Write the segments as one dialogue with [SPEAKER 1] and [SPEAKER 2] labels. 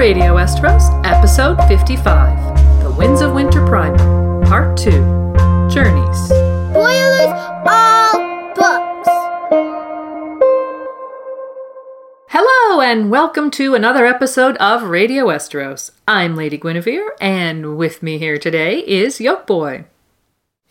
[SPEAKER 1] Radio Westeros, Episode 55 The Winds of Winter Primer, Part 2 Journeys.
[SPEAKER 2] Spoilers all books.
[SPEAKER 1] Hello, and welcome to another episode of Radio Westeros. I'm Lady Gwynhyfvar, and with me here today is Yolkboy.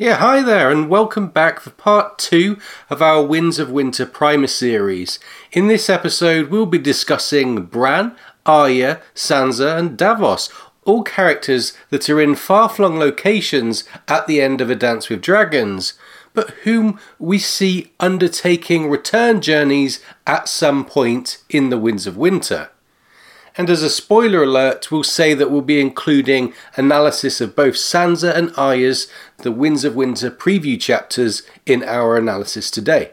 [SPEAKER 3] Yeah, hi there, and welcome back for part two of our Winds of Winter Primer series. In this episode, we'll be discussing Bran, Arya, Sansa, and Davos, all characters that are in far flung locations at the end of A Dance with Dragons, but whom we see undertaking return journeys at some point in the Winds of Winter. And as a spoiler alert, we'll say that we'll be including analysis of both Sansa and Arya's The Winds of Winter preview chapters in our analysis today.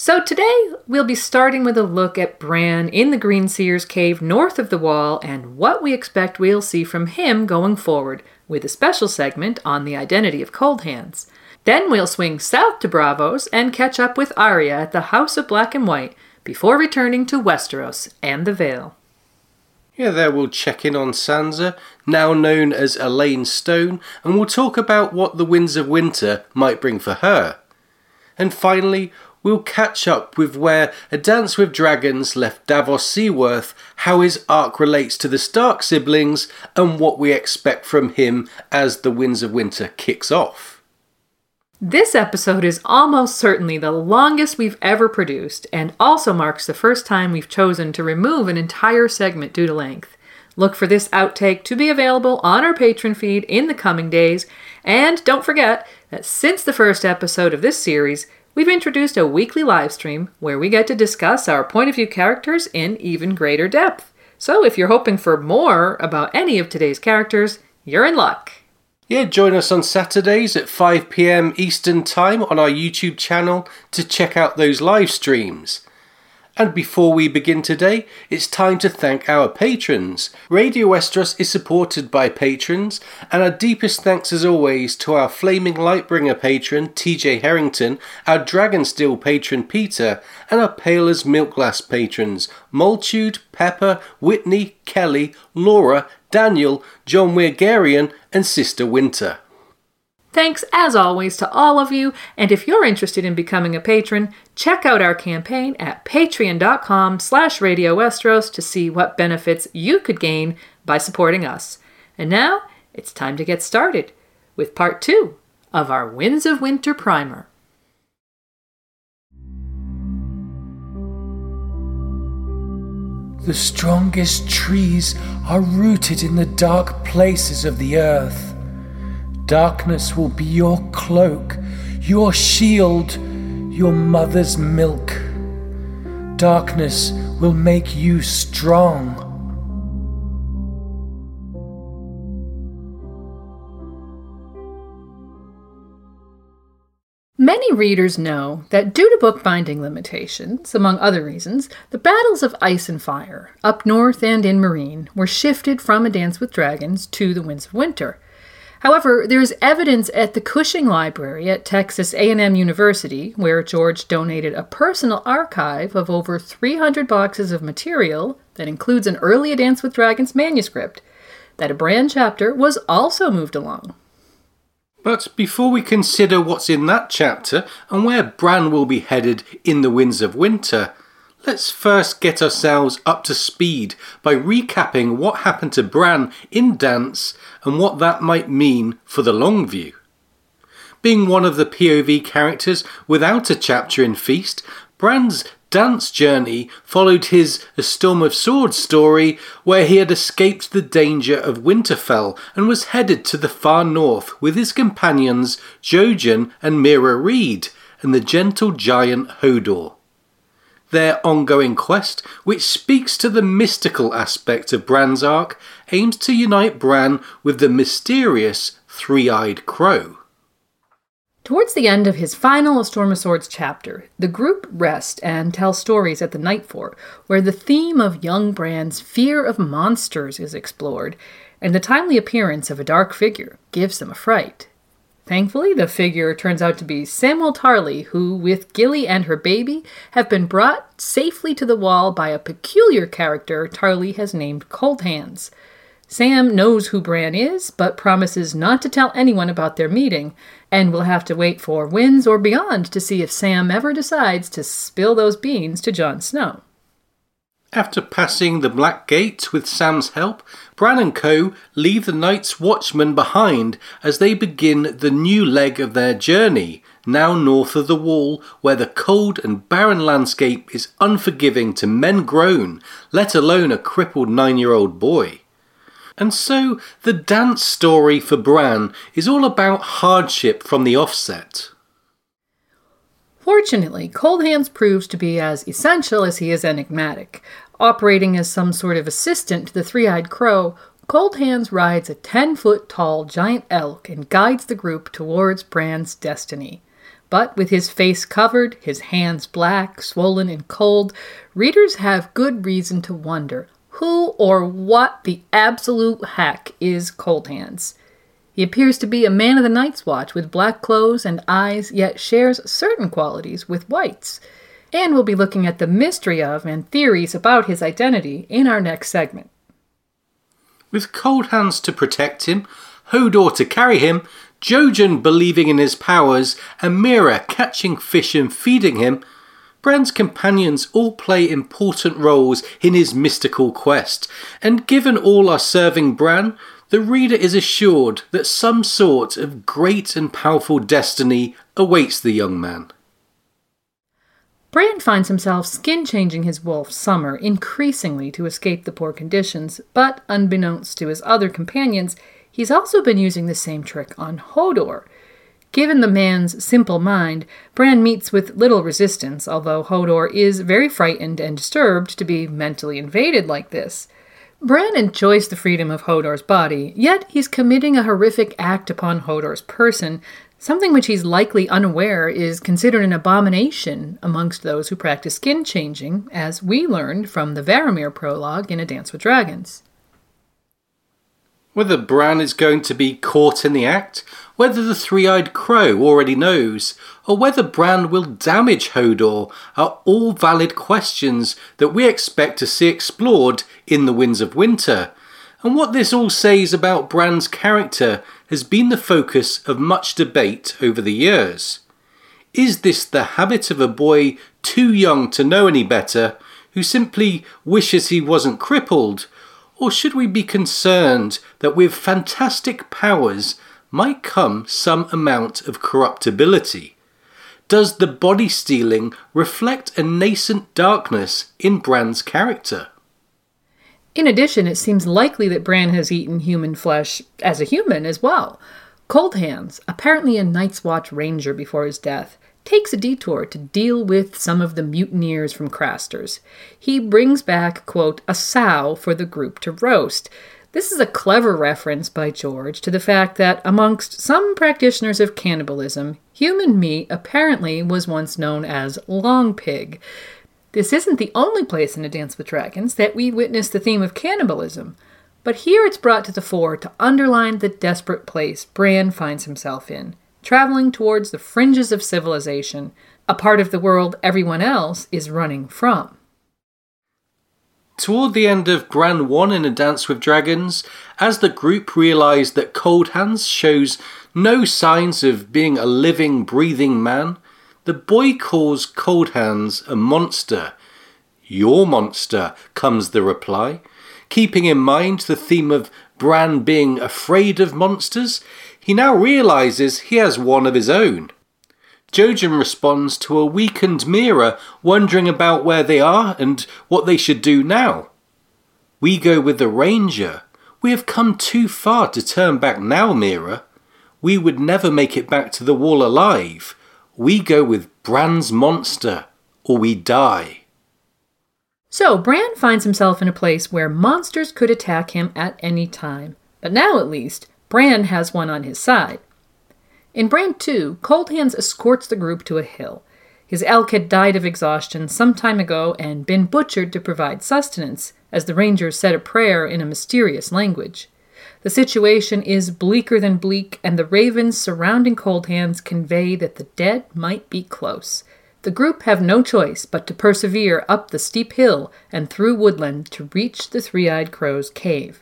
[SPEAKER 1] So, today we'll be starting with a look at Bran in the Green Seer's cave north of the wall and what we expect we'll see from him going forward, with a special segment on the identity of Cold Hands. Then we'll swing south to Braavos and catch up with Arya at the House of Black and White before returning to Westeros and the Vale.
[SPEAKER 3] Yeah, there we'll check in on Sansa, now known as Alayne Stone, and we'll talk about what the Winds of Winter might bring for her. And finally, we'll catch up with where A Dance with Dragons left Davos Seaworth, how his arc relates to the Stark siblings, and what we expect from him as the Winds of Winter kicks off.
[SPEAKER 1] This episode is almost certainly the longest we've ever produced, and also marks the first time we've chosen to remove an entire segment due to length. Look for this outtake to be available on our Patreon feed in the coming days, and don't forget that since the first episode of this series, we've introduced a weekly live stream where we get to discuss our point of view characters in even greater depth. So if you're hoping for more about any of today's characters, you're in luck.
[SPEAKER 3] Yeah, join us on Saturdays at 5 pm Eastern Time on our YouTube channel to check out those live streams. And before we begin today, it's time to thank our patrons. Radio Westeros is supported by patrons, and our deepest thanks as always to our Flaming Lightbringer patron TJ Harrington, our Dragonsteel patron Peter, and our Pale as Milkglass patrons Multude, Pepper, Whitney, Kelly, Laura, Daniel, John Weirgarian, and Sister Winter.
[SPEAKER 1] Thanks as always to all of you, and if you're interested in becoming a patron, check out our campaign at patreon.com slash Radio to see what benefits you could gain by supporting us. And now, it's time to get started with part two of our Winds of Winter primer.
[SPEAKER 4] The strongest trees are rooted in the dark places of the earth. Darkness will be your cloak, your shield, your mother's milk. Darkness will make you strong.
[SPEAKER 1] Many readers know that due to bookbinding limitations, among other reasons, the battles of Ice and Fire, up north and in Meereen, were shifted from A Dance with Dragons to The Winds of Winter. However, there is evidence at the Cushing Library at Texas A&M University, where George donated a personal archive of over 300 boxes of material that includes an early A Dance with Dragons manuscript, that a Bran chapter was also moved along.
[SPEAKER 3] But before we consider what's in that chapter and where Bran will be headed in the Winds of Winter, let's first get ourselves up to speed by recapping what happened to Bran in Dance and what that might mean for the long view. Being one of the POV characters without a chapter in Feast, Bran's dance journey followed his A Storm of Swords story, where he had escaped the danger of Winterfell and was headed to the far north with his companions Jojen and Meera Reed and the gentle giant Hodor. Their ongoing quest, which speaks to the mystical aspect of Bran's arc, aims to unite Bran with the mysterious Three Eyed Crow.
[SPEAKER 1] Towards the end of his final A Storm of Swords chapter, the group rest and tell stories at the Night Fort, where the theme of young Bran's fear of monsters is explored, and the timely appearance of a dark figure gives them a fright. Thankfully, the figure turns out to be Samwell Tarly, who, with Gilly and her baby, have been brought safely to the wall by a peculiar character Tarly has named Cold Hands. Sam knows who Bran is, but promises not to tell anyone about their meeting, and we'll have to wait for Winds or Beyond to see if Sam ever decides to spill those beans to Jon Snow.
[SPEAKER 3] After passing the Black Gate with Sam's help, Bran and co leave the Night's Watchmen behind as they begin the new leg of their journey, now north of the Wall, where the cold and barren landscape is unforgiving to men grown, let alone a crippled nine year old boy. And so the dance story for Bran is all about hardship from the offset.
[SPEAKER 1] Fortunately, Cold Hands proves to be as essential as he is enigmatic. Operating as some sort of assistant to the three eyed crow, Cold Hands rides a 10 foot tall giant elk and guides the group towards Bran's destiny. But with his face covered, his hands black, swollen, and cold, readers have good reason to wonder who or what the absolute heck is Cold Hands? He appears to be a man of the Night's Watch with black clothes and eyes, yet shares certain qualities with whites. And we'll be looking at the mystery of and theories about his identity in our next segment.
[SPEAKER 3] With Cold Hands to protect him, Hodor to carry him, Jojen believing in his powers, and Meera catching fish and feeding him, Bran's companions all play important roles in his mystical quest, and given all are serving Bran, the reader is assured that some sort of great and powerful destiny awaits the young man.
[SPEAKER 1] Bran finds himself skin changing his wolf Summer increasingly to escape the poor conditions, but unbeknownst to his other companions, he's also been using the same trick on Hodor. Given the man's simple mind, Bran meets with little resistance, although Hodor is very frightened and disturbed to be mentally invaded like this. Bran enjoys the freedom of Hodor's body, yet he's committing a horrific act upon Hodor's person, something which he's likely unaware is considered an abomination amongst those who practice skin changing, as we learned from the Varamir prologue in A Dance with Dragons.
[SPEAKER 3] Whether Bran is going to be caught in the act, whether the three eyed crow already knows, or whether Bran will damage Hodor are all valid questions that we expect to see explored in The Winds of Winter. And what this all says about Bran's character has been the focus of much debate over the years. Is this the habit of a boy too young to know any better, who simply wishes he wasn't crippled? Or should we be concerned that with fantastic powers might come some amount of corruptibility? Does the body stealing reflect a nascent darkness in Bran's character?
[SPEAKER 1] In addition, it seems likely that Bran has eaten human flesh as a human as well. Cold Hands, apparently a Night's Watch ranger before his death, takes a detour to deal with some of the mutineers from Craster's. He brings back, quote, a sow for the group to roast. This is a clever reference by George to the fact that amongst some practitioners of cannibalism, human meat apparently was once known as long pig. This isn't the only place in A Dance with Dragons that we witness the theme of cannibalism, but here it's brought to the fore to underline the desperate place Bran finds himself in traveling towards the fringes of civilization, a part of the world everyone else is running from.
[SPEAKER 3] Toward the end of Bran 1 in A Dance with Dragons, as the group realise that Cold Hands shows no signs of being a living, breathing man, the boy calls Cold Hands a monster. Your monster, comes the reply. Keeping in mind the theme of Bran being afraid of monsters, he now realises he has one of his own. Jojen responds to a weakened Meera wondering about where they are and what they should do now. We go with the Ranger. We have come too far to turn back now, Meera. We would never make it back to the wall alive. We go with Bran's monster, or we die.
[SPEAKER 1] So, Bran finds himself in a place where monsters could attack him at any time. But now, at least, Bran has one on his side. In Bran 2, Cold Hands escorts the group to a hill. His elk had died of exhaustion some time ago and been butchered to provide sustenance, as the rangers said a prayer in a mysterious language. The situation is bleaker than bleak, and the ravens surrounding Cold Hands convey that the dead might be close. The group have no choice but to persevere up the steep hill and through woodland to reach the Three Eyed Crow's cave.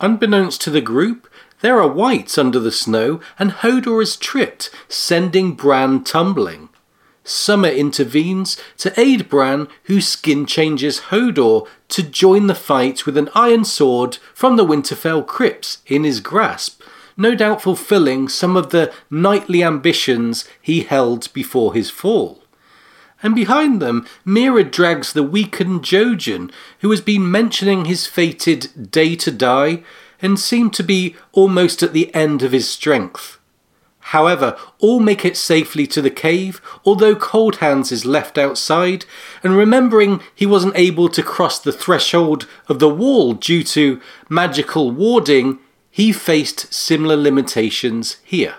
[SPEAKER 3] Unbeknownst to the group, there are whites under the snow, and Hodor is tripped, sending Bran tumbling. Summer intervenes to aid Bran, whose skin changes Hodor to join the fight with an iron sword from the Winterfell crypts in his grasp, no doubt fulfilling some of the knightly ambitions he held before his fall. And behind them, Meera drags the weakened Jojen, who has been mentioning his fated day to die and seemed to be almost at the end of his strength. However, all make it safely to the cave, although Cold Hands is left outside, and remembering he wasn't able to cross the threshold of the wall due to magical warding, he faced similar limitations here.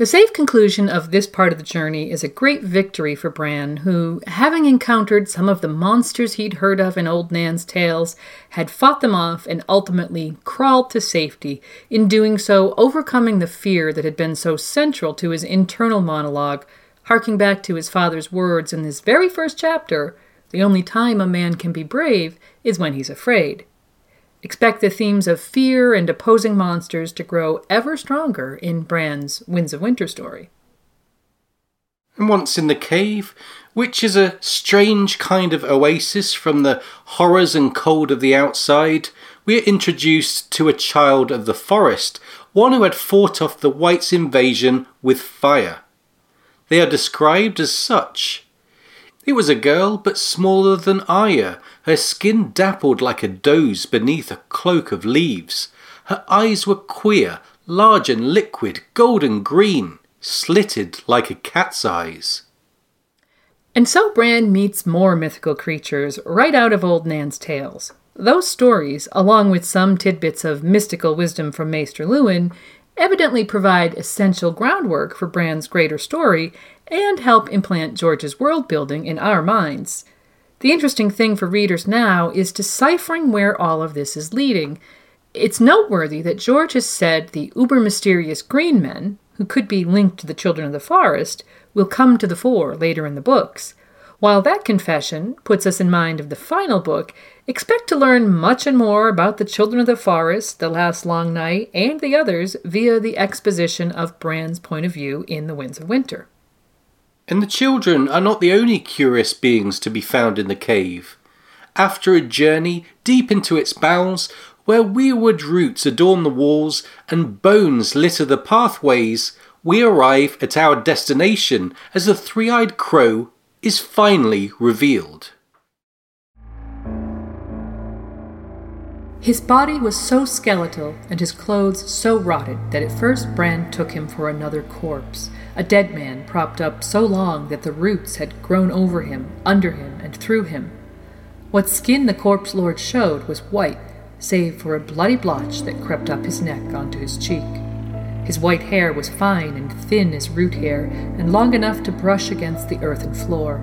[SPEAKER 1] The safe conclusion of this part of the journey is a great victory for Bran, who, having encountered some of the monsters he'd heard of in Old Nan's tales, had fought them off and ultimately crawled to safety, in doing so overcoming the fear that had been so central to his internal monologue, harking back to his father's words in this very first chapter the only time a man can be brave is when he's afraid. Expect the themes of fear and opposing monsters to grow ever stronger in Bran's Winds of Winter story.
[SPEAKER 3] And once in the cave, which is a strange kind of oasis from the horrors and cold of the outside, we are introduced to a child of the forest, one who had fought off the Whites' invasion with fire. They are described as such. It was a girl, but smaller than Arya, her skin dappled like a doe's beneath a cloak of leaves. Her eyes were queer, large and liquid, golden green, slitted like a cat's eyes.
[SPEAKER 1] And so Bran meets more mythical creatures right out of Old Nan's tales. Those stories, along with some tidbits of mystical wisdom from Maester Luwin, evidently provide essential groundwork for Bran's greater story and help implant George's world building in our minds. The interesting thing for readers now is deciphering where all of this is leading. It's noteworthy that George has said the uber mysterious green men, who could be linked to the children of the forest, will come to the fore later in the books. While that confession puts us in mind of the final book, expect to learn much and more about the Children of the Forest, The Last Long Night, and the others via the exposition of Bran's point of view in The Winds of Winter.
[SPEAKER 3] And the children are not the only curious beings to be found in the cave. After a journey deep into its bowels, where weirwood roots adorn the walls and bones litter the pathways, we arrive at our destination as the three eyed crow is finally revealed.
[SPEAKER 1] His body was so skeletal and his clothes so rotted that at first Bran took him for another corpse, a dead man propped up so long that the roots had grown over him, under him, and through him. What skin the corpse lord showed was white, save for a bloody blotch that crept up his neck onto his cheek. His white hair was fine and thin as root hair, and long enough to brush against the earthen floor.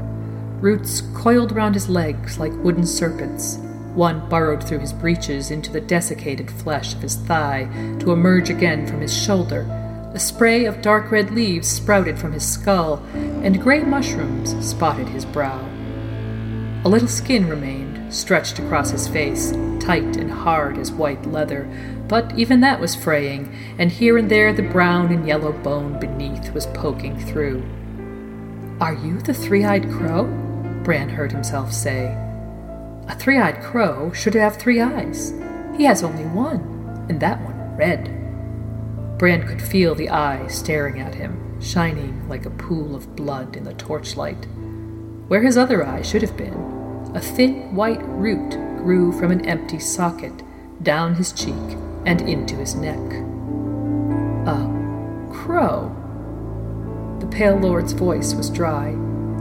[SPEAKER 1] Roots coiled round his legs like wooden serpents, one burrowed through his breeches into the desiccated flesh of his thigh to emerge again from his shoulder. A spray of dark red leaves sprouted from his skull, and grey mushrooms spotted his brow. A little skin remained, stretched across his face, tight and hard as white leather, but even that was fraying, and here and there the brown and yellow bone beneath was poking through. Are you the three eyed crow? Bran heard himself say. A three eyed crow should have three eyes. He has only one, and that one red. Bran could feel the eye staring at him, shining like a pool of blood in the torchlight. Where his other eye should have been, a thin white root grew from an empty socket down his cheek and into his neck. A crow. The pale lord's voice was dry.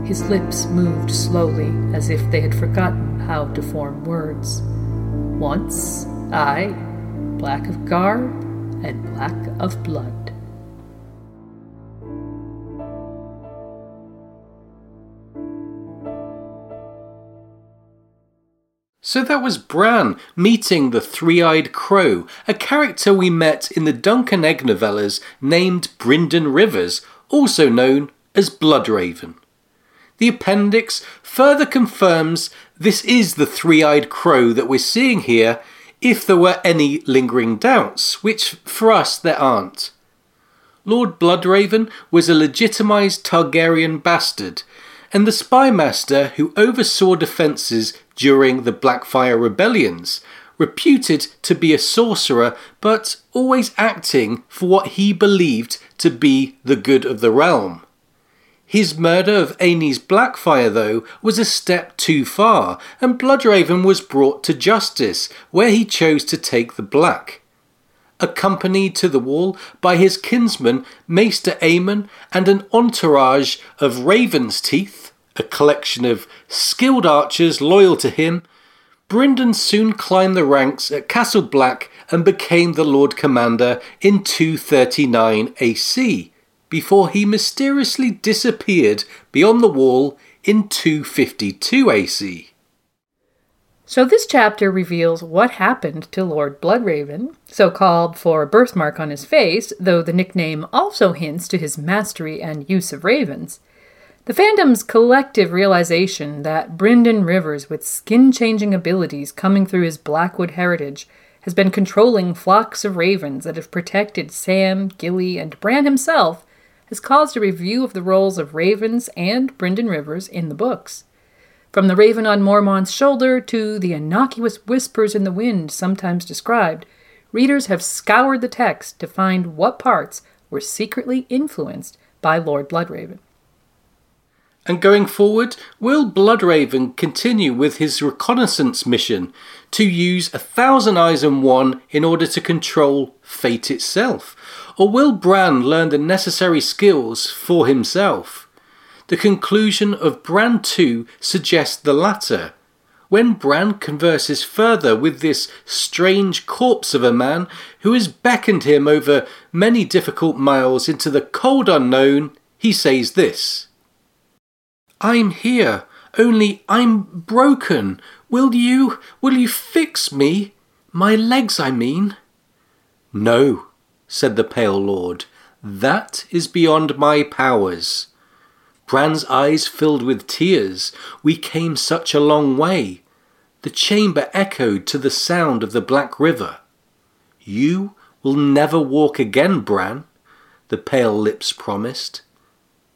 [SPEAKER 1] His lips moved slowly as if they had forgotten how to form words. Once, I, black of garb and black of blood.
[SPEAKER 3] So that was Bran meeting the Three Eyed Crow, a character we met in the Dunk and Egg novellas named Brynden Rivers, also known as Bloodraven. The appendix further confirms this is the three eyed crow that we're seeing here, if there were any lingering doubts, which for us there aren't. Lord Bloodraven was a legitimised Targaryen bastard, and the spymaster who oversaw defences during the Blackfyre rebellions, reputed to be a sorcerer but always acting for what he believed to be the good of the realm. His murder of Aenys Blackfyre, though, was a step too far, and Bloodraven was brought to justice, where he chose to take the black. Accompanied to the wall by his kinsman Maester Aemon and an entourage of Raven's Teeth, a collection of skilled archers loyal to him, Brynden soon climbed the ranks at Castle Black and became the Lord Commander in 239 AC, before he mysteriously disappeared beyond the wall in 252 AC.
[SPEAKER 1] So, this chapter reveals what happened to Lord Bloodraven, so called for a birthmark on his face, though the nickname also hints to his mastery and use of ravens. The fandom's collective realization that Brynden Rivers, with skin changing abilities coming through his Blackwood heritage, has been controlling flocks of ravens that have protected Sam, Gilly, and Bran himself has caused a review of the roles of ravens and Brynden Rivers in the books. From the raven on Mormont's shoulder to the innocuous whispers in the wind sometimes described, readers have scoured the text to find what parts were secretly influenced by Lord Bloodraven.
[SPEAKER 3] And going forward, will Bloodraven continue with his reconnaissance mission to use a thousand eyes and one in order to control fate itself? Or will Bran learn the necessary skills for himself? The conclusion of Bran 2 suggests the latter. When Bran converses further with this strange corpse of a man who has beckoned him over many difficult miles into the cold unknown, he says this. I'm here, only I'm broken. Will you, will you fix me? My legs, I mean. No, said the Pale Lord, that is beyond my powers. Bran's eyes filled with tears. We came such a long way. The chamber echoed to the sound of the Black River. You will never walk again, Bran, the pale lips promised,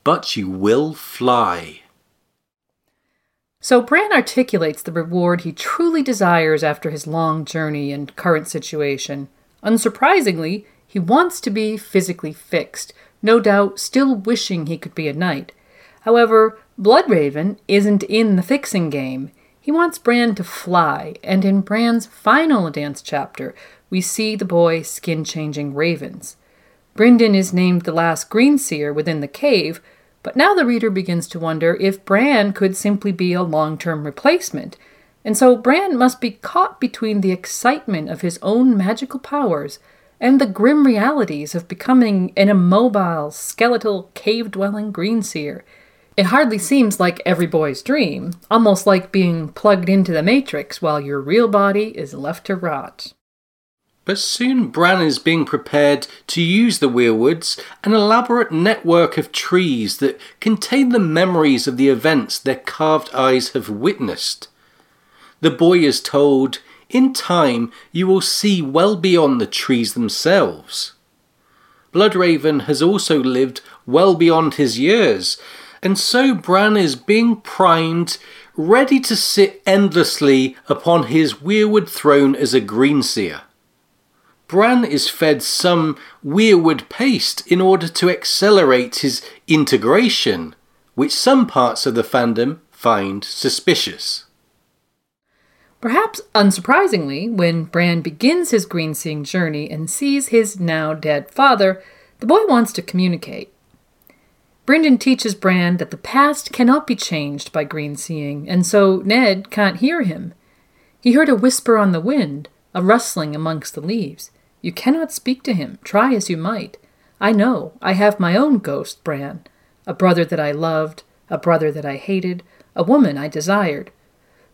[SPEAKER 3] but you will fly.
[SPEAKER 1] So Bran articulates the reward he truly desires after his long journey and current situation. Unsurprisingly, he wants to be physically fixed, no doubt still wishing he could be a knight. However, Bloodraven isn't in the fixing game. He wants Bran to fly, and in Bran's final dance chapter, we see the boy skin changing ravens. Brynden is named the last green seer within the cave, but now the reader begins to wonder if Bran could simply be a long term replacement. And so Bran must be caught between the excitement of his own magical powers and the grim realities of becoming an immobile, skeletal, cave dwelling greenseer. It hardly seems like every boy's dream, almost like being plugged into the Matrix while your real body is left to rot.
[SPEAKER 3] But soon Bran is being prepared to use the Weirwoods, an elaborate network of trees that contain the memories of the events their carved eyes have witnessed. The boy is told, in time you will see well beyond the trees themselves. Bloodraven has also lived well beyond his years, and so Bran is being primed, ready to sit endlessly upon his weirwood throne as a greenseer. Bran is fed some weirwood paste in order to accelerate his integration, which some parts of the fandom find suspicious.
[SPEAKER 1] Perhaps unsurprisingly, when Bran begins his green seeing journey and sees his now dead father, the boy wants to communicate. Brynden teaches Bran that the past cannot be changed by green seeing, and so Ned can't hear him. He heard a whisper on the wind, a rustling amongst the leaves. You cannot speak to him, try as you might. I know, I have my own ghost, Bran. A brother that I loved, a brother that I hated, a woman I desired.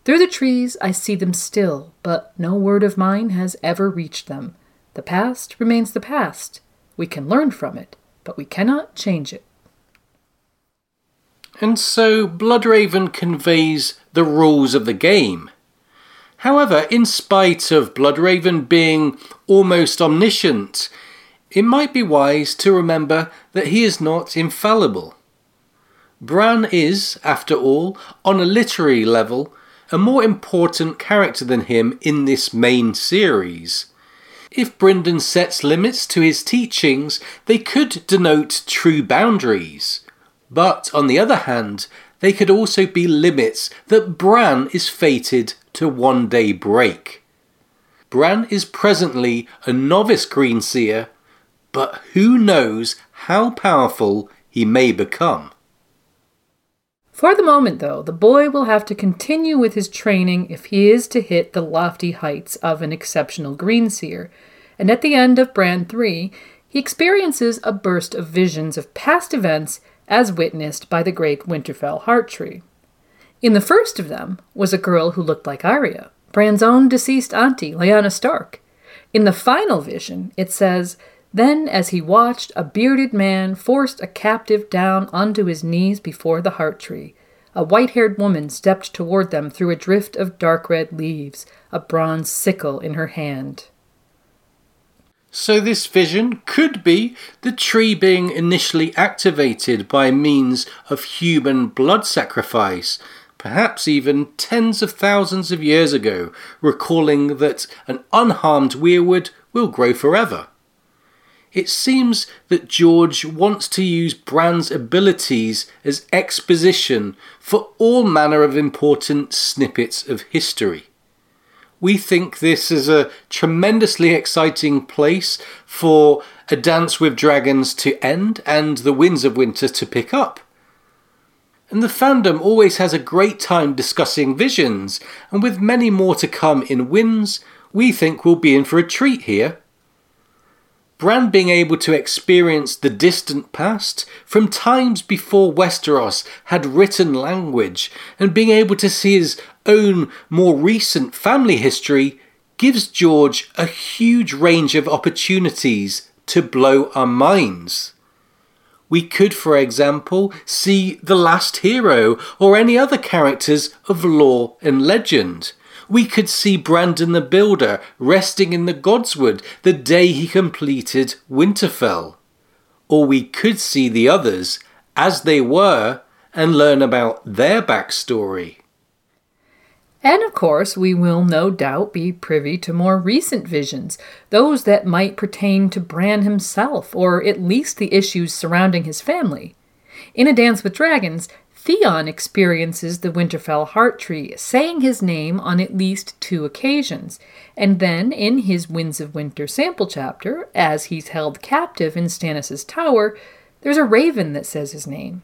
[SPEAKER 1] Through the trees I see them still, but no word of mine has ever reached them. The past remains the past. We can learn from it, but we cannot change it.
[SPEAKER 3] And so Bloodraven conveys the rules of the game. However, in spite of Bloodraven being almost omniscient, it might be wise to remember that he is not infallible. Bran is, after all, on a literary level, a more important character than him in this main series. If Brynden sets limits to his teachings, they could denote true boundaries. But on the other hand, they could also be limits that Bran is fated to one day break. Bran is presently a novice Greenseer, but who knows how powerful he may become.
[SPEAKER 1] For the moment, though, the boy will have to continue with his training if he is to hit the lofty heights of an exceptional greenseer, and at the end of Bran 3, he experiences a burst of visions of past events as witnessed by the great Winterfell heart tree. In the first of them was a girl who looked like Arya, Bran's own deceased auntie, Lyanna Stark. In the final vision, it says, then, as he watched, a bearded man forced a captive down onto his knees before the heart tree. A white haired woman stepped toward them through a drift of dark red leaves, a bronze sickle in her hand.
[SPEAKER 3] So, this vision could be the tree being initially activated by means of human blood sacrifice, perhaps even tens of thousands of years ago, recalling that an unharmed weirwood will grow forever. It seems that George wants to use Bran's abilities as exposition for all manner of important snippets of history. We think this is a tremendously exciting place for A Dance with Dragons to end and The Winds of Winter to pick up. And the fandom always has a great time discussing visions, and with many more to come in Winds, we think we'll be in for a treat here. Bran being able to experience the distant past from times before Westeros had written language and being able to see his own more recent family history gives George a huge range of opportunities to blow our minds. We could, for example, see The Last Hero or any other characters of lore and legend we could see Brandon the Builder resting in the Godswood the day he completed Winterfell. Or we could see the others as they were and learn about their backstory.
[SPEAKER 1] And of course, we will no doubt be privy to more recent visions, those that might pertain to Bran himself, or at least the issues surrounding his family. In A Dance with Dragons, Theon experiences the Winterfell heart tree, saying his name on at least two occasions, and then in his Winds of Winter sample chapter, as he's held captive in Stannis' tower, there's a raven that says his name.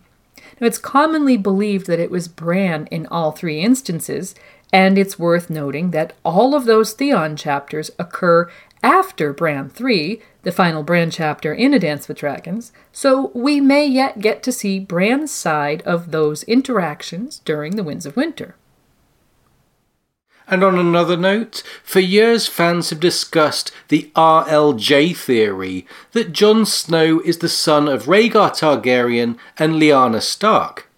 [SPEAKER 1] Now, it's commonly believed that it was Bran in all three instances, and it's worth noting that all of those Theon chapters occur after Bran 3, the final Bran chapter in A Dance with Dragons, so we may yet get to see Bran's side of those interactions during the Winds of Winter.
[SPEAKER 3] And on another note, for years fans have discussed the RLJ theory that Jon Snow is the son of Rhaegar Targaryen and Lyanna Stark.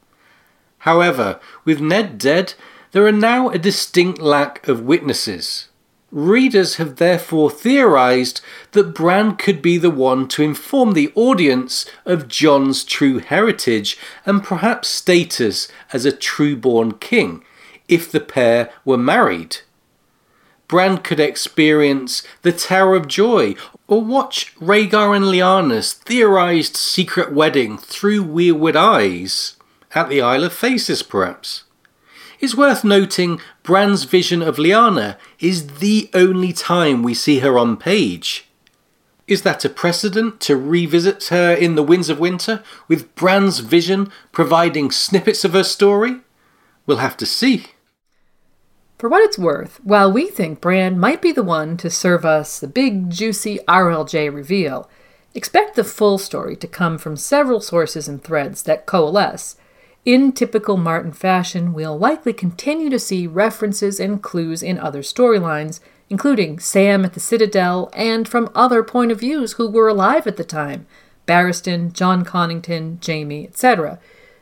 [SPEAKER 3] However, with Ned dead, there are now a distinct lack of witnesses. Readers have therefore theorized that Bran could be the one to inform the audience of Jon's true heritage and perhaps status as a true-born king, if the pair were married. Bran could experience the Tower of Joy or watch Rhaegar and Lyanna's theorized secret wedding through weirwood eyes, at the Isle of Faces perhaps. It's worth noting Bran's vision of Lyanna is the only time we see her on page. Is that a precedent to revisit her in The Winds of Winter, with Bran's vision providing snippets of her story? We'll have to see.
[SPEAKER 1] For what it's worth, while we think Bran might be the one to serve us the big, juicy RLJ reveal, expect the full story to come from several sources and threads that coalesce. In typical Martin fashion, we'll likely continue to see references and clues in other storylines, including Sam at the Citadel and from other point of views who were alive at the time Barristan, Jon Connington, Jaime, etc.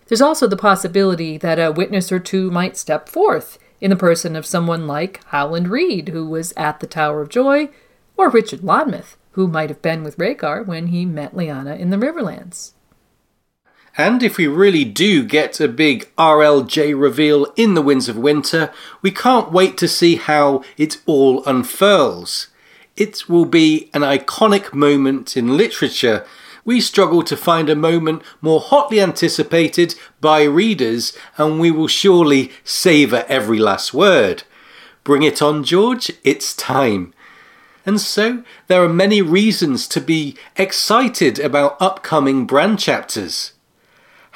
[SPEAKER 1] There's also the possibility that a witness or two might step forth in the person of someone like Howland Reed, who was at the Tower of Joy, or Richard Lonmouth, who might have been with Rhaegar when he met Lyanna in the Riverlands.
[SPEAKER 3] And if we really do get a big RLJ reveal in the Winds of Winter, we can't wait to see how it all unfurls. It will be an iconic moment in literature we struggle to find a moment more hotly anticipated by readers, and we will surely savour every last word. Bring it on, George, it's time. And so, there are many reasons to be excited about upcoming Bran chapters.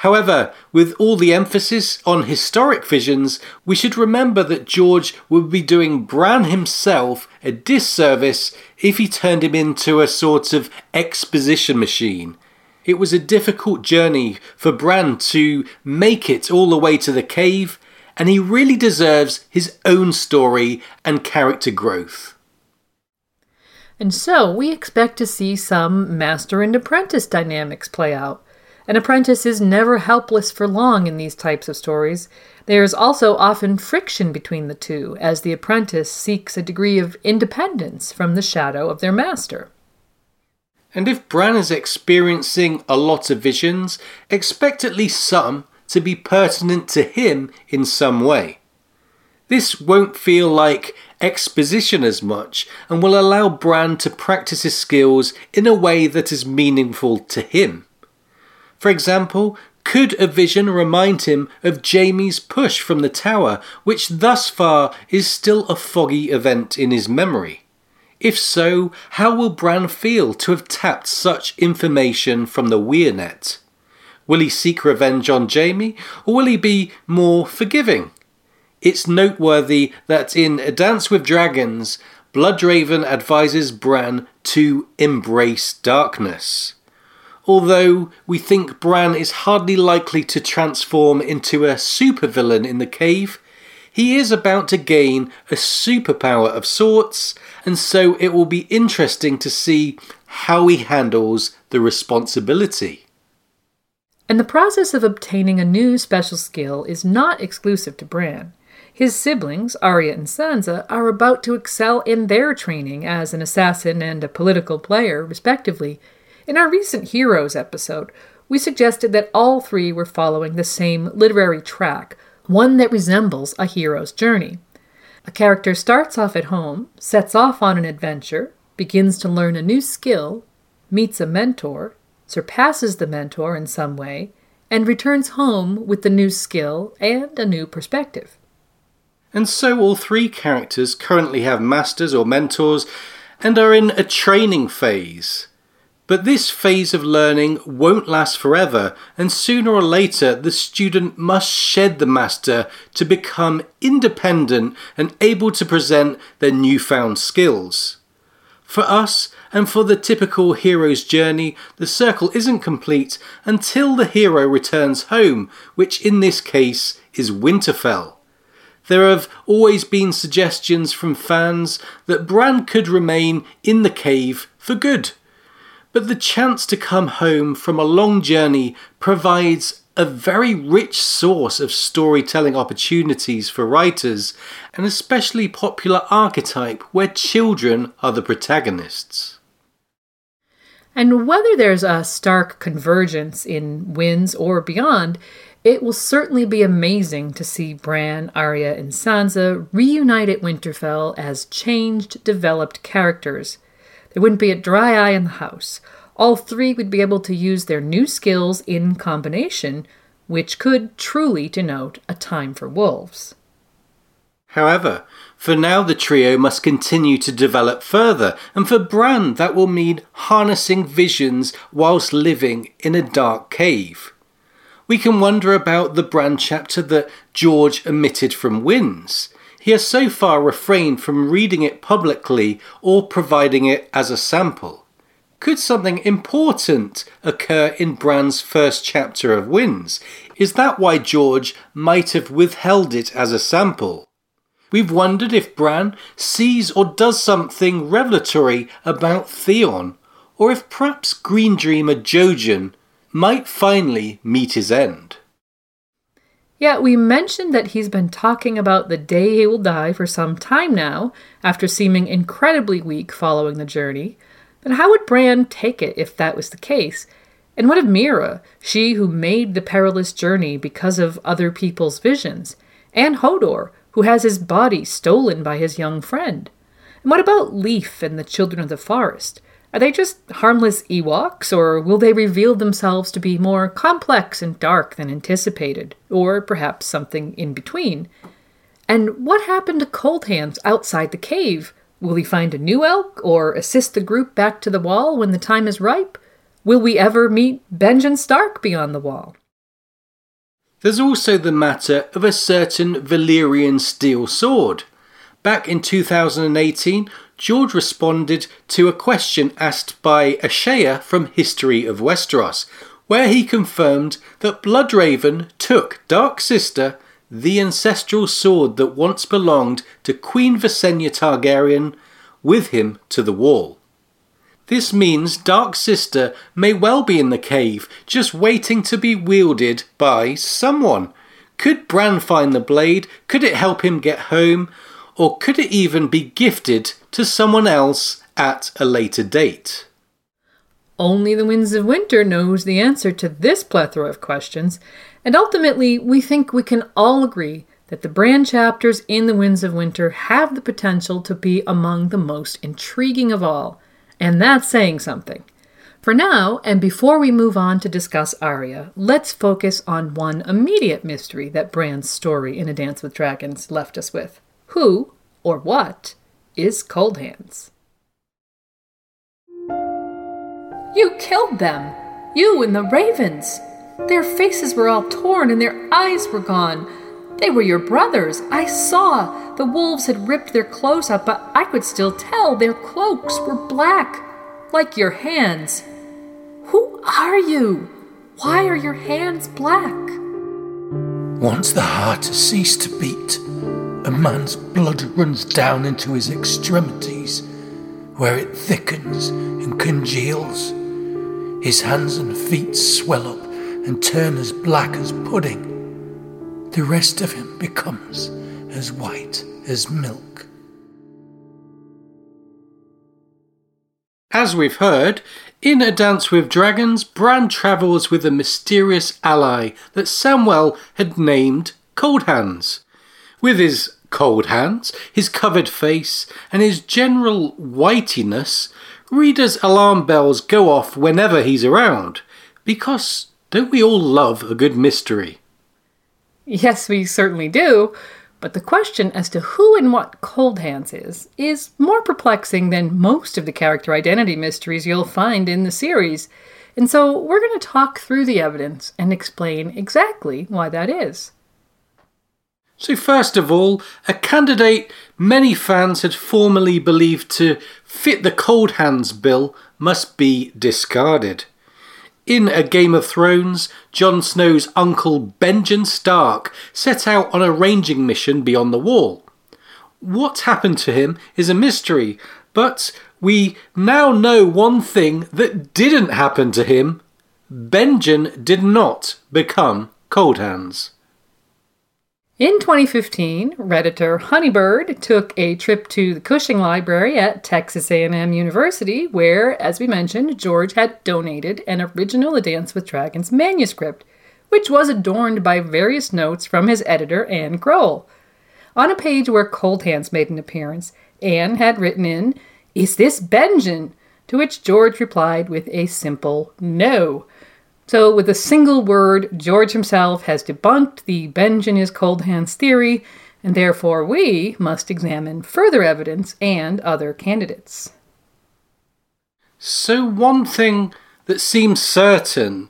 [SPEAKER 3] However, with all the emphasis on historic visions, we should remember that George would be doing Bran himself a disservice if he turned him into a sort of exposition machine. It was a difficult journey for Bran to make it all the way to the cave, and he really deserves his own story and character growth.
[SPEAKER 1] And so we expect to see some master and apprentice dynamics play out. An apprentice is never helpless for long in these types of stories. There is also often friction between the two, as the apprentice seeks a degree of independence from the shadow of their master.
[SPEAKER 3] And if Bran is experiencing a lot of visions, expect at least some to be pertinent to him in some way. This won't feel like exposition as much and will allow Bran to practice his skills in a way that is meaningful to him. For example, could a vision remind him of Jaime's push from the tower, which thus far is still a foggy event in his memory? If so, how will Bran feel to have tapped such information from the Weirnet? Will he seek revenge on Jaime, or will he be more forgiving? It's noteworthy that in A Dance with Dragons, Bloodraven advises Bran to embrace darkness although we think Bran is hardly likely to transform into a supervillain in the cave, he is about to gain a superpower of sorts, and so it will be interesting to see how he handles the responsibility.
[SPEAKER 1] And the process of obtaining a new special skill is not exclusive to Bran. His siblings, Arya and Sansa, are about to excel in their training as an assassin and a political player, respectively, in our recent Heroes episode, we suggested that all three were following the same literary track, one that resembles a hero's journey. A character starts off at home, sets off on an adventure, begins to learn a new skill, meets a mentor, surpasses the mentor in some way, and returns home with the new skill and a new perspective.
[SPEAKER 3] And so all three characters currently have masters or mentors and are in a training phase. But this phase of learning won't last forever, and sooner or later the student must shed the master to become independent and able to present their newfound skills. For us, and for the typical hero's journey, the circle isn't complete until the hero returns home, which in this case is Winterfell. There have always been suggestions from fans that Bran could remain in the cave for good. But the chance to come home from a long journey provides a very rich source of storytelling opportunities for writers, an especially popular archetype where children are the protagonists.
[SPEAKER 1] And whether there's a stark convergence in Winds or beyond, it will certainly be amazing to see Bran, Arya, and Sansa reunite at Winterfell as changed, developed characters. There wouldn't be a dry eye in the house. All three would be able to use their new skills in combination, which could truly denote a time for wolves.
[SPEAKER 3] However, for now the trio must continue to develop further, and for Bran that will mean harnessing visions whilst living in a dark cave. We can wonder about the Bran chapter that George omitted from Winds. He has so far refrained from reading it publicly or providing it as a sample. Could something important occur in Bran's first chapter of Winds? Is that why George might have withheld it as a sample? We've wondered if Bran sees or does something revelatory about Theon, or if perhaps Green Dreamer Jojen might finally meet his end.
[SPEAKER 1] Yeah, we mentioned that he's been talking about the day he will die for some time now, after seeming incredibly weak following the journey. But how would Bran take it if that was the case? And what of Meera, she who made the perilous journey because of other people's visions? And Hodor, who has his body stolen by his young friend? And what about Leaf and the Children of the Forest? Are they just harmless Ewoks, or will they reveal themselves to be more complex and dark than anticipated, or perhaps something in between? And what happened to Cold Hands outside the cave? Will he find a new elk, or assist the group back to the wall when the time is ripe? Will we ever meet Benjen Stark beyond the wall?
[SPEAKER 3] There's also the matter of a certain Valyrian steel sword. Back in 2018, George responded to a question asked by Ashaya from History of Westeros, where he confirmed that Bloodraven took Dark Sister, the ancestral sword that once belonged to Queen Visenya Targaryen, with him to the wall. This means Dark Sister may well be in the cave, just waiting to be wielded by someone. Could Bran find the blade? Could it help him get home? Or could it even be gifted to someone else at a later date?
[SPEAKER 1] Only the Winds of Winter knows the answer to this plethora of questions, and ultimately, we think we can all agree that the Bran chapters in the Winds of Winter have the potential to be among the most intriguing of all, and that's saying something. For now, and before we move on to discuss Arya, let's focus on one immediate mystery that Bran's story in A Dance with Dragons left us with. Who, or what, is Cold Hands? You killed them! You and the ravens! Their faces were all torn and their eyes were gone. They were your brothers. I saw. The wolves had ripped their clothes up, but I could still tell their cloaks were black, like your hands. Who are you? Why are your hands black?
[SPEAKER 4] Once the heart has ceased to beat, a man's blood runs down into his extremities, where it thickens and congeals. His hands and feet swell up and turn as black as pudding. The rest of him becomes as white as milk.
[SPEAKER 3] As we've heard, in A Dance with Dragons, Bran travels with a mysterious ally that Samwell had named Cold Hands. With his cold hands, his covered face, and his general whitiness, readers' alarm bells go off whenever he's around. Because don't we all love a good mystery?
[SPEAKER 1] Yes, we certainly do. But the question as to who and what Cold Hands is is more perplexing than most of the character identity mysteries you'll find in the series. And so we're going to talk through the evidence and explain exactly why that is.
[SPEAKER 3] So, first of all, a candidate many fans had formerly believed to fit the cold hands bill must be discarded. In A Game of Thrones, Jon Snow's uncle Benjen Stark set out on a ranging mission beyond the wall. What happened to him is a mystery, but we now know one thing that didn't happen to him. Benjen did not become Cold Hands.
[SPEAKER 1] In 2015, Redditor Honeybird took a trip to the Cushing Library at Texas A&M University where, as we mentioned, George had donated an original A Dance with Dragons manuscript, which was adorned by various notes from his editor Anne Groell. On a page where Cold Hands made an appearance, Anne had written in, Is this Benjen? To which George replied with a simple no. So, with a single word, George himself has debunked the Benjen is Cold Hands theory, and therefore we must examine further evidence and other candidates.
[SPEAKER 3] So, one thing that seems certain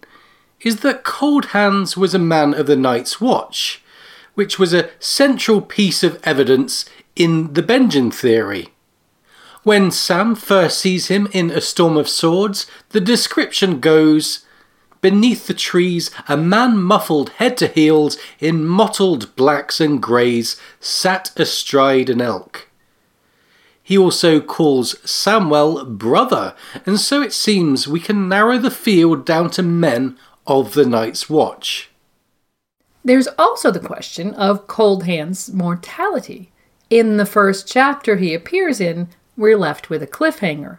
[SPEAKER 3] is that Cold Hands was a man of the Night's Watch which was a central piece of evidence in the Benjen theory. When Sam first sees him in A Storm of Swords, the description goes Beneath the trees, a man muffled head to heels in mottled blacks and greys sat astride an elk. He also calls Samwell brother, and so it seems we can narrow the field down to men of the Night's Watch.
[SPEAKER 1] There's also the question of Cold Hand's mortality. In the first chapter he appears in, we're left with a cliffhanger.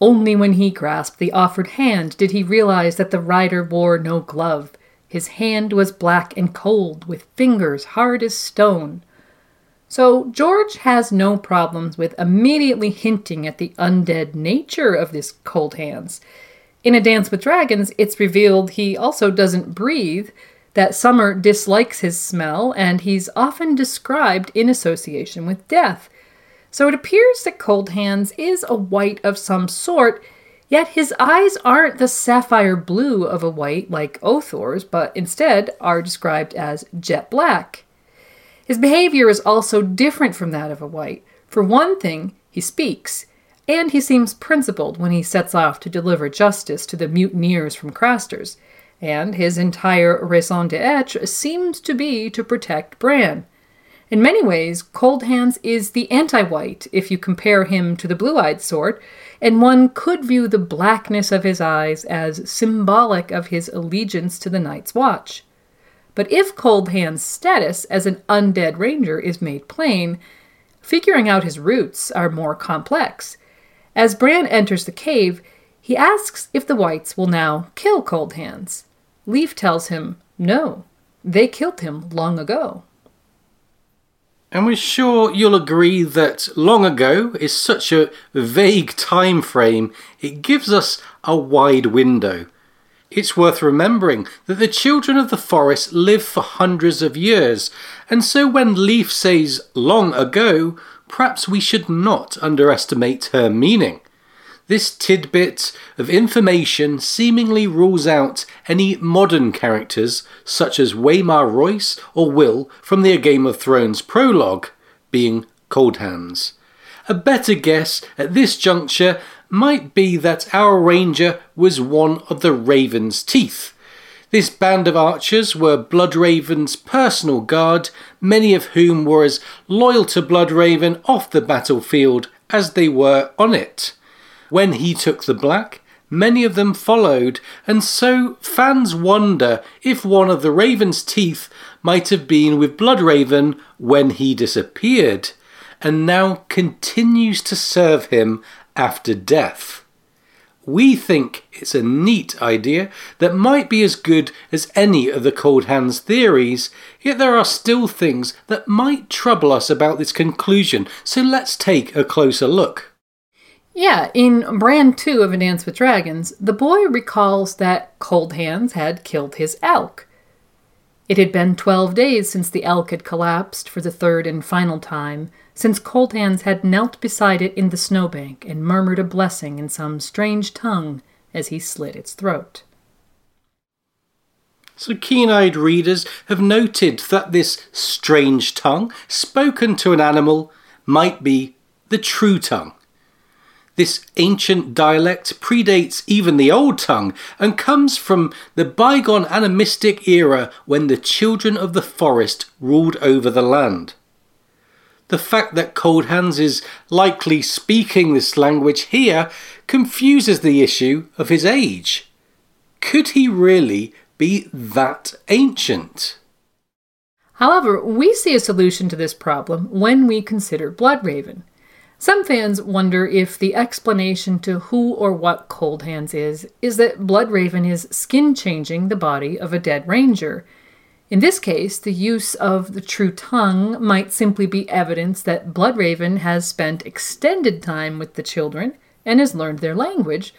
[SPEAKER 1] Only when he grasped the offered hand did he realize that the rider wore no glove. His hand was black and cold, with fingers hard as stone. So George has no problems with immediately hinting at the undead nature of this cold hands. In A Dance with Dragons, it's revealed he also doesn't breathe, that Summer dislikes his smell, and he's often described in association with death. So it appears that Cold Hands is a white of some sort, yet his eyes aren't the sapphire blue of a white like Othor's, but instead are described as jet black. His behavior is also different from that of a white. For one thing, he speaks, and he seems principled when he sets off to deliver justice to the mutineers from Craster's and his entire raison d'etre seems to be to protect Bran. In many ways, Cold Hands is the anti white if you compare him to the blue eyed sort, and one could view the blackness of his eyes as symbolic of his allegiance to the Night's Watch. But if Cold Hands' status as an undead ranger is made plain, figuring out his roots are more complex. As Bran enters the cave, he asks if the whites will now kill Cold Hands. Leaf tells him, no, they killed him long ago.
[SPEAKER 3] And we're sure you'll agree that long ago is such a vague time frame, it gives us a wide window. It's worth remembering that the children of the forest live for hundreds of years, and so when Leaf says long ago, perhaps we should not underestimate her meaning. This tidbit of information seemingly rules out any modern characters such as Waymar Royce or Will from the Game of Thrones prologue, being Cold Hands. A better guess at this juncture might be that our ranger was one of the Raven's teeth. This band of archers were Bloodraven's personal guard, many of whom were as loyal to Bloodraven off the battlefield as they were on it. When he took the black, many of them followed, and so fans wonder if one of the Raven's teeth might have been with Bloodraven when he disappeared, and now continues to serve him after death. We think it's a neat idea that might be as good as any of the Cold Hands theories, yet there are still things that might trouble us about this conclusion, so let's take a closer look.
[SPEAKER 1] Yeah, in Bran 2 of A Dance with Dragons, the boy recalls that Cold Hands had killed his elk. It had been 12 days since the elk had collapsed for the third and final time, since Cold Hands had knelt beside it in the snowbank and murmured a blessing in some strange tongue as he slit its throat.
[SPEAKER 3] So, keen eyed readers have noted that this strange tongue, spoken to an animal, might be the true tongue. This ancient dialect predates even the Old Tongue and comes from the bygone animistic era when the children of the forest ruled over the land. The fact that Cold Hands is likely speaking this language here confuses the issue of his age. Could he really be that ancient?
[SPEAKER 1] However, we see a solution to this problem when we consider Bloodraven. Some fans wonder if the explanation to who or what Cold Hands is is that Bloodraven is skin changing the body of a dead ranger. In this case, the use of the true tongue might simply be evidence that Bloodraven has spent extended time with the children and has learned their language,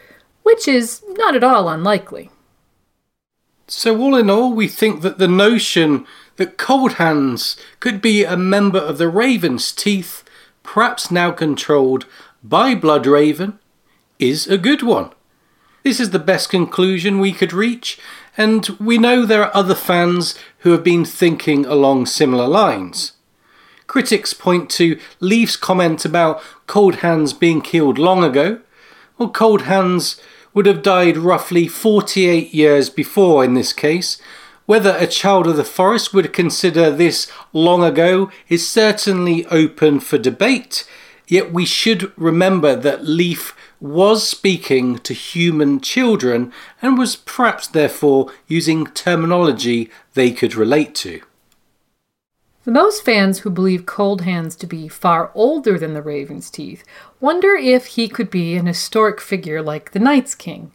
[SPEAKER 1] which is not at all unlikely.
[SPEAKER 3] So, all in all, we think that the notion that Cold Hands could be a member of the Raven's Teeth perhaps now controlled by Bloodraven, is a good one. This is the best conclusion we could reach, and we know there are other fans who have been thinking along similar lines. Critics point to Leaf's comment about Cold Hands being killed long ago. Well, Cold Hands would have died roughly 48 years before in this case, whether a child of the forest would consider this long ago is certainly open for debate, yet we should remember that Leaf was speaking to human children and was perhaps therefore using terminology they could relate to.
[SPEAKER 1] Those fans who believe Cold Hands to be far older than the Raven's Teeth wonder if he could be an historic figure like the Night's King.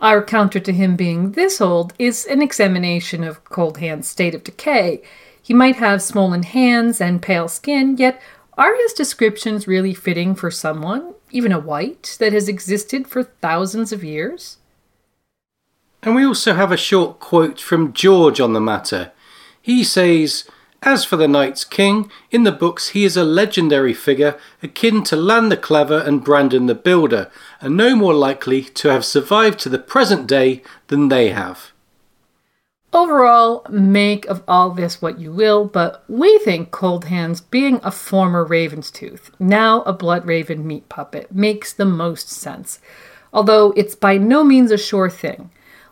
[SPEAKER 1] Our counter to him being this old is an examination of Cold Hand's state of decay. He might have swollen hands and pale skin, yet are his descriptions really fitting for someone, even a white, that has existed for thousands of years?
[SPEAKER 3] And we also have a short quote from George on the matter. He says, as for the Night's King, in the books he is a legendary figure akin to Lann the Clever and Brandon the Builder, and no more likely to have survived to the present day than they have.
[SPEAKER 1] Overall, make of all this what you will, but we think Cold Hands, being a former Raven's Tooth, now a Bloodraven meat puppet, makes the most sense, although it's by no means a sure thing.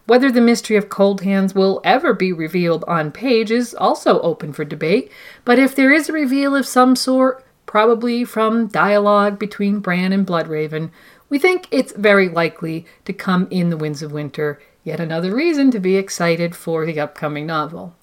[SPEAKER 1] Whether the mystery of Cold Hands will ever be revealed on page is also open for debate, but if there is a reveal of some sort, probably from dialogue between Bran and Bloodraven, we think it's very likely to come in The Winds of Winter, yet another reason to be excited for the upcoming novel.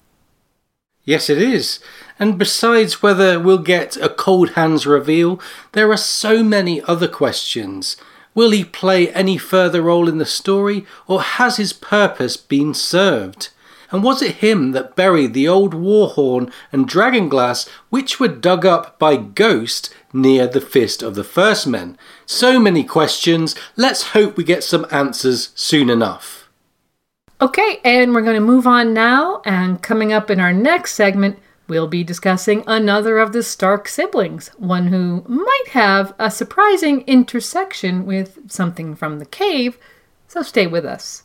[SPEAKER 3] Yes, it is. And besides whether we'll get a Cold Hands reveal, there are so many other questions. Will he play any further role in the story, or has his purpose been served? And was it him that buried the old war horn and dragon glass which were dug up by Ghost near the Fist of the First Men? So many questions. Let's hope we get some answers soon enough.
[SPEAKER 1] Okay, and we're going to move on now. And coming up in our next segment, We'll be discussing another of the Stark siblings, one who might have a surprising intersection with something from the cave, so stay with us.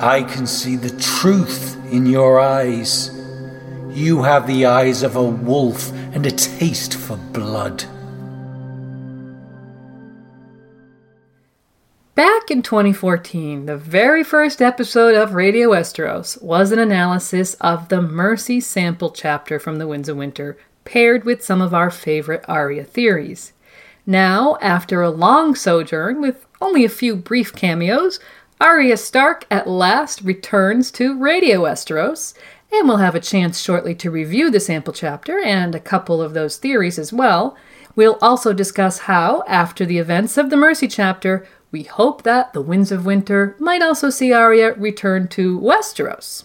[SPEAKER 4] I can see the truth in your eyes. You have the eyes of a wolf and a taste for blood.
[SPEAKER 1] Back in 2014, the very first episode of Radio Westeros was an analysis of the Mercy sample chapter from The Winds of Winter, paired with some of our favorite Arya theories. Now, after a long sojourn with only a few brief cameos, Arya Stark at last returns to Radio Westeros, and we'll have a chance shortly to review the sample chapter and a couple of those theories as well. We'll also discuss how, after the events of the Mercy chapter, we hope that the Winds of Winter might also see Arya return to Westeros.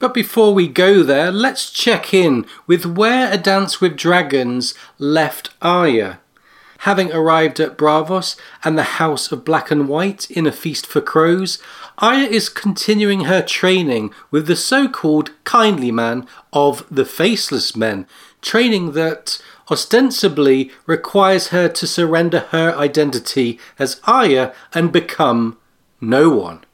[SPEAKER 3] But before we go there, let's check in with where A Dance with Dragons left Arya. Having arrived at Braavos and the House of Black and White in a feast for crows, Arya is continuing her training with the so called kindly man of the Faceless Men, training that ostensibly requires her to surrender her identity as Arya and become no one.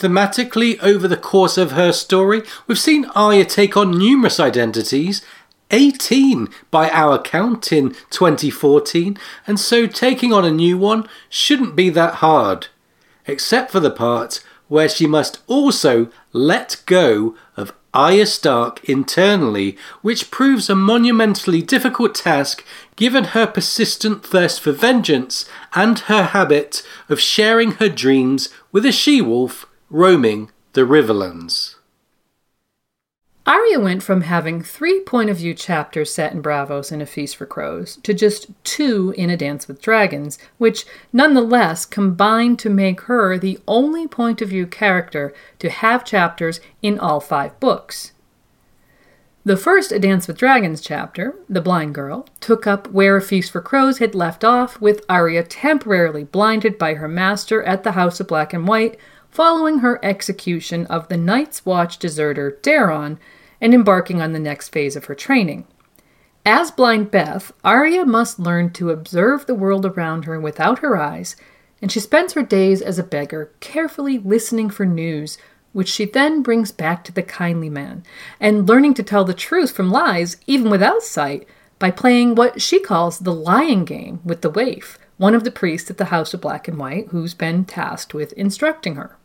[SPEAKER 3] Thematically, over the course of her story, we've seen Arya take on numerous identities 18 by our count in 2014, and so taking on a new one shouldn't be that hard, except for the part where she must also let go of Arya Stark internally, which proves a monumentally difficult task given her persistent thirst for vengeance and her habit of sharing her dreams with a she wolf roaming the Riverlands.
[SPEAKER 1] Arya went from having three point of view chapters set in Braavos in A Feast for Crows to just two in A Dance with Dragons, which nonetheless combined to make her the only point of view character to have chapters in all five books. The first A Dance with Dragons chapter, The Blind Girl, took up where A Feast for Crows had left off, with Arya temporarily blinded by her master at the House of Black and White following her execution of the Night's Watch deserter Daeron and embarking on the next phase of her training. As Blind Beth, Arya must learn to observe the world around her without her eyes, and she spends her days as a beggar, carefully listening for news, which she then brings back to the kindly man, and learning to tell the truth from lies, even without sight, by playing what she calls the lying game with the waif, one of the priests at the House of Black and White who's been tasked with instructing her.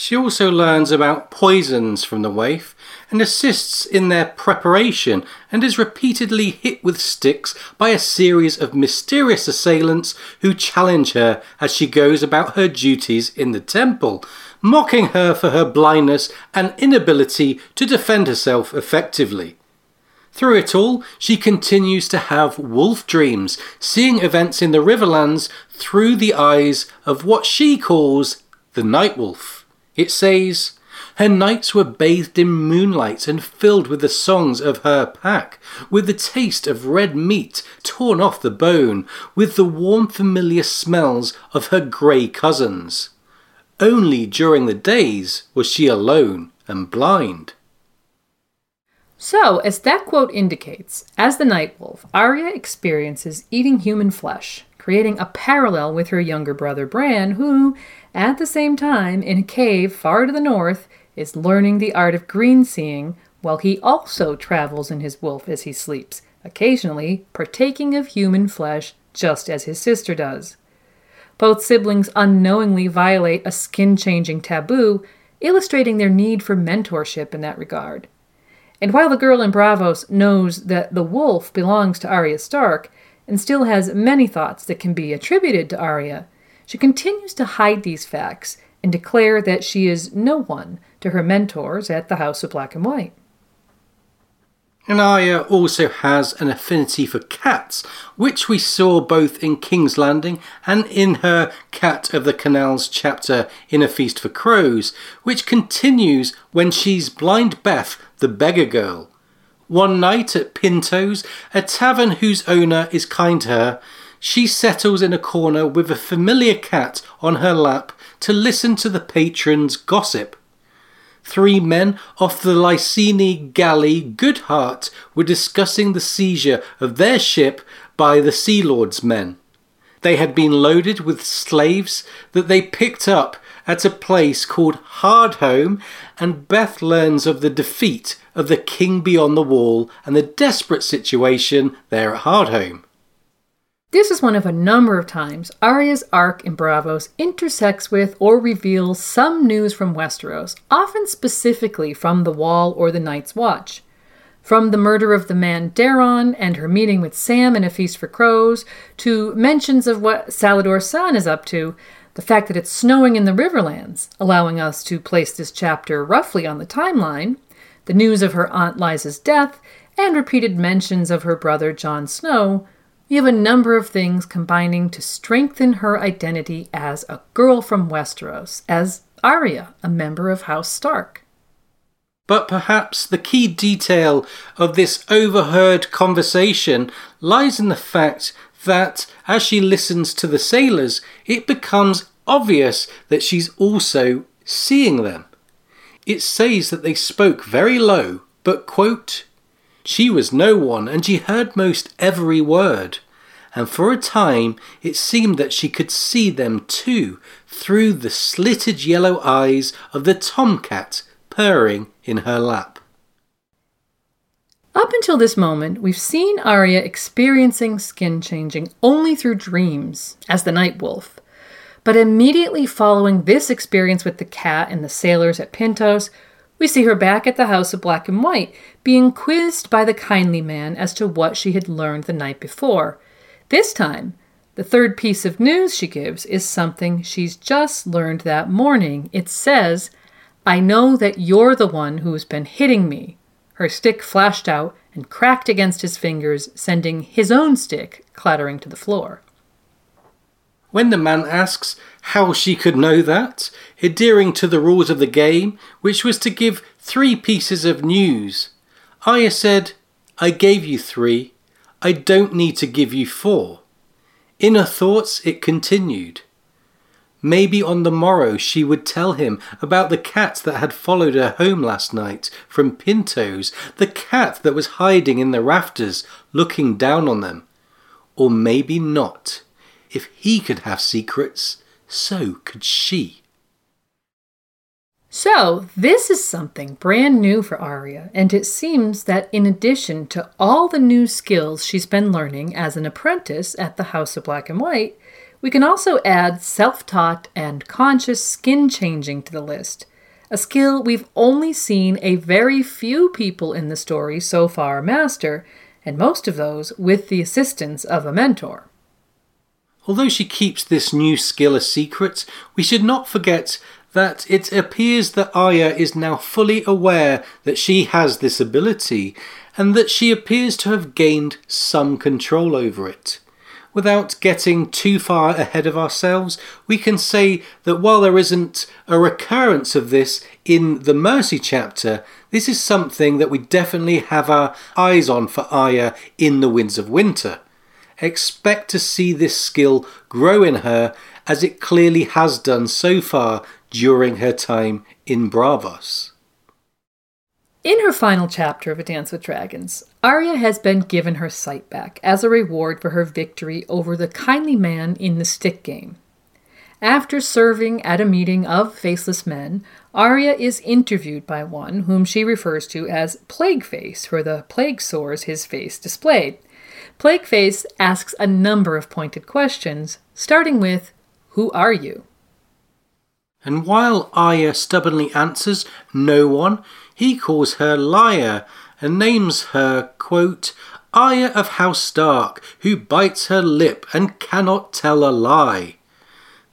[SPEAKER 3] She also learns about poisons from the waif and assists in their preparation and is repeatedly hit with sticks by a series of mysterious assailants who challenge her as she goes about her duties in the temple, mocking her for her blindness and inability to defend herself effectively. Through it all, she continues to have wolf dreams, seeing events in the Riverlands through the eyes of what she calls the Night Wolf. It says, Her nights were bathed in moonlight and filled with the songs of her pack, with the taste of red meat torn off the bone, with the warm familiar smells of her grey cousins. Only during the days was she alone and blind.
[SPEAKER 1] So, as that quote indicates, as the Night Wolf, Arya experiences eating human flesh, creating a parallel with her younger brother Bran, who, at the same time, in a cave far to the north, is learning the art of green seeing while he also travels in his wolf as he sleeps, occasionally partaking of human flesh just as his sister does. Both siblings unknowingly violate a skin changing taboo, illustrating their need for mentorship in that regard. And while the girl in Braavos knows that the wolf belongs to Arya Stark and still has many thoughts that can be attributed to Arya, she continues to hide these facts and declare that she is no one to her mentors at the House of Black and White.
[SPEAKER 3] And Arya also has an affinity for cats, which we saw both in King's Landing and in her Cat of the Canals chapter in A Feast for Crows, which continues when she's Blind Beth, the beggar girl. One night at Pynto's, a tavern whose owner is kind to her, she settles in a corner with a familiar cat on her lap to listen to the patrons gossip. Three men off the Lyseni galley Goodheart were discussing the seizure of their ship by the Sea Lord's men. They had been loaded with slaves that they picked up at a place called Hardhome, and Beth learns of the defeat of the king beyond the wall and the desperate situation there at Hardhome.
[SPEAKER 1] This is one of a number of times Arya's arc in Braavos intersects with or reveals some news from Westeros, often specifically from the Wall or the Night's Watch. From the murder of the man Daeron and her meeting with Sam in A Feast for Crows, to mentions of what Salladhor Saan is up to, the fact that it's snowing in the Riverlands, allowing us to place this chapter roughly on the timeline, the news of her Aunt Lysa's death, and repeated mentions of her brother Jon Snow, we have a number of things combining to strengthen her identity as a girl from Westeros, as Arya, a member of House Stark.
[SPEAKER 3] But perhaps the key detail of this overheard conversation lies in the fact that as she listens to the sailors, it becomes obvious that she's also seeing them. It says that they spoke very low, but, quote, she was no one, and she heard most every word. And for a time it seemed that she could see them too, through the slitted yellow eyes of the tomcat purring in her lap.
[SPEAKER 1] Up until this moment, we've seen Arya experiencing skin changing only through dreams, as the Night Wolf. But immediately following this experience with the cat and the sailors at Pynto's, we see her back at the House of Black and White, being quizzed by the kindly man as to what she had learned the night before. This time, the third piece of news she gives is something she's just learned that morning. It says, I know that you're the one who's been hitting me. Her stick flashed out and cracked against his fingers, sending his own stick clattering to the floor.
[SPEAKER 3] When the man asks how she could know that, adhering to the rules of the game, which was to give three pieces of news, Arya said, I gave you three. I don't need to give you four. In her thoughts, it continued. Maybe on the morrow she would tell him about the cat that had followed her home last night from Pynto's, the cat that was hiding in the rafters, looking down on them. Or maybe not. If he could have secrets, so could she.
[SPEAKER 1] So, this is something brand new for Arya, and it seems that in addition to all the new skills she's been learning as an apprentice at the House of Black and White, we can also add self taught and conscious skin changing to the list, a skill we've only seen a very few people in the story so far master, and most of those with the assistance of a mentor.
[SPEAKER 3] Although she keeps this new skill a secret, we should not forget that it appears that Arya is now fully aware that she has this ability, and that she appears to have gained some control over it. Without getting too far ahead of ourselves, we can say that while there isn't a recurrence of this in the Mercy chapter, this is something that we definitely have our eyes on for Arya in the Winds of Winter expect to see this skill grow in her as it clearly has done so far during her time in Braavos.
[SPEAKER 1] In her final chapter of A Dance with Dragons, Arya has been given her sight back as a reward for her victory over the kindly man in the stick game. After serving at a meeting of faceless men, Arya is interviewed by one whom she refers to as Plague Face for the plague sores his face displayed. Plagueface asks a number of pointed questions, starting with, Who are you?
[SPEAKER 3] And while Arya stubbornly answers, No one, he calls her liar and names her, quote, Arya of House Stark, who bites her lip and cannot tell a lie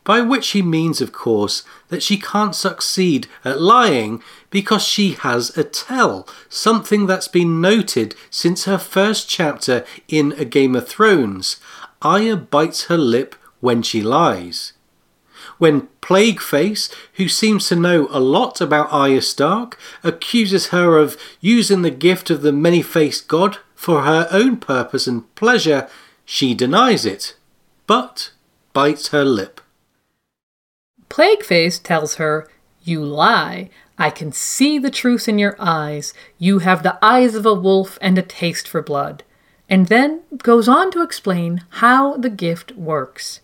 [SPEAKER 3] by which he means, of course, that she can't succeed at lying because she has a tell, something that's been noted since her first chapter in A Game of Thrones. Arya bites her lip when she lies. When Plagueface, who seems to know a lot about Arya Stark, accuses her of using the gift of the many faced god for her own purpose and pleasure, she denies it, but bites her lip.
[SPEAKER 1] Plagueface tells her, You lie. I can see the truth in your eyes. You have the eyes of a wolf and a taste for blood. And then goes on to explain how the gift works.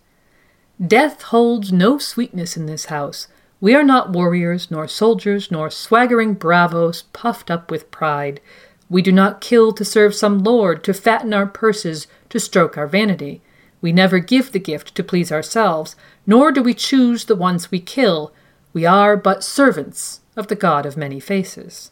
[SPEAKER 1] Death holds no sweetness in this house. We are not warriors, nor soldiers, nor swaggering bravos puffed up with pride. We do not kill to serve some lord, to fatten our purses, to stroke our vanity. We never give the gift to please ourselves, nor do we choose the ones we kill. We are but servants of the God of many faces.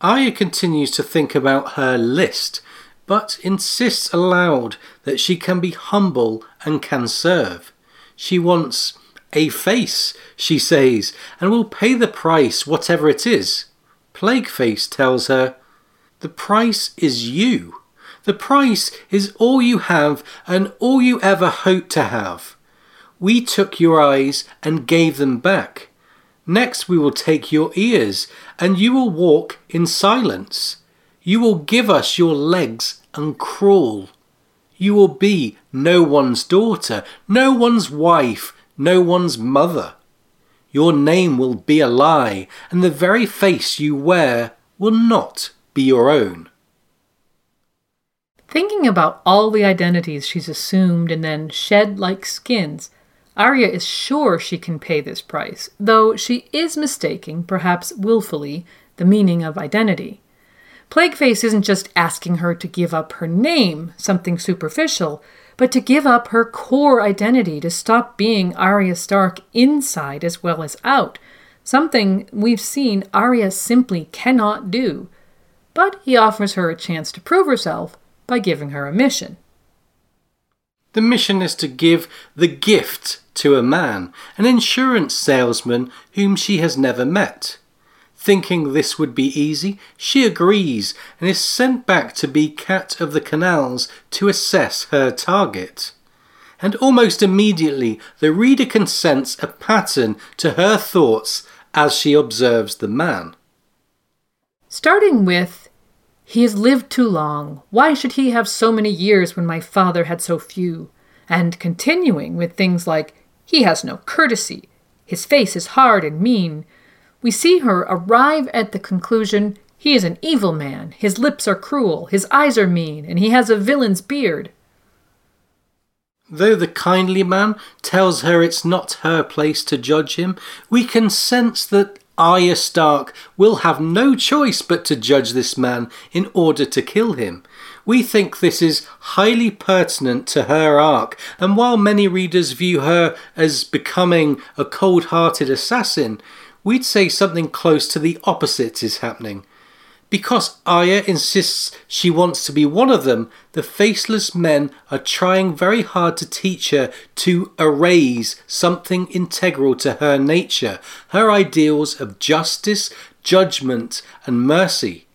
[SPEAKER 3] Arya continues to think about her list, but insists aloud that she can be humble and can serve. She wants a face, she says, and will pay the price, whatever it is. Plagueface tells her, The price is you. The price is all you have and all you ever hope to have. We took your eyes and gave them back. Next, we will take your ears, and you will walk in silence. You will give us your legs and crawl. You will be no one's daughter, no one's wife, no one's mother. Your name will be a lie, and the very face you wear will not be your own.
[SPEAKER 1] Thinking about all the identities she's assumed and then shed like skins, Arya is sure she can pay this price, though she is mistaking, perhaps willfully, the meaning of identity. Plagueface isn't just asking her to give up her name, something superficial, but to give up her core identity, to stop being Arya Stark inside as well as out, something we've seen Arya simply cannot do. But he offers her a chance to prove herself by giving her a mission.
[SPEAKER 3] The mission is to give the gift to a man, an insurance salesman whom she has never met. Thinking this would be easy, she agrees and is sent back to be Cat of the Canals to assess her target. And almost immediately, the reader can sense a pattern to her thoughts as she observes the man.
[SPEAKER 1] Starting with, He has lived too long. Why should he have so many years when my father had so few? And continuing with things like, He has no courtesy. His face is hard and mean we see her arrive at the conclusion he is an evil man, his lips are cruel, his eyes are mean, and he has a villain's beard.
[SPEAKER 3] Though the kindly man tells her it's not her place to judge him, we can sense that Arya Stark will have no choice but to judge this man in order to kill him. We think this is highly pertinent to her arc, and while many readers view her as becoming a cold hearted assassin, we'd say something close to the opposite is happening. Because Arya insists she wants to be one of them, the faceless men are trying very hard to teach her to erase something integral to her nature, her ideals of justice, judgment, and mercy.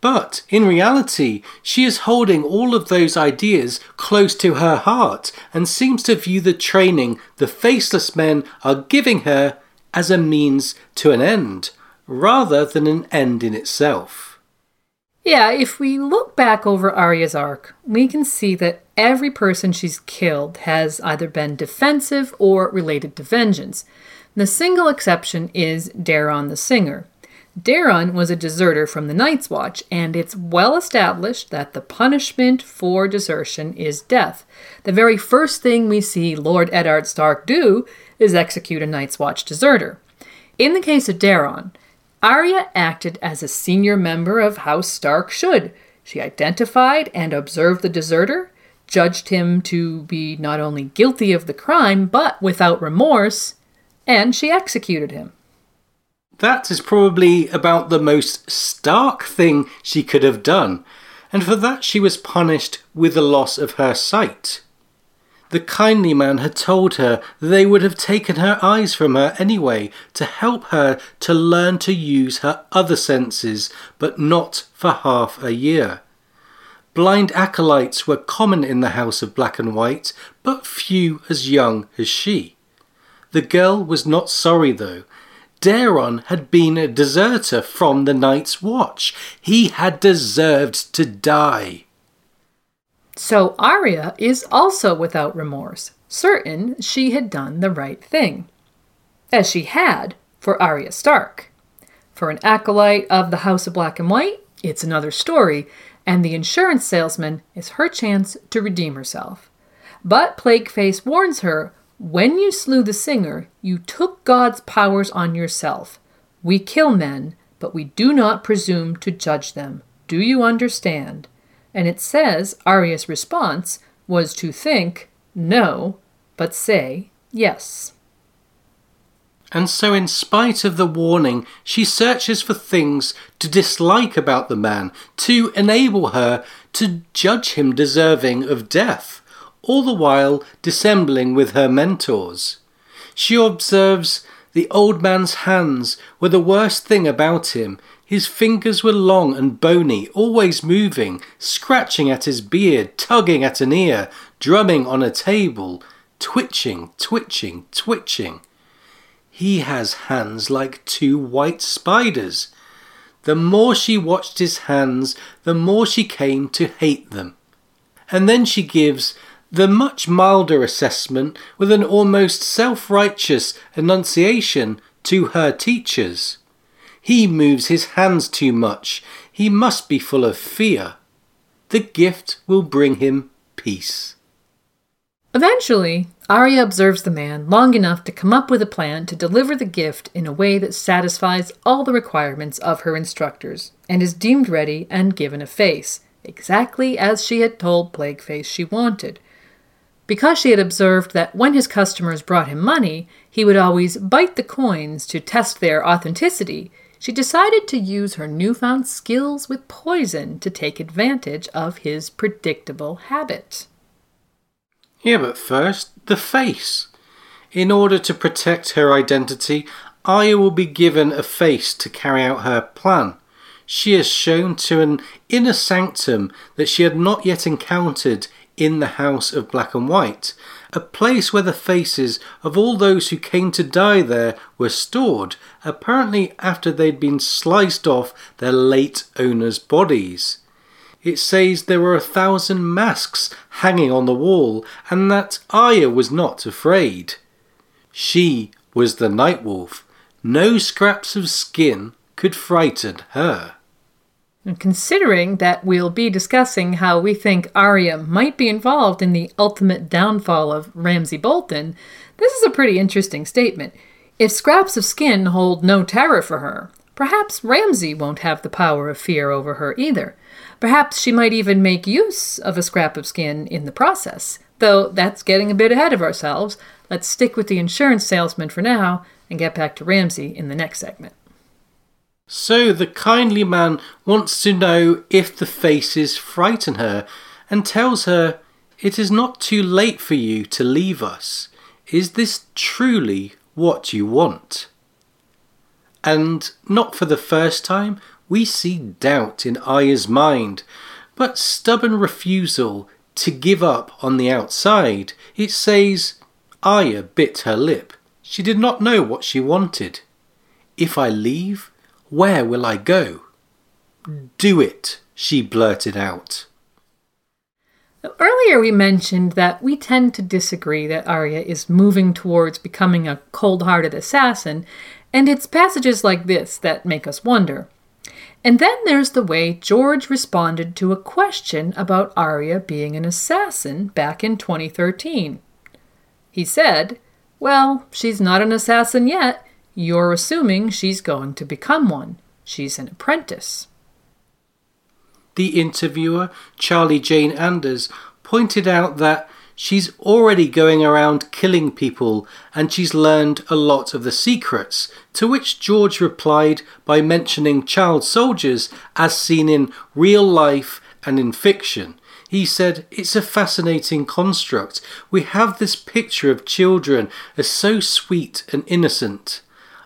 [SPEAKER 3] But in reality, she is holding all of those ideas close to her heart and seems to view the training the faceless men are giving her as a means to an end, rather than an end in itself.
[SPEAKER 1] Yeah, if we look back over Arya's arc, we can see that every person she's killed has either been defensive or related to vengeance. The single exception is Daeron the Singer. Daeron was a deserter from the Night's Watch, and it's well established that the punishment for desertion is death. The very first thing we see Lord Eddard Stark do is execute a Night's Watch deserter. In the case of Daeron, Arya acted as a senior member of House Stark should. She identified and observed the deserter, judged him to be not only guilty of the crime, but without remorse, and she executed him.
[SPEAKER 3] That is probably about the most stark thing she could have done, and for that she was punished with the loss of her sight. The kindly man had told her they would have taken her eyes from her anyway to help her to learn to use her other senses, but not for half a year. Blind acolytes were common in the House of Black and White, but few as young as she. The girl was not sorry though. Daeron had been a deserter from the Night's Watch. He had deserved to die.
[SPEAKER 1] So Arya is also without remorse, certain she had done the right thing. As she had for Arya Stark. For an acolyte of the House of Black and White, it's another story, and the insurance salesman is her chance to redeem herself. But Plagueface warns her when you slew the singer, you took God's powers on yourself. We kill men, but we do not presume to judge them. Do you understand? And it says, Arya's response, was to think no, but say yes.
[SPEAKER 3] And so, in spite of the warning, she searches for things to dislike about the man to enable her to judge him deserving of death, all the while dissembling with her mentors. She observes the old man's hands were the worst thing about him. His fingers were long and bony, always moving, scratching at his beard, tugging at an ear, drumming on a table, twitching, twitching, twitching. He has hands like two white spiders. The more she watched his hands, the more she came to hate them. And then she gives the much milder assessment with an almost self righteous enunciation to her teachers. He moves his hands too much. He must be full of fear. The gift will bring him peace.
[SPEAKER 1] Eventually, Arya observes the man long enough to come up with a plan to deliver the gift in a way that satisfies all the requirements of her instructors, and is deemed ready and given a face, exactly as she had told Plagueface she wanted. Because she had observed that when his customers brought him money, he would always bite the coins to test their authenticity, she decided to use her newfound skills with poison to take advantage of his predictable habit.
[SPEAKER 3] Yeah, but first, the face. In order to protect her identity, Arya will be given a face to carry out her plan. She is shown to an inner sanctum that she had not yet encountered in the House of Black and White, a place where the faces of all those who came to die there were stored, apparently after they'd been sliced off their late owners' bodies it says there were a thousand masks hanging on the wall, and that Arya was not afraid. She was the Night Wolf. No scraps of skin could frighten her.
[SPEAKER 1] And considering that we'll be discussing how we think Arya might be involved in the ultimate downfall of Ramsay Bolton, this is a pretty interesting statement. If scraps of skin hold no terror for her, perhaps Ramsay won't have the power of fear over her either. Perhaps she might even make use of a scrap of skin in the process. Though that's getting a bit ahead of ourselves. Let's stick with the insurance salesman for now and get back to Ramsay in the next segment.
[SPEAKER 3] So the kindly man wants to know if the faces frighten her and tells her, It is not too late for you to leave us. Is this truly what you want? And not for the first time, we see doubt in Arya's mind, but stubborn refusal to give up on the outside. It says, Arya bit her lip. She did not know what she wanted. If I leave, where will I go? Hmm. Do it, she blurted out.
[SPEAKER 1] Earlier, we mentioned that we tend to disagree that Arya is moving towards becoming a cold hearted assassin, and it's passages like this that make us wonder. And then there's the way George responded to a question about Arya being an assassin back in 2013. He said, Well, she's not an assassin yet. You're assuming she's going to become one. She's an apprentice.
[SPEAKER 3] The interviewer, Charlie Jane Anders, pointed out that She's already going around killing people and she's learned a lot of the secrets. To which George replied by mentioning child soldiers as seen in real life and in fiction. He said, It's a fascinating construct. We have this picture of children as so sweet and innocent.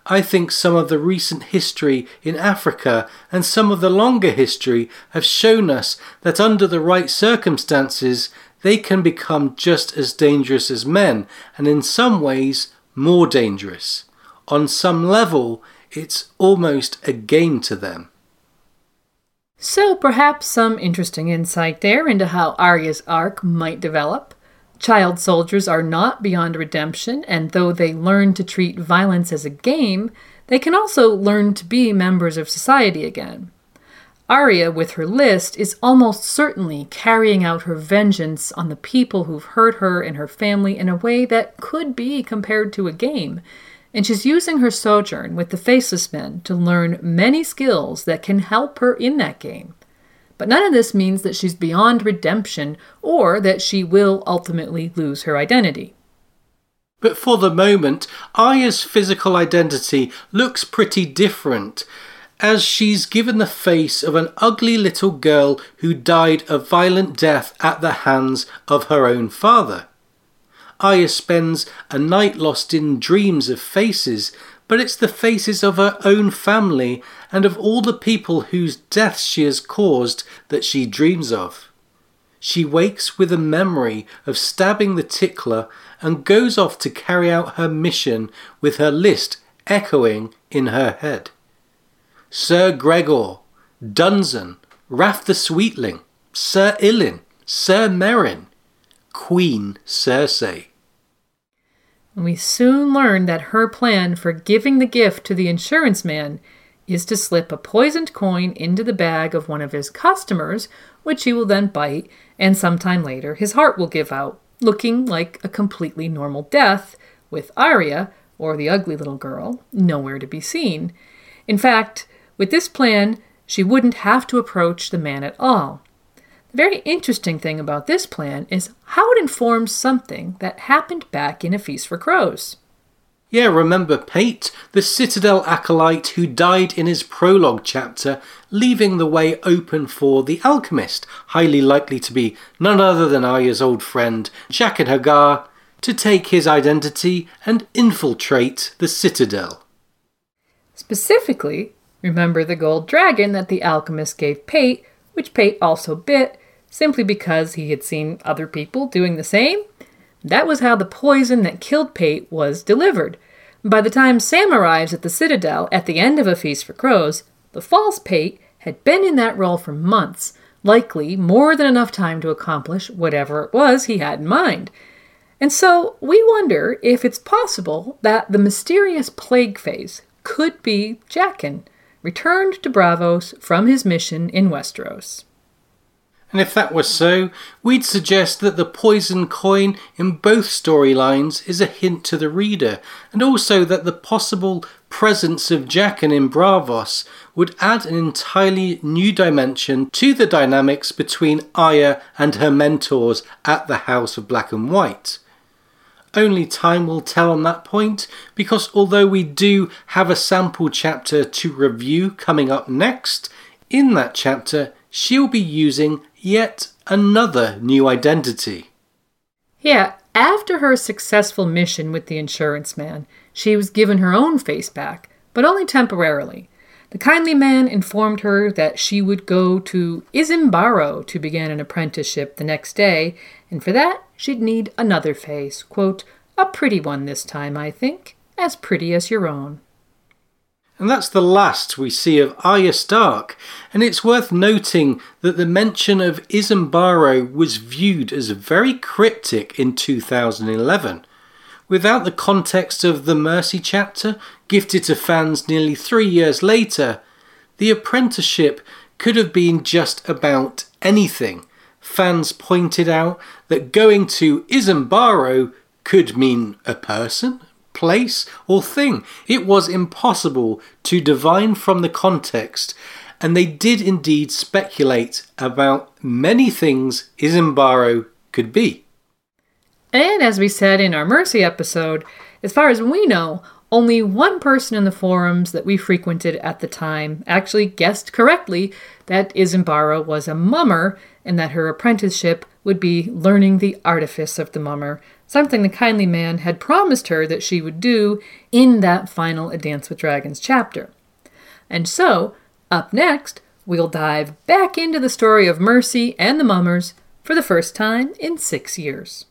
[SPEAKER 3] I think some of the recent history in Africa and some of the longer history have shown us that under the right circumstances, they can become just as dangerous as men, and in some ways more dangerous. On some level, it's almost a game to them.
[SPEAKER 1] So, perhaps some interesting insight there into how Arya's arc might develop. Child soldiers are not beyond redemption, and though they learn to treat violence as a game, they can also learn to be members of society again. Arya, with her list, is almost certainly carrying out her vengeance on the people who've hurt her and her family in a way that could be compared to a game. And she's using her sojourn with the Faceless Men to learn many skills that can help her in that game. But none of this means that she's beyond redemption or that she will ultimately lose her identity.
[SPEAKER 3] But for the moment, Arya's physical identity looks pretty different, as she's given the face of an ugly little girl who died a violent death at the hands of her own father. Arya spends a night lost in dreams of faces, but it's the faces of her own family and of all the people whose deaths she has caused that she dreams of. She wakes with a memory of stabbing the tickler and goes off to carry out her mission with her list echoing in her head. Sir Gregor, Dunsen, Raff the Sweetling, Sir Ilyn, Sir Meryn, Queen Cersei.
[SPEAKER 1] We soon learn that her plan for giving the gift to the insurance man is to slip a poisoned coin into the bag of one of his customers, which he will then bite, and sometime later his heart will give out, looking like a completely normal death, with Arya, or the ugly little girl, nowhere to be seen. In fact, with this plan, she wouldn't have to approach the man at all. Very interesting thing about this plan is how it informs something that happened back in A Feast for Crows.
[SPEAKER 3] Yeah, remember Pate, the Citadel acolyte who died in his prologue chapter, leaving the way open for the alchemist, highly likely to be none other than Arya's old friend, Jaqen H'ghar, to take his identity and infiltrate the Citadel.
[SPEAKER 1] Specifically, remember the gold dragon that the alchemist gave Pate, which Pate also bit, simply because he had seen other people doing the same? That was how the poison that killed Pate was delivered. By the time Sam arrives at the Citadel at the end of A Feast for Crows, the false Pate had been in that role for months, likely more than enough time to accomplish whatever it was he had in mind. And so we wonder if it's possible that the mysterious plague face could be Jaqen, returned to Braavos from his mission in Westeros.
[SPEAKER 3] And if that were so, we'd suggest that the poison coin in both storylines is a hint to the reader, and also that the possible presence of Jaqen in Braavos would add an entirely new dimension to the dynamics between Arya and her mentors at the House of Black and White. Only time will tell on that point, because although we do have a sample chapter to review coming up next, in that chapter she'll be using yet another new identity.
[SPEAKER 1] Yeah, after her successful mission with the insurance man, she was given her own face back, but only temporarily. The kindly man informed her that she would go to Izembaro to begin an apprenticeship the next day, and for that she'd need another face, quote, a pretty one this time, I think, as pretty as your own.
[SPEAKER 3] And that's the last we see of Arya Stark, and it's worth noting that the mention of Izembaro was viewed as very cryptic in 2011. Without the context of the Mercy chapter, gifted to fans nearly three years later, the apprenticeship could have been just about anything. Fans pointed out that going to Izembaro could mean a person, place, or thing. It was impossible to divine from the context, and they did indeed speculate about many things Izembaro could be.
[SPEAKER 1] And as we said in our Mercy episode, as far as we know, only one person in the forums that we frequented at the time actually guessed correctly that Izembaro was a mummer and that her apprenticeship would be learning the artifice of the mummer, something the kindly man had promised her that she would do in that final A Dance with Dragons chapter. And so, up next, we'll dive back into the story of Mercy and the Mummers for the first time in six years.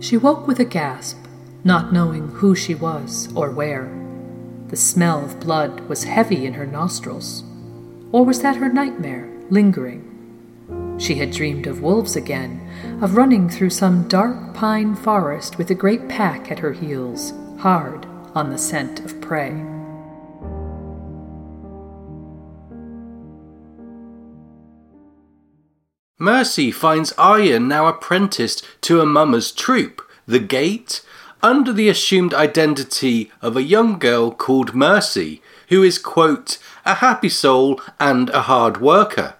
[SPEAKER 1] She woke with a gasp, not knowing who she was or where. The smell of blood was heavy in her nostrils. Or was that her nightmare lingering? She had dreamed of wolves again, of running through some dark pine forest with a great pack at her heels, hard on the scent of prey.
[SPEAKER 3] Mercy finds Arya now apprenticed to a mummer's troop, the Gate, under the assumed identity of a young girl called Mercy, who is, quote, a happy soul and a hard worker.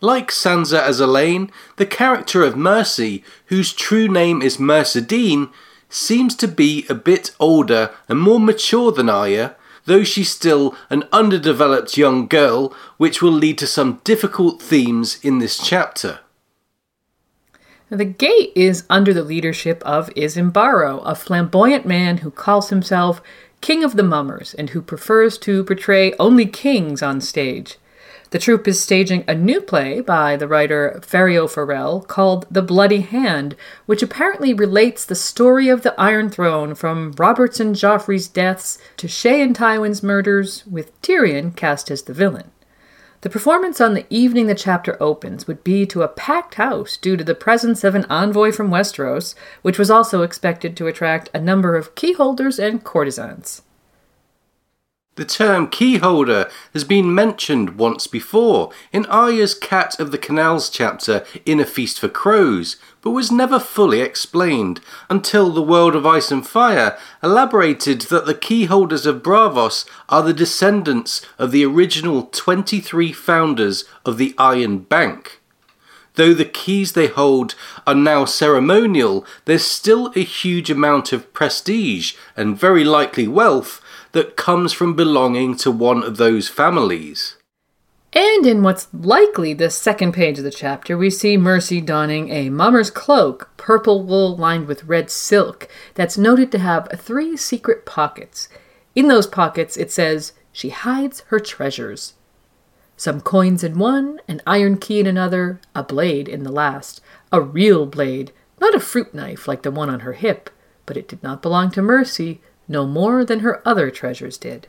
[SPEAKER 3] Like Sansa as Alayne, the character of Mercy, whose true name is Mercedene, seems to be a bit older and more mature than Arya, though she's still an underdeveloped young girl, which will lead to some difficult themes in this chapter.
[SPEAKER 1] The gate is under the leadership of Izembaro, a flamboyant man who calls himself King of the Mummers and who prefers to portray only kings on stage. The troupe is staging a new play by the writer Phario Forel called The Bloody Hand, which apparently relates the story of the Iron Throne from Robert's and Joffrey's deaths to Shae and Tywin's murders, with Tyrion cast as the villain. The performance on the evening the chapter opens would be to a packed house due to the presence of an envoy from Westeros, which was also expected to attract a number of keyholders and courtesans.
[SPEAKER 3] The term keyholder has been mentioned once before in Arya's Cat of the Canals chapter in A Feast for Crows, but was never fully explained until The World of Ice and Fire elaborated that the keyholders of Braavos are the descendants of the original 23 founders of the Iron Bank. Though the keys they hold are now ceremonial, there's still a huge amount of prestige and very likely wealth that comes from belonging to one of those families.
[SPEAKER 1] And in what's likely the second page of the chapter, we see Mercy donning a mummer's cloak, purple wool lined with red silk, that's noted to have three secret pockets. In those pockets, it says, she hides her treasures. Some coins in one, an iron key in another, a blade in the last. A real blade, not a fruit knife like the one on her hip, but it did not belong to Mercy, no more than her other treasures did.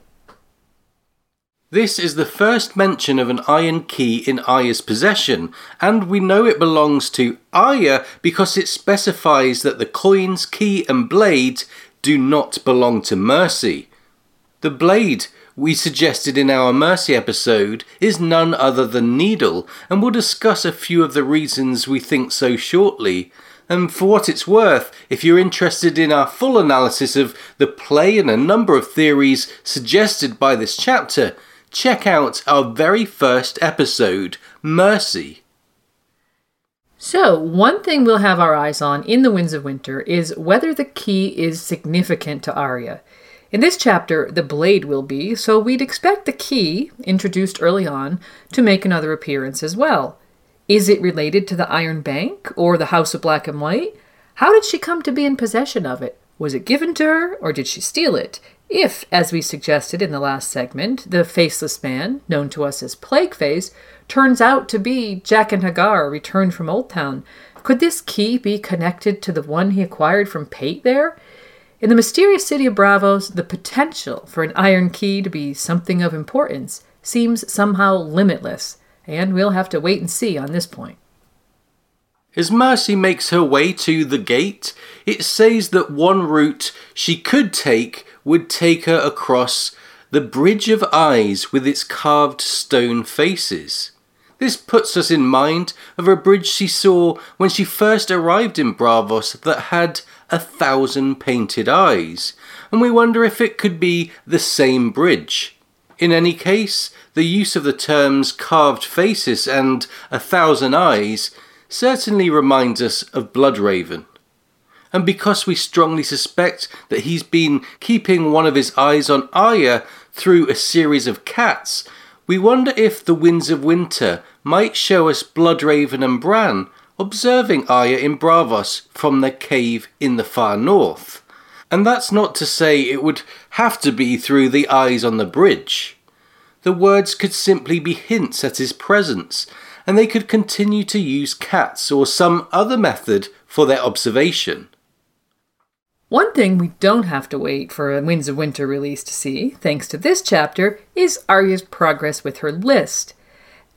[SPEAKER 3] This is the first mention of an iron key in Arya's possession, and we know it belongs to Arya because it specifies that the coins, key, and blade do not belong to Mercy. The blade we suggested in our Mercy episode is none other than Needle, and we'll discuss a few of the reasons we think so shortly. And for what it's worth, if you're interested in our full analysis of the play and a number of theories suggested by this chapter, check out our very first episode, Mercy.
[SPEAKER 1] So, one thing we'll have our eyes on in The Winds of Winter is whether the key is significant to Arya. In this chapter, the blade will be, so we'd expect the key, introduced early on, to make another appearance as well. Is it related to the Iron Bank or the House of Black and White? How did she come to be in possession of it? Was it given to her or did she steal it? If, as we suggested in the last segment, the faceless man, known to us as Plague Face, turns out to be Jaqen H'ghar returned from Oldtown, could this key be connected to the one he acquired from Pate there? In the mysterious city of Braavos, the potential for an iron key to be something of importance seems somehow limitless and we'll have to wait and see on this point.
[SPEAKER 3] As Mercy makes her way to the gate, it says that one route she could take would take her across the Bridge of Eyes with its carved stone faces. This puts us in mind of a bridge she saw when she first arrived in Braavos that had a thousand painted eyes, and we wonder if it could be the same bridge. In any case, the use of the terms carved faces and a thousand eyes certainly reminds us of Bloodraven. And because we strongly suspect that he's been keeping one of his eyes on Arya through a series of cats, we wonder if the Winds of Winter might show us Bloodraven and Bran observing Arya in Braavos from their cave in the far north. And that's not to say it would have to be through the eyes on the bridge the words could simply be hints at his presence, and they could continue to use cats or some other method for their observation.
[SPEAKER 1] One thing we don't have to wait for a Winds of Winter release to see, thanks to this chapter, is Arya's progress with her list.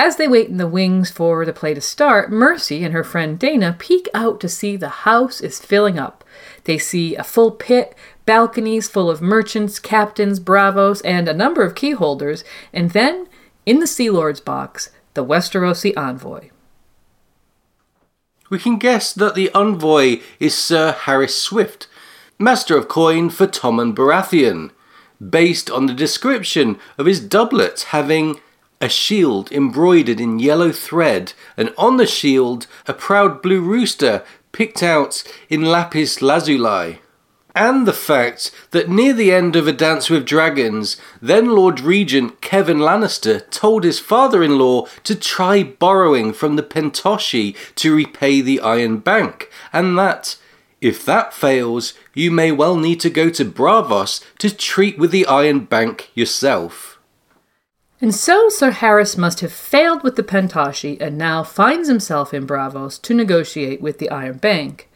[SPEAKER 1] As they wait in the wings for the play to start, Mercy and her friend Daena peek out to see the house is filling up. They see a full pit, balconies full of merchants, captains, bravos, and a number of keyholders, and then, in the Sea Lord's box, the Westerosi envoy.
[SPEAKER 3] We can guess that the envoy is Sir Harys Swift, Master of Coin for Tommen Baratheon, based on the description of his doublet having a shield embroidered in yellow thread, and on the shield a proud blue rooster picked out in lapis lazuli. And the fact that near the end of A Dance with Dragons, then Lord Regent Kevan Lannister told his father in law to try borrowing from the Pentoshi to repay the Iron Bank, and that, if that fails, you may well need to go to Braavos to treat with the Iron Bank yourself.
[SPEAKER 1] And so Sir Harys must have failed with the Pentoshi and now finds himself in Braavos to negotiate with the Iron Bank.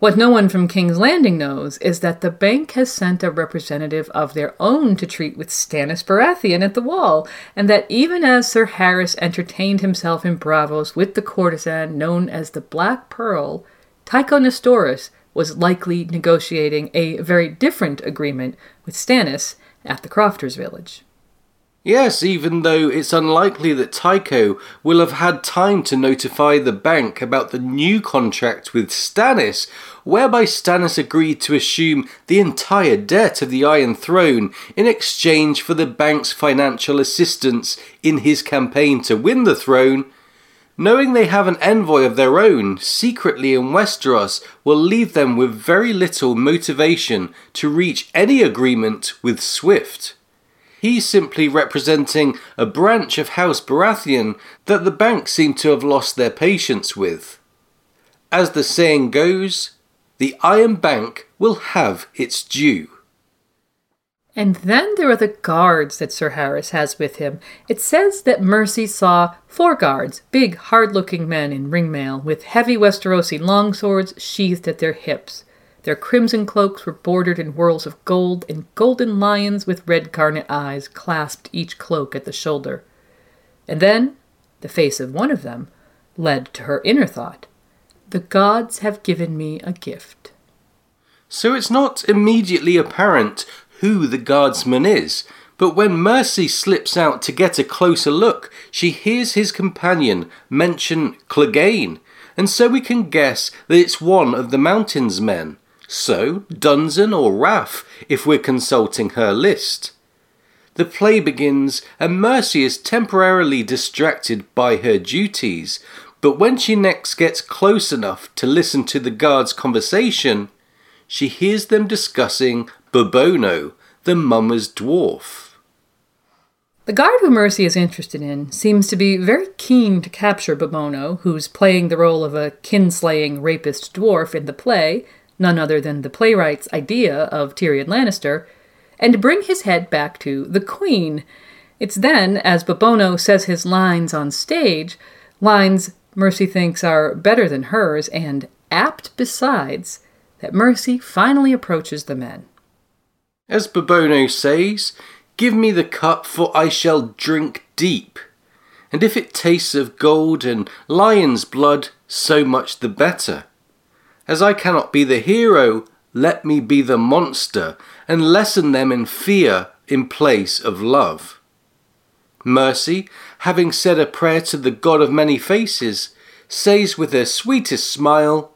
[SPEAKER 1] What no one from King's Landing knows is that the bank has sent a representative of their own to treat with Stannis Baratheon at the wall, and that even as Sir Harys entertained himself in Braavos with the courtesan known as the Black Pearl, Tycho Nestoris was likely negotiating a very different agreement with Stannis at the Crofters' village.
[SPEAKER 3] Yes, even though it's unlikely that Tycho will have had time to notify the bank about the new contract with Stannis, whereby Stannis agreed to assume the entire debt of the Iron Throne in exchange for the bank's financial assistance in his campaign to win the throne. Knowing they have an envoy of their own secretly in Westeros will leave them with very little motivation to reach any agreement with Swift. He's simply representing a branch of House Baratheon that the bank seem to have lost their patience with. As the saying goes, the Iron Bank will have its due.
[SPEAKER 1] And then there are the guards that Sir Harys has with him. It says that Mercy saw four guards, big, hard looking men in ringmail, with heavy Westerosi longswords sheathed at their hips. Their crimson cloaks were bordered in whorls of gold, and golden lions with red garnet eyes clasped each cloak at the shoulder. And then the face of one of them led to her inner thought The gods have given me a gift.
[SPEAKER 3] So it's not immediately apparent who the guardsman is, but when Mercy slips out to get a closer look, she hears his companion mention Clegane, and so we can guess that it's one of the mountain's men. So, Dunsen or Raff, if we're consulting her list. The play begins, and Mercy is temporarily distracted by her duties, but when she next gets close enough to listen to the guards' conversation, she hears them discussing Bobono, the mummer's dwarf.
[SPEAKER 1] The guard who Mercy is interested in seems to be very keen to capture Bobono, who's playing the role of a kinslaying rapist dwarf in the play, none other than the playwright's idea of Tyrion Lannister, and bring his head back to the Queen. It's then, as Bobono says his lines on stage, lines Mercy thinks are better than hers and apt besides, that Mercy finally approaches the men.
[SPEAKER 3] As Bobono says, Give me the cup, for I shall drink deep. And if it tastes of gold and lion's blood, so much the better. As I cannot be the hero, let me be the monster and lessen them in fear in place of love. Mercy, having said a prayer to the God of many faces, says with her sweetest smile,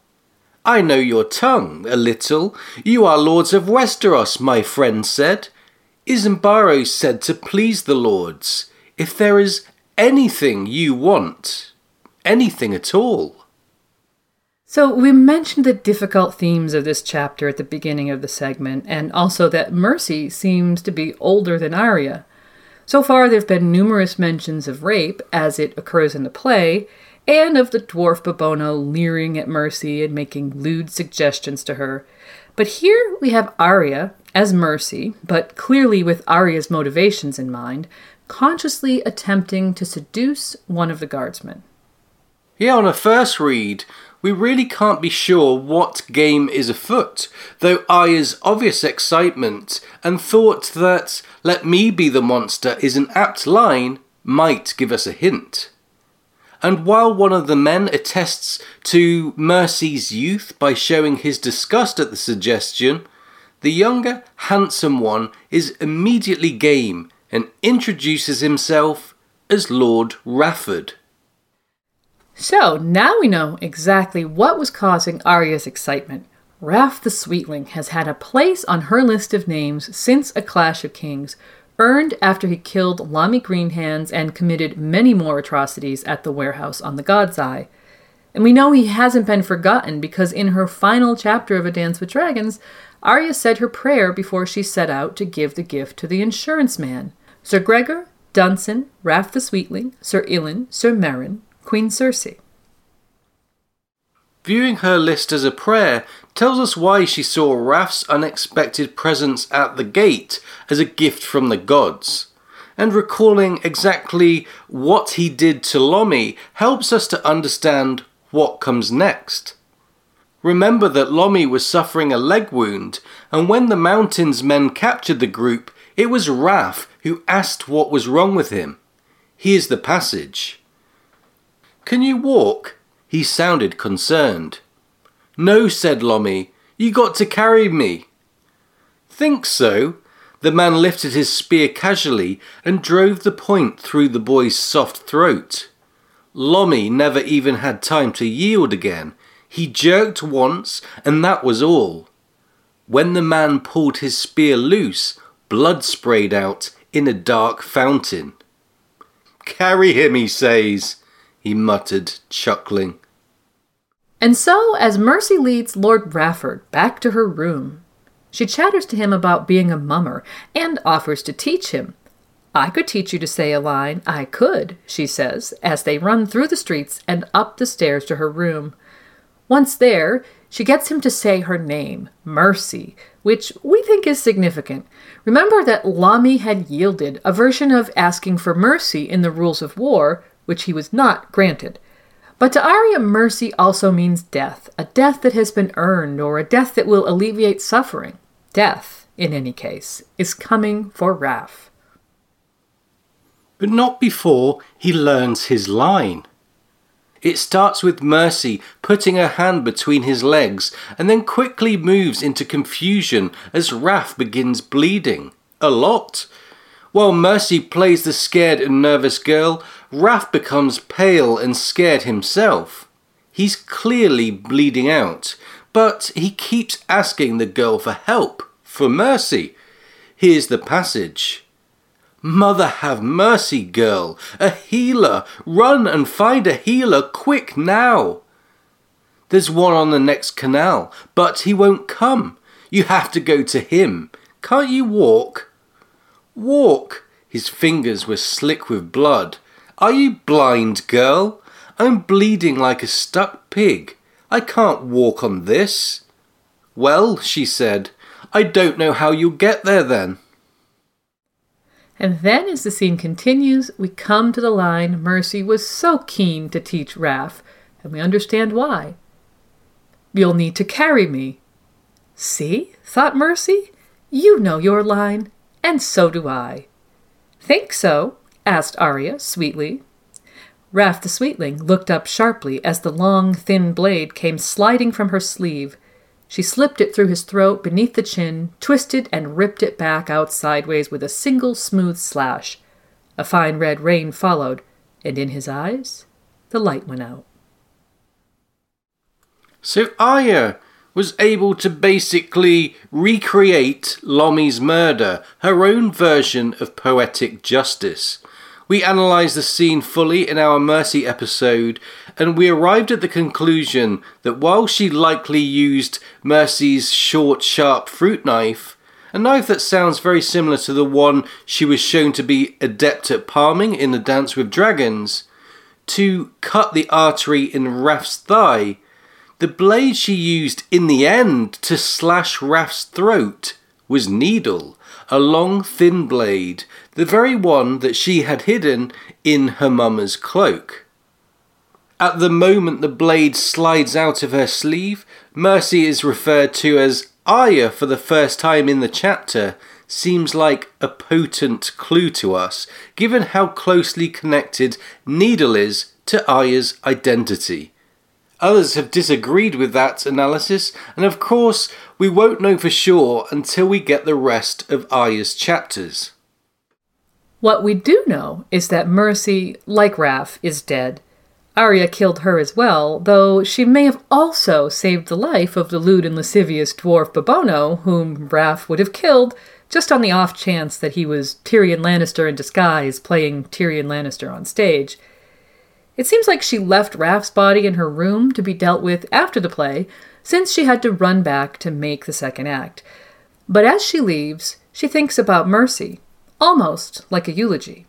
[SPEAKER 3] I know your tongue a little. You are lords of Westeros, my friend said. Izembaro said to please the lords, if there is anything you want, anything at all.
[SPEAKER 1] So, we mentioned the difficult themes of this chapter at the beginning of the segment, and also that Mercy seems to be older than Arya. So far, there have been numerous mentions of rape, as it occurs in the play, and of the dwarf Bobono leering at Mercy and making lewd suggestions to her. But here we have Arya as Mercy, but clearly with Arya's motivations in mind, consciously attempting to seduce one of the guardsmen.
[SPEAKER 3] Yeah, on a first read, we really can't be sure what game is afoot, though Arya's obvious excitement and thought that let me be the monster is an apt line might give us a hint. And while one of the men attests to Mercy's youth by showing his disgust at the suggestion, the younger, handsome one is immediately game and introduces himself as Lord Rafford.
[SPEAKER 1] So now we know exactly what was causing Arya's excitement. Raff the Sweetling has had a place on her list of names since A Clash of Kings, earned after he killed Lommy Greenhands and committed many more atrocities at the warehouse on the God's Eye. And we know he hasn't been forgotten because in her final chapter of A Dance with Dragons, Arya said her prayer before she set out to give the gift to the insurance man. Sir Gregor, Dunsen, Raff the Sweetling, Sir Ilyn, Sir Meryn, Queen Cersei.
[SPEAKER 3] Viewing her list as a prayer tells us why she saw Raff's unexpected presence at the gate as a gift from the gods. And recalling exactly what he did to Lommy helps us to understand what comes next. Remember that Lommy was suffering a leg wound, and when the Mountains men captured the group, it was Raff who asked what was wrong with him. Here's the passage. Can you walk? He sounded concerned. No, said Lommy, you got to carry me. Think so? The man lifted his spear casually and drove the point through the boy's soft throat. Lommy never even had time to yield again. He jerked once, and that was all. When the man pulled his spear loose, blood sprayed out in a dark fountain. Carry him, he says, he muttered, chuckling.
[SPEAKER 1] And so, as Mercy leads Lord Rafford back to her room, she chatters to him about being a mummer and offers to teach him. I could teach you to say a line. I could, she says, as they run through the streets and up the stairs to her room. Once there, she gets him to say her name, Mercy, which we think is significant. Remember that Lommy had yielded a version of asking for mercy in the rules of war, which he was not granted. But to Arya, mercy also means death, a death that has been earned or a death that will alleviate suffering. Death, in any case, is coming for Raff.
[SPEAKER 3] But not before he learns his line. It starts with Mercy putting her hand between his legs and then quickly moves into confusion as Raff begins bleeding. A lot. While Mercy plays the scared and nervous girl, Raff becomes pale and scared himself. He's clearly bleeding out, but he keeps asking the girl for help, for mercy. Here's the passage. Mother have mercy, girl. A healer. Run and find a healer quick now. There's one on the next canal, but he won't come. You have to go to him. Can't you walk? Walk. His fingers were slick with blood. Are you blind, girl? I'm bleeding like a stuck pig. I can't walk on this. Well, she said, I don't know how you'll get there then.
[SPEAKER 1] And then, as the scene continues, we come to the line Mercy was so keen to teach Raff, and we understand why. You'll need to carry me. See, thought Mercy, you know your line, and so do I. Think so? Asked Arya sweetly. Raff the Sweetling looked up sharply as the long, thin blade came sliding from her sleeve. She slipped it through his throat beneath the chin, twisted and ripped it back out sideways with a single smooth slash. A fine red rain followed, and in his eyes the light went out.
[SPEAKER 3] So Arya was able to basically recreate Lommy's murder, her own version of poetic justice. We analysed the scene fully in our Mercy episode, and we arrived at the conclusion that while she likely used Mercy's short, sharp fruit knife, a knife that sounds very similar to the one she was shown to be adept at palming in the Dance with Dragons, to cut the artery in Raff's thigh, the blade she used in the end to slash Raff's throat was needle, a long thin blade, the very one that she had hidden in her mummer's cloak. At the moment the blade slides out of her sleeve, Mercy is referred to as Arya for the first time in the chapter, seems like a potent clue to us, given how closely connected Needle is to Arya's identity. Others have disagreed with that analysis, and of course, we won't know for sure until we get the rest of Arya's chapters.
[SPEAKER 1] What we do know is that Mercy, like Raff, is dead. Arya killed her as well, though she may have also saved the life of the lewd and lascivious dwarf Bobono, whom Raff would have killed just on the off chance that he was Tyrion Lannister in disguise playing Tyrion Lannister on stage. It seems like she left Raff's body in her room to be dealt with after the play, since she had to run back to make the second act. But as she leaves, she thinks about Mercy, almost like a eulogy.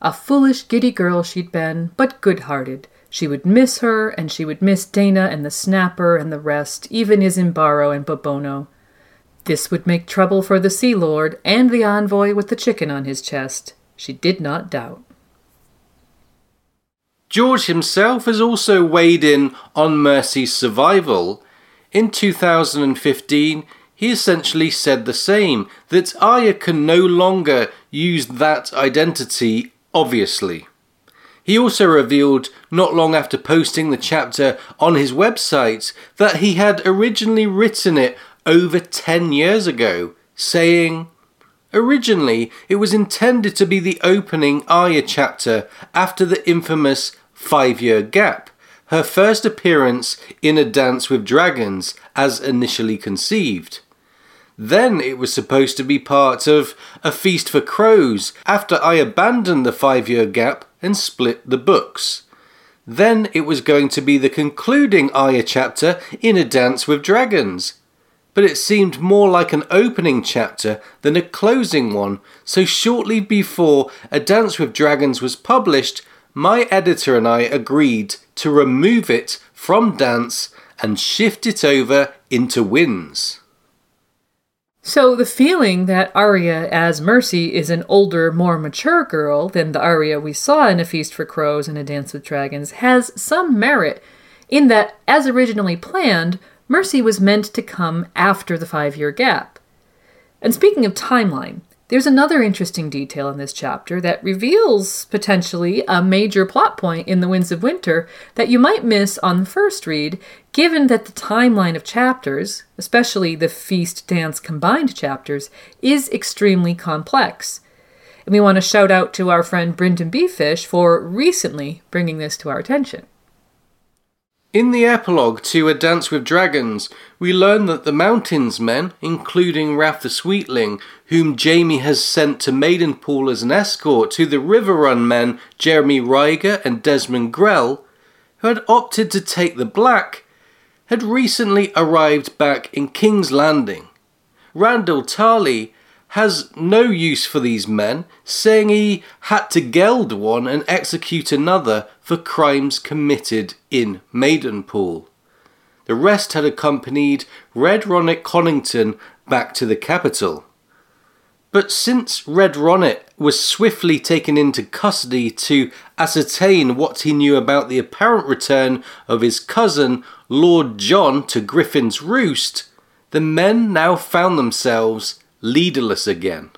[SPEAKER 1] A foolish, giddy girl she'd been, but good hearted. She would miss her, and she would miss Daena and the Snapper and the rest, even Izembaro and Bobono. This would make trouble for the Sea Lord and the envoy with the chicken on his chest. She did not doubt.
[SPEAKER 3] George himself has also weighed in on Mercy's survival. In 2015, he essentially said the same that Arya can no longer use that identity, obviously. He also revealed, not long after posting the chapter on his website, that he had originally written it over 10 years ago, saying, Originally, it was intended to be the opening Arya chapter after the infamous five year gap, her first appearance in A Dance with Dragons as initially conceived. Then it was supposed to be part of A Feast for Crows after I abandoned the five year gap and split the books. Then it was going to be the concluding Arya chapter in A Dance with Dragons, but it seemed more like an opening chapter than a closing one, so shortly before A Dance with Dragons was published, my editor and I agreed to remove it from Dance and shift it over into Winds.
[SPEAKER 1] So the feeling that Arya as Mercy is an older, more mature girl than the Arya we saw in A Feast for Crows and A Dance with Dragons has some merit in that, as originally planned, Mercy was meant to come after the five year gap. And speaking of timeline, there's another interesting detail in this chapter that reveals potentially a major plot point in The Winds of Winter that you might miss on the first read, given that the timeline of chapters, especially the feast dance combined chapters, is extremely complex. And we want to shout out to our friend Brynden BFish for recently bringing this to our attention.
[SPEAKER 3] In the epilogue to A Dance with Dragons, we learn that the Mountains men, including Raff the Sweetling, whom Jaime has sent to Maidenpool as an escort to the Riverrun men Jeremy Ryger and Desmond Grell, who had opted to take the Black, had recently arrived back in King's Landing. Randyll Tarly has no use for these men, saying he had to geld one and execute another for crimes committed in Maidenpool. The rest had accompanied Red Ronnet Connington back to the capital. But since Red Ronnet was swiftly taken into custody to ascertain what he knew about the apparent return of his cousin, Lord Jon, to Griffin's Roost, the men now found themselves leaderless again.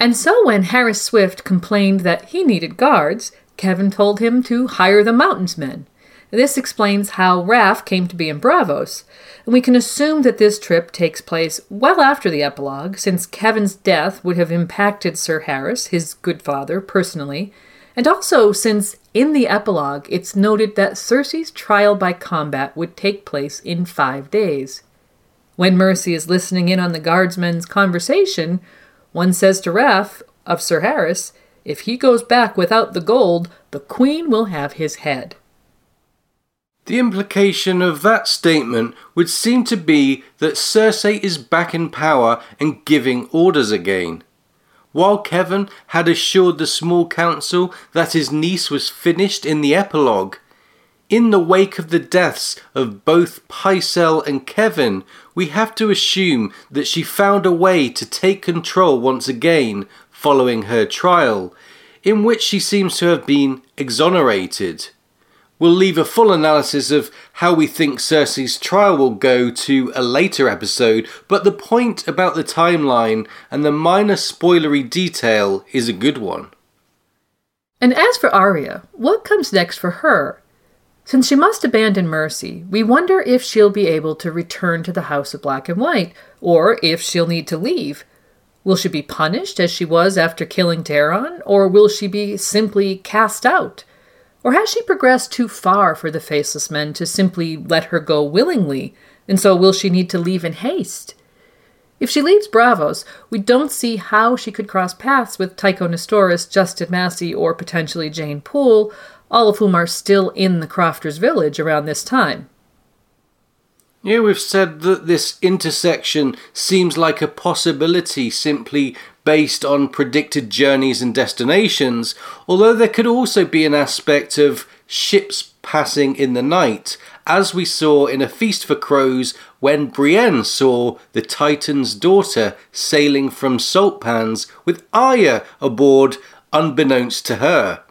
[SPEAKER 1] And so when Harys Swift complained that he needed guards, Kevan told him to hire the Mountains Men. This explains how Raff came to be in Braavos, and we can assume that this trip takes place well after the epilogue, since Kevan's death would have impacted Sir Harys, his good father, personally, and also since in the epilogue it's noted that Cersei's trial by combat would take place in five days. When Mercy is listening in on the guardsmen's conversation, one says to Raff of Sir Harys, if he goes back without the gold, the Queen will have his head.
[SPEAKER 3] The implication of that statement would seem to be that Cersei is back in power and giving orders again. While Kevan had assured the small council that his niece was finished in the epilogue, in the wake of the deaths of both Pycelle and Kevan, we have to assume that she found a way to take control once again following her trial, in which she seems to have been exonerated. We'll leave a full analysis of how we think Cersei's trial will go to a later episode, but the point about the timeline and the minor spoilery detail is a good one.
[SPEAKER 1] And as for Arya, what comes next for her? Since she must abandon Mercy, we wonder if she'll be able to return to the House of Black and White, or if she'll need to leave. Will she be punished as she was after killing Daeron, or will she be simply cast out? Or has she progressed too far for the faceless men to simply let her go willingly, and so will she need to leave in haste? If she leaves Braavos, we don't see how she could cross paths with Tycho Nestoris, Justin Massey, or potentially Jeyne Poole, all of whom are still in the Crofters village around this time.
[SPEAKER 3] Yeah, we've said that this intersection seems like a possibility simply based on predicted journeys and destinations, although there could also be an aspect of ships passing in the night, as we saw in A Feast for Crows when Brienne saw the Titan's daughter sailing from Saltpans with Arya aboard unbeknownst to her.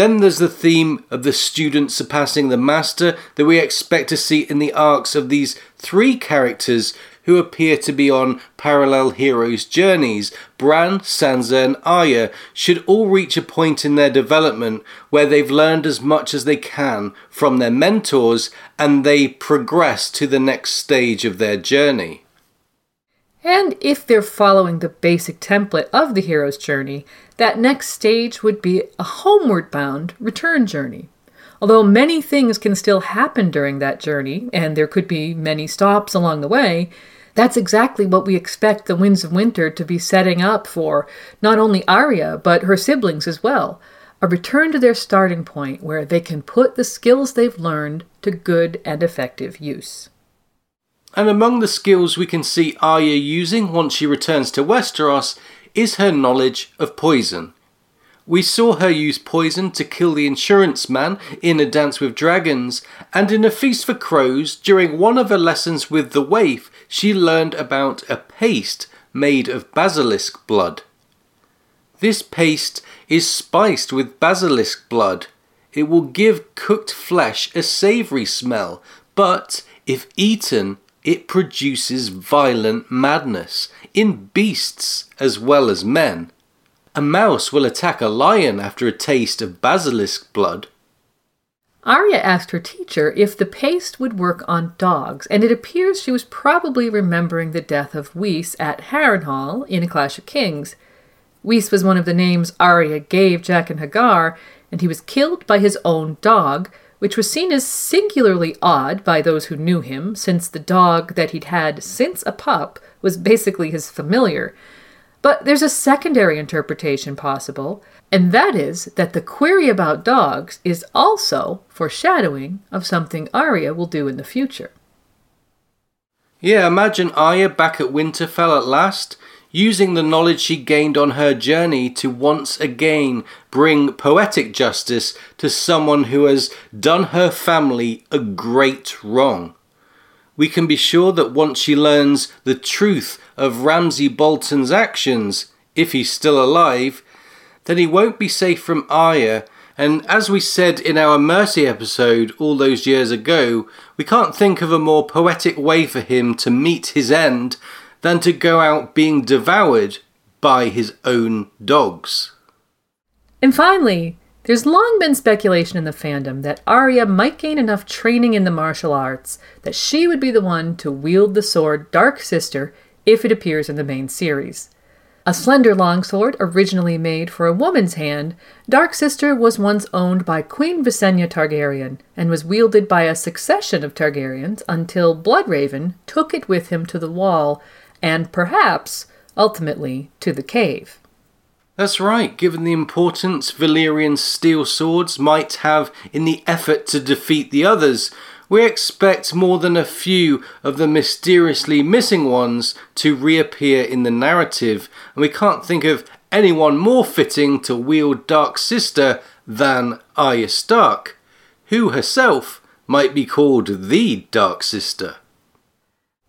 [SPEAKER 3] Then there's the theme of the student surpassing the master that we expect to see in the arcs of these three characters who appear to be on parallel heroes' journeys. Bran, Sansa, and Arya should all reach a point in their development where they've learned as much as they can from their mentors and they progress to the next stage of their journey.
[SPEAKER 1] And if they're following the basic template of the hero's journey, that next stage would be a homeward bound return journey. Although many things can still happen during that journey, and there could be many stops along the way, that's exactly what we expect the Winds of Winter to be setting up for not only Arya, but her siblings as well. A return to their starting point where they can put the skills they've learned to good and effective use.
[SPEAKER 3] And among the skills we can see Arya using once she returns to Westeros is her knowledge of poison. We saw her use poison to kill the insurance man in A Dance with Dragons, and in A Feast for Crows, during one of her lessons with the waif, she learned about a paste made of basilisk blood. This paste is spiced with basilisk blood. It will give cooked flesh a savoury smell, but if eaten, it produces violent madness in beasts as well as men. A mouse will attack a lion after a taste of basilisk blood.
[SPEAKER 1] Arya asked her teacher if the paste would work on dogs, and it appears she was probably remembering the death of Weese at Harrenhal in A Clash of Kings. Weese was one of the names Arya gave Jaqen H'ghar, and he was killed by his own dog, which was seen as singularly odd by those who knew him, since the dog that he'd had since a pup was basically his familiar. But there's a secondary interpretation possible, and that is that the query about dogs is also foreshadowing of something Arya will do in the future.
[SPEAKER 3] Yeah, imagine Arya back at Winterfell at last, using the knowledge she gained on her journey to once again bring poetic justice to someone who has done her family a great wrong. We can be sure that once she learns the truth of Ramsay Bolton's actions, if he's still alive, then he won't be safe from Arya. And as we said in our Mercy episode all those years ago, we can't think of a more poetic way for him to meet his end than to go out being devoured by his own dogs.
[SPEAKER 1] And finally, there's long been speculation in the fandom that Arya might gain enough training in the martial arts that she would be the one to wield the sword Dark Sister if it appears in the main series. A slender longsword originally made for a woman's hand, Dark Sister was once owned by Queen Visenya Targaryen and was wielded by a succession of Targaryens until Bloodraven took it with him to the wall and perhaps, ultimately, to the cave.
[SPEAKER 3] That's right, given the importance Valyrian's steel swords might have in the effort to defeat the others, we expect more than a few of the mysteriously missing ones to reappear in the narrative, and we can't think of anyone more fitting to wield Dark Sister than Arya Stark, who herself might be called the Dark Sister.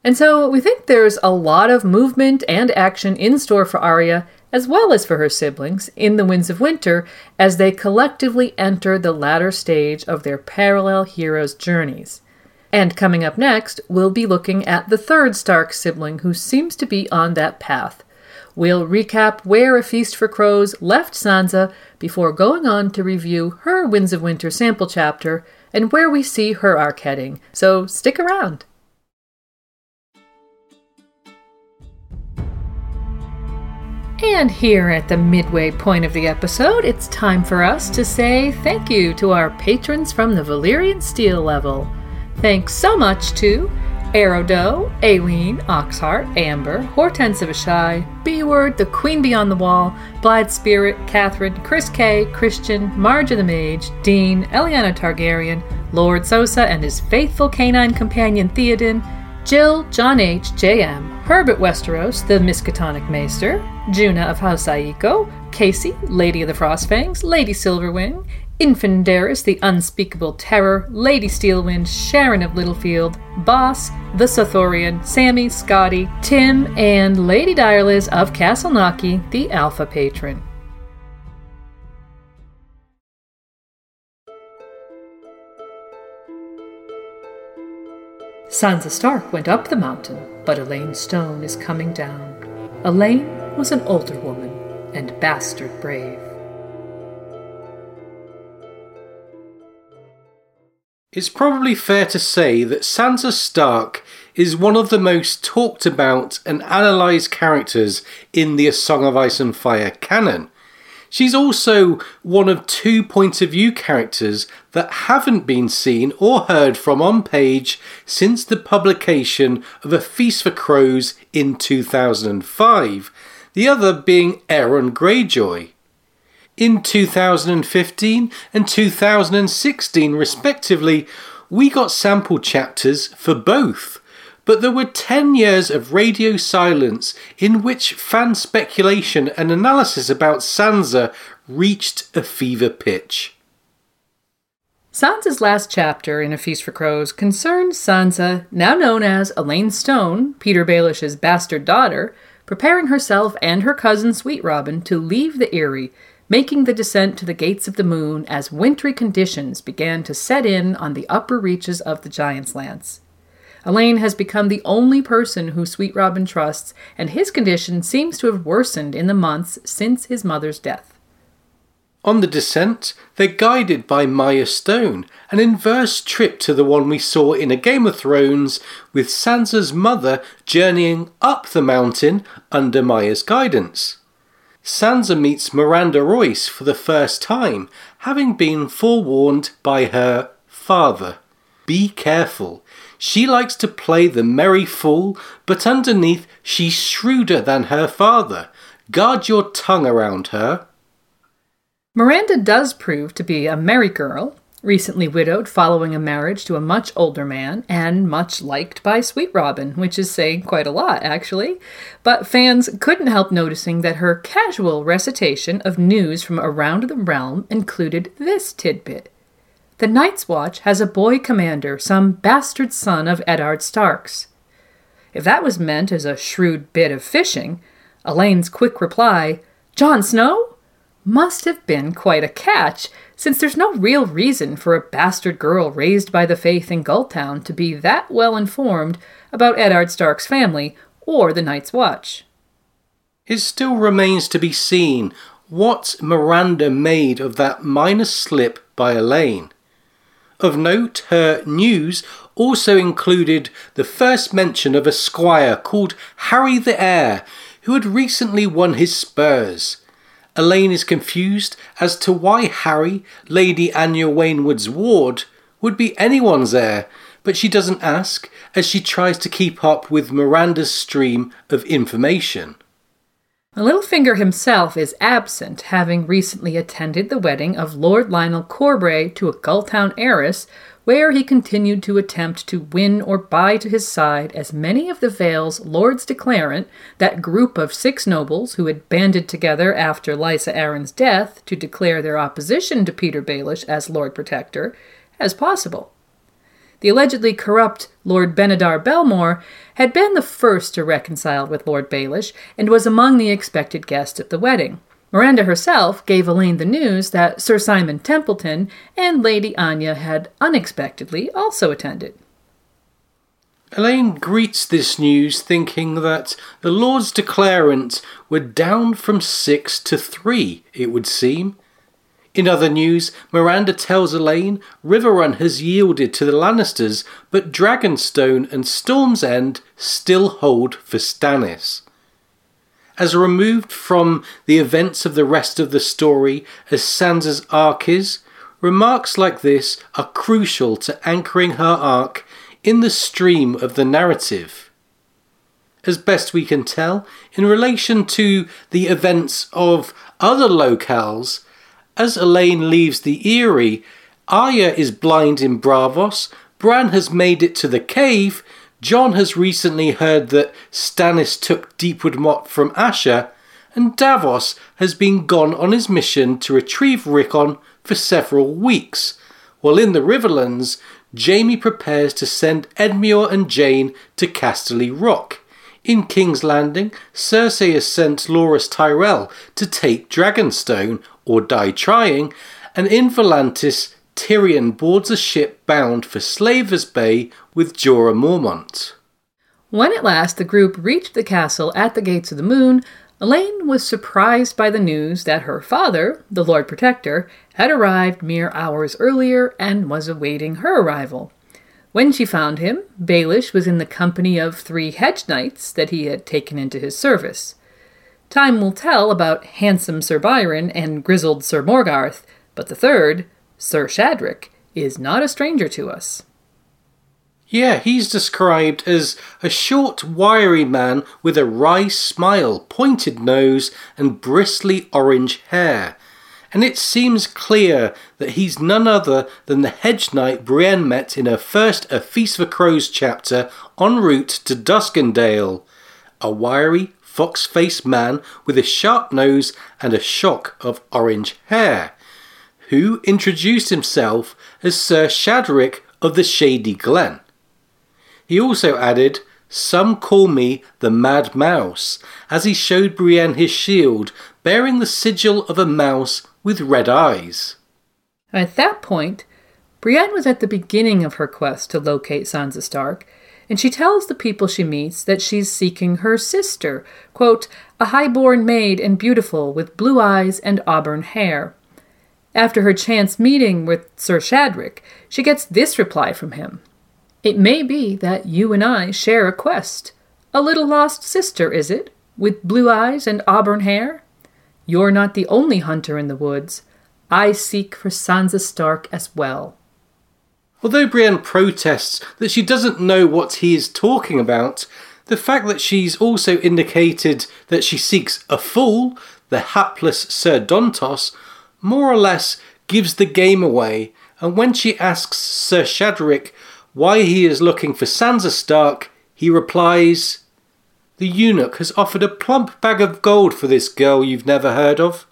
[SPEAKER 1] And so we think there's a lot of movement and action in store for Arya, as well as for her siblings, in the Winds of Winter as they collectively enter the latter stage of their parallel heroes' journeys. And coming up next, we'll be looking at the third Stark sibling who seems to be on that path. We'll recap where A Feast for Crows left Sansa before going on to review her Winds of Winter sample chapter and where we see her arc heading, so stick around. And here at the midway point of the episode, it's time for us to say thank you to our patrons from the Valyrian Steel level. Thanks so much to Aerodo, Aileen, Oxheart, Amber, Hortense of Ashai, B Word, The Queen Beyond the Wall, Blythe Spirit, Catherine, Chris K, Christian, Marge of the Mage, Dean, Eliana Targaryen, Lord Sosa and his faithful canine companion Theoden, Jill, John H., J.M., Herbert Westeros, the Miskatonic Maester, Juna of House Aiko, Casey, Lady of the Frostfangs, Lady Silverwing, Infandaris, the Unspeakable Terror, Lady Steelwind, Sharon of Littlefield, Boss, the Sothorian, Sammy, Scotty, Tim, and Lady Direliz of Castle Naki, the Alpha Patron. Sansa Stark went up the mountain, but Alayne Stone is coming down. Alayne was an older woman and bastard brave.
[SPEAKER 3] It's probably fair to say that Sansa Stark is one of the most talked about and analysed characters in the A Song of Ice and Fire canon. She's also one of two point of view characters that haven't been seen or heard from on page since the publication of A Feast for Crows in 2005, the other being Aeron Greyjoy. In 2015 and 2016, respectively, we got sample chapters for both but there were 10 years of radio silence in which fan speculation and analysis about Sansa reached a fever pitch.
[SPEAKER 1] Sansa's last chapter in A Feast for Crows concerns Sansa, now known as Alayne Stone, Petyr Baelish's bastard daughter, preparing herself and her cousin Sweet Robin to leave the Eyrie, making the descent to the gates of the moon as wintry conditions began to set in on the upper reaches of the Giant's Lance. Alayne has become the only person who Sweet Robin trusts, and his condition seems to have worsened in the months since his mother's death.
[SPEAKER 3] On the descent, they're guided by Mya Stone, an inverse trip to the one we saw in A Game of Thrones, with Sansa's mother journeying up the mountain under Mya's guidance. Sansa meets Myranda Royce for the first time, having been forewarned by her father. Be careful, she likes to play the merry fool, but underneath she's shrewder than her father. Guard your tongue around her.
[SPEAKER 1] Myranda does prove to be a merry girl, recently widowed following a marriage to a much older man, and much liked by Sweet Robin, which is saying quite a lot, actually. But fans couldn't help noticing that her casual recitation of news from around the realm included this tidbit. The Night's Watch has a boy commander, some bastard son of Eddard Stark's. If that was meant as a shrewd bit of fishing, Alayne's quick reply, Jon Snow? must have been quite a catch, since there's no real reason for a bastard girl raised by the faith in Gulltown to be that well informed about Eddard Stark's family or the Night's Watch.
[SPEAKER 3] It still remains to be seen what Myranda made of that minor slip by Alayne. Of note, her news also included the first mention of a squire called Harry the Heir, who had recently won his spurs. Alayne is confused as to why Harry, Lady Anya Waynwood's ward, would be anyone's heir, but she doesn't ask as she tries to keep up with Myranda's stream of information.
[SPEAKER 1] Littlefinger himself is absent, having recently attended the wedding of Lord Lyonel Corbray to a Gulltown heiress, where he continued to attempt to win or buy to his side as many of the Vale's Lords Declarant, that group of six nobles who had banded together after Lysa Arryn's death to declare their opposition to Petyr Baelish as Lord Protector, as possible. The allegedly corrupt Lord Benedar Belmore had been the first to reconcile with Lord Baelish and was among the expected guests at the wedding. Myranda herself gave Alayne the news that Sir Symond Templeton and Lady Anya had unexpectedly also attended.
[SPEAKER 3] Alayne greets this news thinking that the Lords Declarant were down from six to three, it would seem, in other news, Myranda tells Alayne Riverrun has yielded to the Lannisters, but Dragonstone and Storm's End still hold for Stannis. as removed from the events of the rest of the story as Sansa's arc is, remarks like this are crucial to anchoring her arc in the stream of the narrative. As best we can tell, in relation to the events of other locales, as Alayne leaves the Eyrie, Arya is blind in Braavos, Bran has made it to the cave, Jon has recently heard that Stannis took Deepwood Motte from Asha, and Davos has been gone on his mission to retrieve Rickon for several weeks, while in the Riverlands, Jaime prepares to send Edmure and Jeyne to Casterly Rock. In King's Landing, Cersei has sent Loras Tyrell to take Dragonstone or die trying, and in Volantis, Tyrion boards a ship bound for Slavers Bay with Jorah Mormont.
[SPEAKER 1] When at last the group reached the castle at the Gates of the Moon, Alayne was surprised by the news that her father, the Lord Protector, had arrived mere hours earlier and was awaiting her arrival. When she found him, Baelish was in the company of three hedge knights that he had taken into his service. Time will tell about handsome Sir Byron and grizzled Sir Morgarth, but the third, Sir Shadrick is not a stranger to us.
[SPEAKER 3] Yeah, he's described as a short, wiry man with a wry smile, pointed nose, and bristly orange hair. And it seems clear that he's none other than the hedge knight Brienne met in her first A Feast for Crows chapter en route to Duskendale. A wiry, fox faced man with a sharp nose and a shock of orange hair who introduced himself as Sir Shadrick of the Shady Glen. He also added, Some call me the Mad Mouse, as he showed Brienne his shield, bearing the sigil of a mouse with red eyes.
[SPEAKER 1] At that point, Brienne was at the beginning of her quest to locate Sansa Stark, and she tells the people she meets that she's seeking her sister, quote, a high-born maid and beautiful, with blue eyes and auburn hair. After her chance meeting with Sir Shadrick, she gets this reply from him It may be that you and I share a quest. A little lost sister, is it, with blue eyes and auburn hair? You're not the only hunter in the woods. I seek for Sansa Stark as well.
[SPEAKER 3] Although Brienne protests that she doesn't know what he is talking about, the fact that she's also indicated that she seeks a fool, the hapless Sir Dontos, more or less gives the game away, and when she asks Sir Shadrick why he is looking for Sansa Stark, he replies, The eunuch has offered a plump bag of gold for this girl you've never heard of,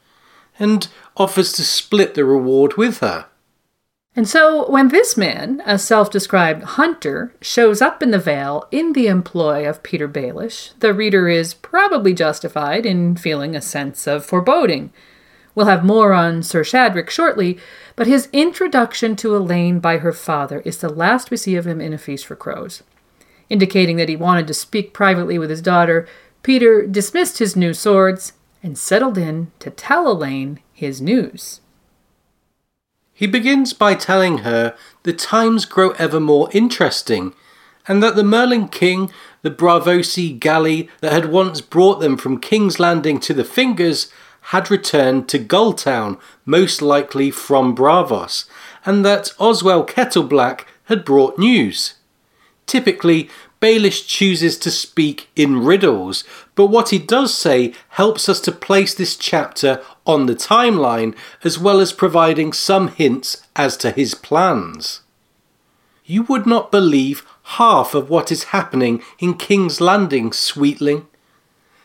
[SPEAKER 3] and offers to split the reward with her.
[SPEAKER 1] And so, when this man, a self described hunter, shows up in the Vale in the employ of Petyr Baelish, the reader is probably justified in feeling a sense of foreboding. We'll have more on Sir Shadrick shortly, but his introduction to Alayne by her father is the last we see of him in A Feast for Crows. Indicating that he wanted to speak privately with his daughter, Petyr dismissed his new swords and settled in to tell Alayne his news.
[SPEAKER 3] He begins by telling her the times grow ever more interesting, and that the Merling King, the Braavosi galley that had once brought them from King's Landing to the Fingers, had returned to Gulltown, most likely from Braavos, and that Oswell Kettleblack had brought news. Typically, Baelish chooses to speak in riddles, but what he does say helps us to place this chapter on the timeline, as well as providing some hints as to his plans. You would not believe half of what is happening in King's Landing, Sweetling.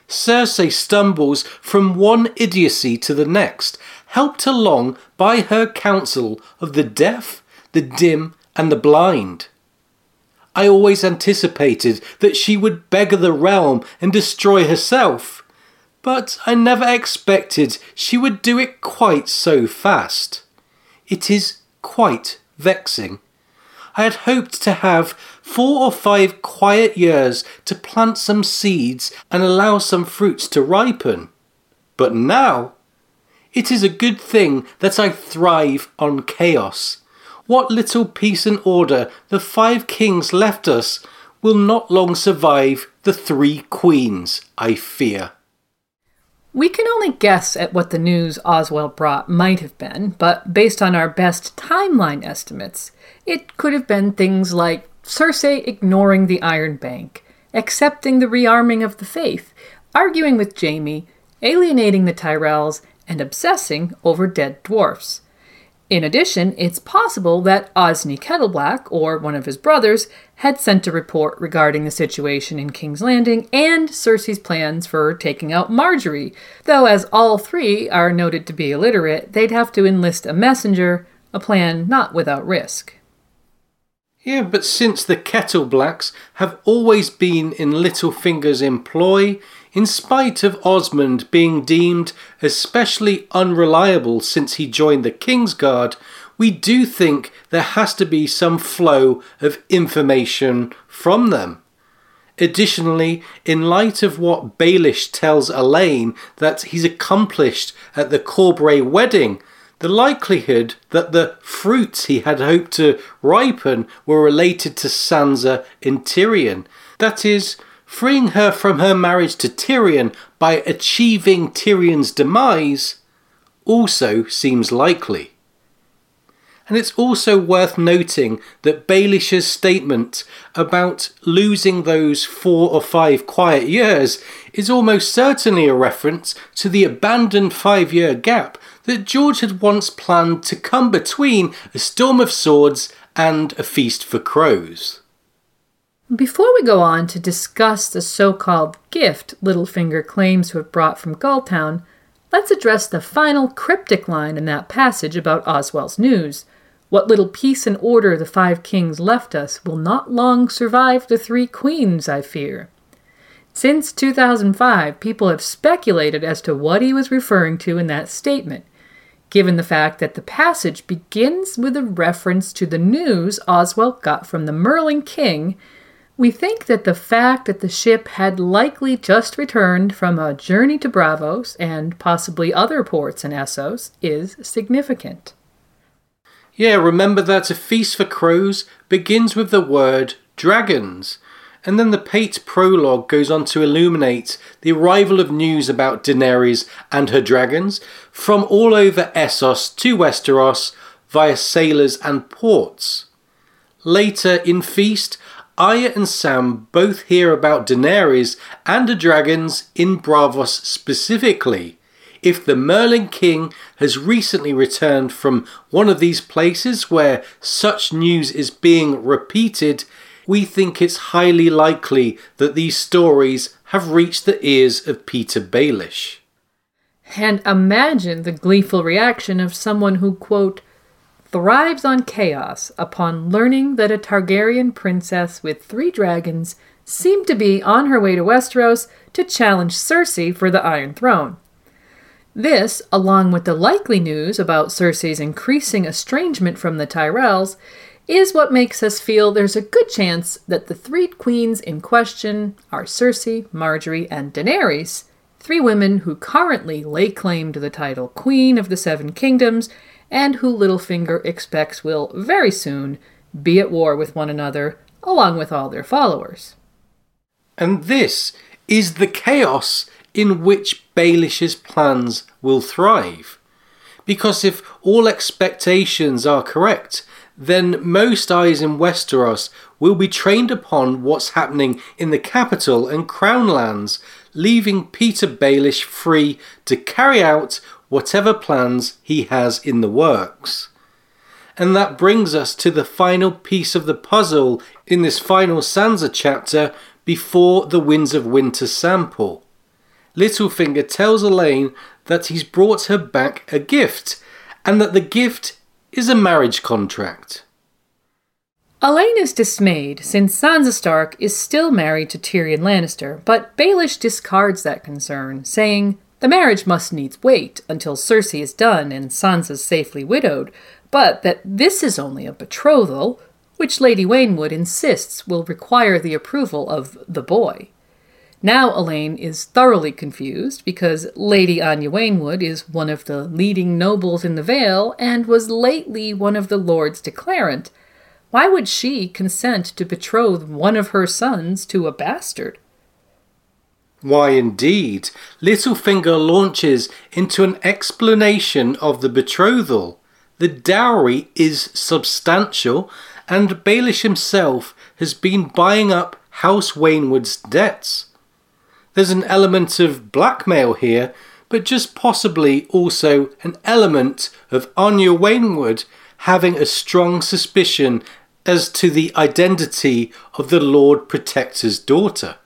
[SPEAKER 3] Cersei stumbles from one idiocy to the next, helped along by her council of the deaf, the dim, and the blind. I always anticipated that she would beggar the realm and destroy herself, but I never expected she would do it quite so fast. It is quite vexing. I had hoped to have four or five quiet years to plant some seeds and allow some fruits to ripen. But now, it is a good thing that I thrive on chaos. What little peace and order the five kings left us will not long survive the three queens, I fear.
[SPEAKER 1] We can only guess at what the news Oswell brought might have been, but based on our best timeline estimates, it could have been things like Cersei ignoring the Iron Bank, accepting the rearming of the faith, arguing with Jaime, alienating the Tyrells, and obsessing over dead dwarfs. In addition, it's possible that Osney Kettleblack, or one of his brothers, had sent a report regarding the situation in King's Landing and Cersei's plans for taking out Margaery, though as all three are noted to be illiterate, they'd have to enlist a messenger, a plan not without risk.
[SPEAKER 3] Yeah, but since the Kettleblacks have always been in Littlefinger's employ, in spite of Osmund being deemed especially unreliable since he joined the Kingsguard, we do think there has to be some flow of information from them. Additionally, in light of what Baelish tells Alayne that he's accomplished at the Corbray wedding, the likelihood that the fruits he had hoped to ripen were related to Sansa and Tyrion. That is, freeing her from her marriage to Tyrion by achieving Tyrion's demise also seems likely. And it's also worth noting that Baelish's statement about losing those four or five quiet years is almost certainly a reference to the abandoned five year gap that George had once planned to come between a storm of swords and a feast for crows.
[SPEAKER 1] Before we go on to discuss the so called gift Littlefinger claims to have brought from Gulltown, let's address the final cryptic line in that passage about Oswell's news. What little peace and order the five kings left us will not long survive the three queens, I fear. Since 2005, people have speculated as to what he was referring to in that statement, given the fact that the passage begins with a reference to the news Oswell got from the Merling King. We think that the fact that the ship had likely just returned from a journey to Braavos and possibly other ports in Essos is significant.
[SPEAKER 3] Yeah, remember that A Feast for Crows begins with the word dragons, and then the Pate prologue goes on to illuminate the arrival of news about Daenerys and her dragons from all over Essos to Westeros via sailors and ports. Later in Feast, Arya and Sam both hear about Daenerys and the dragons in Braavos specifically. If the Merling King has recently returned from one of these places where such news is being repeated, we think it's highly likely that these stories have reached the ears of Petyr Baelish.
[SPEAKER 1] And imagine the gleeful reaction of someone who, quote, thrives on chaos upon learning that a Targaryen princess with three dragons seemed to be on her way to Westeros to challenge Cersei for the Iron Throne. This, along with the likely news about Cersei's increasing estrangement from the Tyrells, is what makes us feel there's a good chance that the three queens in question are Cersei, Margaery, and Daenerys, three women who currently lay claim to the title Queen of the Seven Kingdoms and who Littlefinger expects will very soon be at war with one another, along with all their followers.
[SPEAKER 3] And this is the chaos in which Baelish's plans will thrive. Because if all expectations are correct, then most eyes in Westeros will be trained upon what's happening in the capital and crown lands, leaving Petyr Baelish free to carry out whatever plans he has in the works. And that brings us to the final piece of the puzzle in this final Sansa chapter before the Winds of Winter sample. Littlefinger tells Alayne that he's brought her back a gift, and that the gift is a marriage contract.
[SPEAKER 1] Alayne is dismayed since Sansa Stark is still married to Tyrion Lannister, but Baelish discards that concern, saying the marriage must needs wait until Cersei is done and Sansa's safely widowed, but that this is only a betrothal, which Lady Waynwood insists will require the approval of the boy. Now Alayne is thoroughly confused because Lady Anya Waynwood is one of the leading nobles in the Vale and was lately one of the Lords Declarant. Why would she consent to betroth one of her sons to a bastard?
[SPEAKER 3] Why, indeed, Littlefinger launches into an explanation of the betrothal. The dowry is substantial, and Baelish himself has been buying up House Waynwood's debts. There's an element of blackmail here, but just possibly also an element of Anya Waynwood having a strong suspicion as to the identity of the Lord Protector's daughter.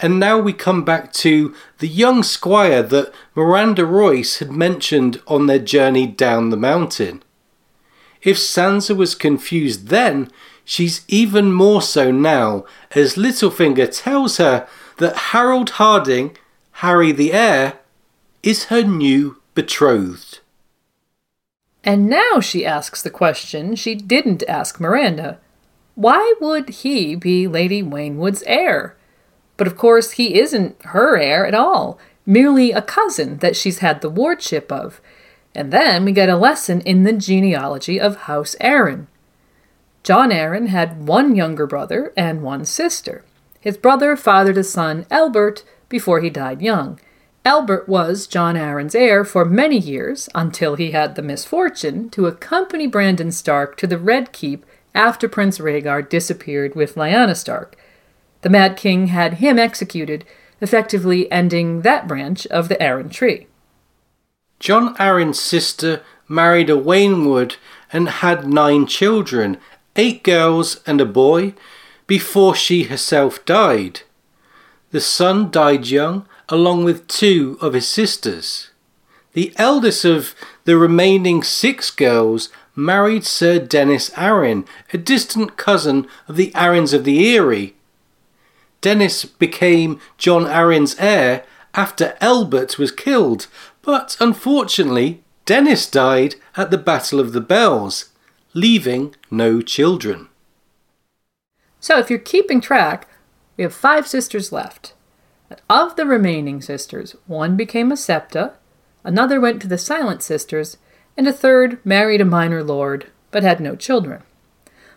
[SPEAKER 3] And now we come back to the young squire that Myranda Royce had mentioned on their journey down the mountain. If Sansa was confused then, she's even more so now, as Littlefinger tells her that Harold Harding, Harry the heir, is her new betrothed.
[SPEAKER 1] And now she asks the question she didn't ask Myranda. Why would he be Lady Waynwood's heir? But of course, he isn't her heir at all, merely a cousin that she's had the wardship of. And then we get a lesson in the genealogy of House Arryn. Jon Arryn had one younger brother and one sister. His brother fathered a son, Elbert, before he died young. Elbert was Jon Arryn's heir for many years until he had the misfortune to accompany Brandon Stark to the Red Keep after Prince Rhaegar disappeared with Lyanna Stark. The Mad King had him executed, effectively ending that branch of the Arryn tree.
[SPEAKER 3] Jon Arryn's sister married a Waynwood and had nine children, eight girls and a boy, before she herself died. The son died young, along with two of his sisters. The eldest of the remaining six girls married Sir Denys Arryn, a distant cousin of the Arryns of the Eyrie, Denys became Jon Arryn's heir after Elbert was killed, but unfortunately, Denys died at the Battle of the Bells, leaving no children.
[SPEAKER 1] So, if you're keeping track, we have five sisters left. Of the remaining sisters, one became a septa, another went to the Silent Sisters, and a third married a minor lord but had no children.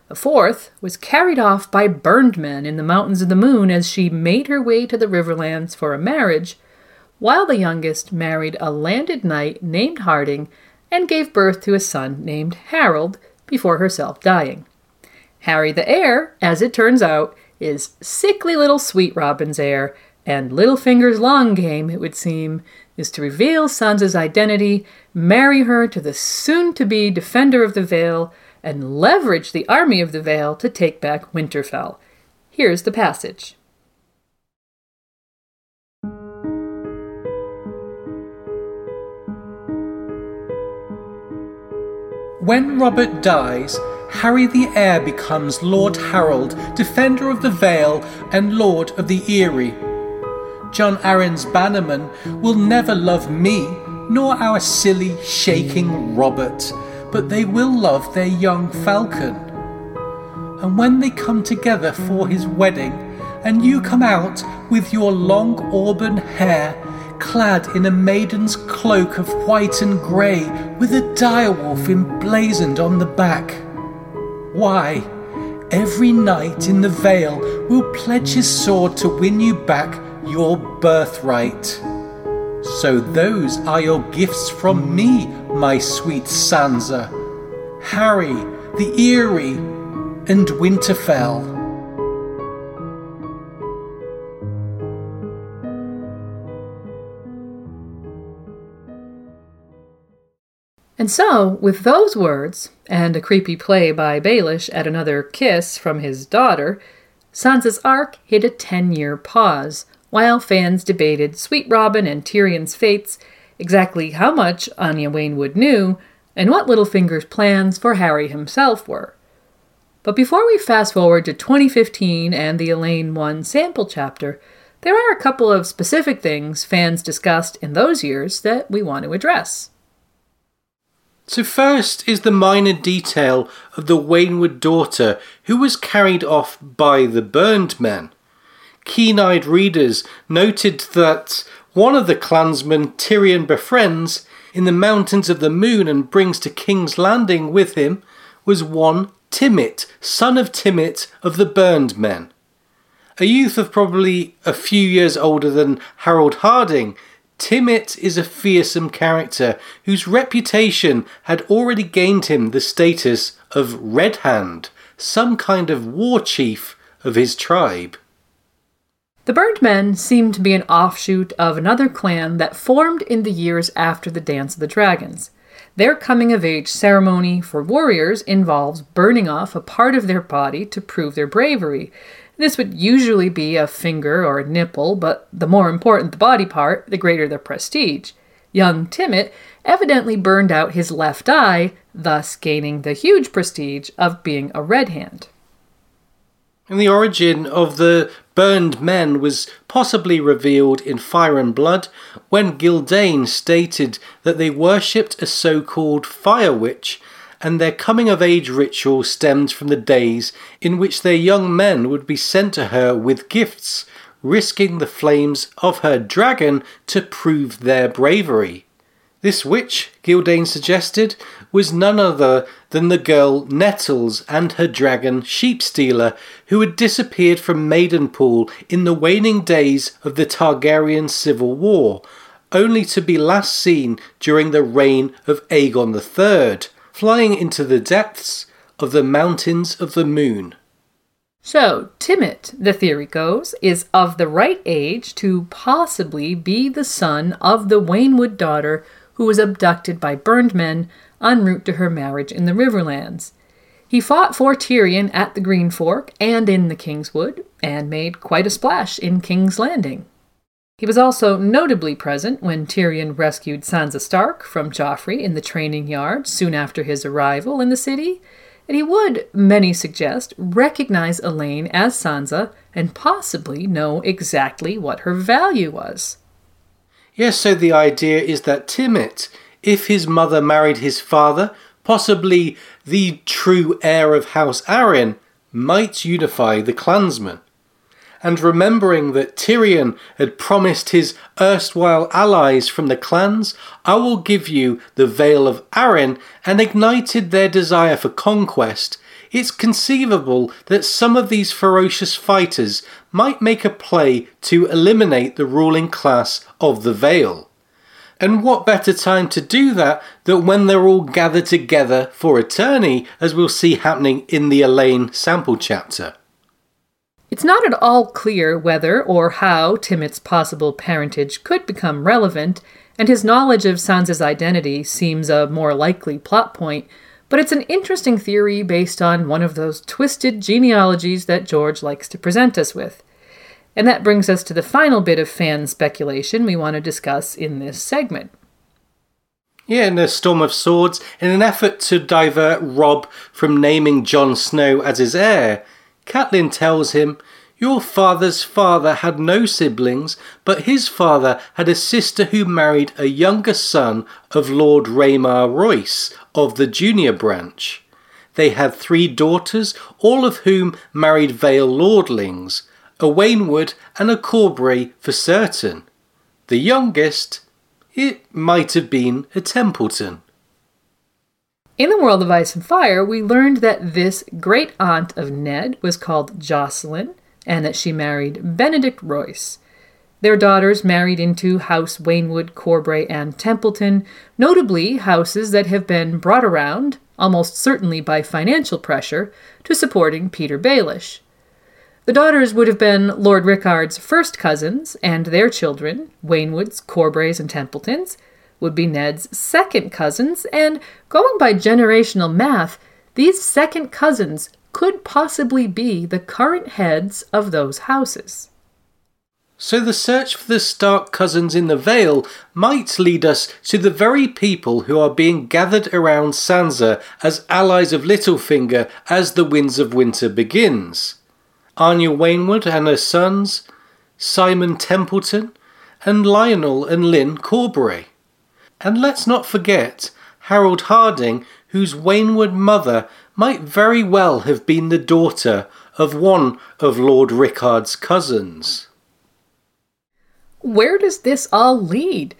[SPEAKER 1] The fourth was carried off by burned men in the Mountains of the Moon as she made her way to the Riverlands for a marriage, while the youngest married a landed knight named Harding and gave birth to a son named Harold before herself dying. Harry the heir, as it turns out, is sickly little Sweet Robin's heir, and Littlefinger's long game, it would seem, is to reveal Sansa's identity, marry her to the soon to be Defender of the Vale, and leverage the army of the Vale to take back Winterfell. Here's the passage.
[SPEAKER 4] When Robert dies, Harry the heir becomes Lord Harold, Defender of the Vale and Lord of the Eyrie. Jon Arryn's bannermen will never love me, nor our silly, shaking Robert but they will love their young falcon. And when they come together for his wedding, and you come out with your long auburn hair, clad in a maiden's cloak of white and grey, with a direwolf emblazoned on the back, why, every knight in the vale will pledge his sword to win you back your birthright. So those are your gifts from me, my sweet Sansa, Harry, the Eyrie, and Winterfell.
[SPEAKER 1] And so, with those words, and a creepy play by Baelish at another kiss from his daughter, Sansa's arc hit a ten year pause, while fans debated Sweet Robin and Tyrion's fates, exactly how much Anya Waynwood knew, and what Littlefinger's plans for Harry himself were. But before we fast forward to 2015 and the Alayne 1 sample chapter, there are a couple of specific things fans discussed in those years that we want to address.
[SPEAKER 3] So, first is the minor detail of the Waynwood daughter who was carried off by the burned men keen eyed readers noted that one of the clansmen Tyrion befriends in the Mountains of the Moon and brings to King's Landing with him was one Timett, son of Timett of the Burned Men. A youth of probably a few years older than Harold Harding, Timett is a fearsome character whose reputation had already gained him the status of Red Hand, some kind of war chief of his tribe.
[SPEAKER 1] The Burned Men seem to be an offshoot of another clan that formed in the years after the Dance of the Dragons. Their coming of age ceremony for warriors involves burning off a part of their body to prove their bravery. This would usually be a finger or a nipple, but the more important the body part, the greater the prestige. Young Timett evidently burned out his left eye, thus gaining the huge prestige of being a red hand.
[SPEAKER 3] And the origin of the burned men was possibly revealed in Fire and Blood when Gyldayn stated that they worshipped a so called fire witch and their coming of age ritual stemmed from the days in which their young men would be sent to her with gifts, risking the flames of her dragon to prove their bravery. This witch, Gyldayn suggested, was none other than the girl Nettles and her dragon Sheepstealer, who had disappeared from Maidenpool in the waning days of the Targaryen civil war, only to be last seen during the reign of Aegon III, flying into the depths of the Mountains of the Moon.
[SPEAKER 1] So, Timett, the theory goes, is of the right age to possibly be the son of the Waynwood daughter who was abducted by burned men en route to her marriage in the Riverlands. He fought for Tyrion at the Green Fork and in the Kingswood, and made quite a splash in King's Landing. He was also notably present when Tyrion rescued Sansa Stark from Joffrey in the training yard soon after his arrival in the city, and he would, many suggest, recognize Alayne as Sansa and possibly know exactly what her value was.
[SPEAKER 3] Yes, so the idea is that Timett, if his mother married his father, possibly the true heir of House Arryn, might unify the clansmen. And remembering that Tyrion had promised his erstwhile allies from the clans, I will give you the Vale of Arryn, and ignited their desire for conquest, it's conceivable that some of these ferocious fighters might make a play to eliminate the ruling class of the Vale. And what better time to do that than when they're all gathered together for a tourney, as we'll see happening in the Alayne sample chapter.
[SPEAKER 1] It's not at all clear whether or how Timett's possible parentage could become relevant, and his knowledge of Sansa's identity seems a more likely plot point, but it's an interesting theory based on one of those twisted genealogies that George likes to present us with. And that brings us to the final bit of fan speculation we want to discuss in this segment.
[SPEAKER 3] Yeah, in a Storm of Swords, in an effort to divert Robb from naming Jon Snow as his heir, Catelyn tells him, Your father's father had no siblings, but his father had a sister who married a younger son of Lord Raymar Royce of the junior branch. They had three daughters, all of whom married Vale lordlings, a Waynwood and a Corbray for certain. The youngest, it might have been a Templeton.
[SPEAKER 1] In the world of Ice and Fire, we learned that this great aunt of Ned was called Jocelyn and that she married Benedict Royce. Their daughters married into House Waynwood, Corbray, and Templeton, notably houses that have been brought around, almost certainly by financial pressure, to supporting Peter Baelish. The daughters would have been Lord Rickard's first cousins, and their children, Waynwoods, Corbrays, and Templetons, would be Ned's second cousins, and going by generational math, these second cousins could possibly be the current heads of those houses.
[SPEAKER 3] So the search for the Stark cousins in the Vale might lead us to the very people who are being gathered around Sansa as allies of Littlefinger as the Winds of Winter begins. Arya Waynwood and her sons, Symond Templeton, and Lyonel and Lyn Corbray. And let's not forget Harold Harding, whose Waynwood mother might very well have been the daughter of one of Lord Rickard's cousins.
[SPEAKER 1] Where does this all lead?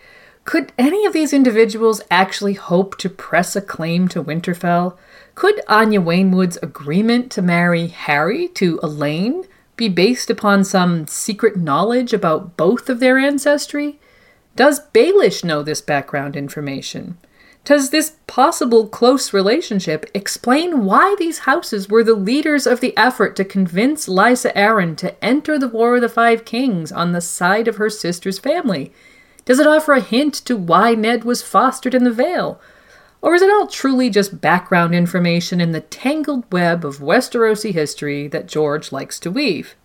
[SPEAKER 1] Could any of these individuals actually hope to press a claim to Winterfell? Could Anya Waynwood's agreement to marry Harry to Alayne be based upon some secret knowledge about both of their ancestry? Does Baelish know this background information? Does this possible close relationship explain why these houses were the leaders of the effort to convince Lysa Arryn to enter the War of the Five Kings on the side of her sister's family? Does it offer a hint to why Ned was fostered in the Vale? Or is it all truly just background information in the tangled web of Westerosi history that George likes to weave?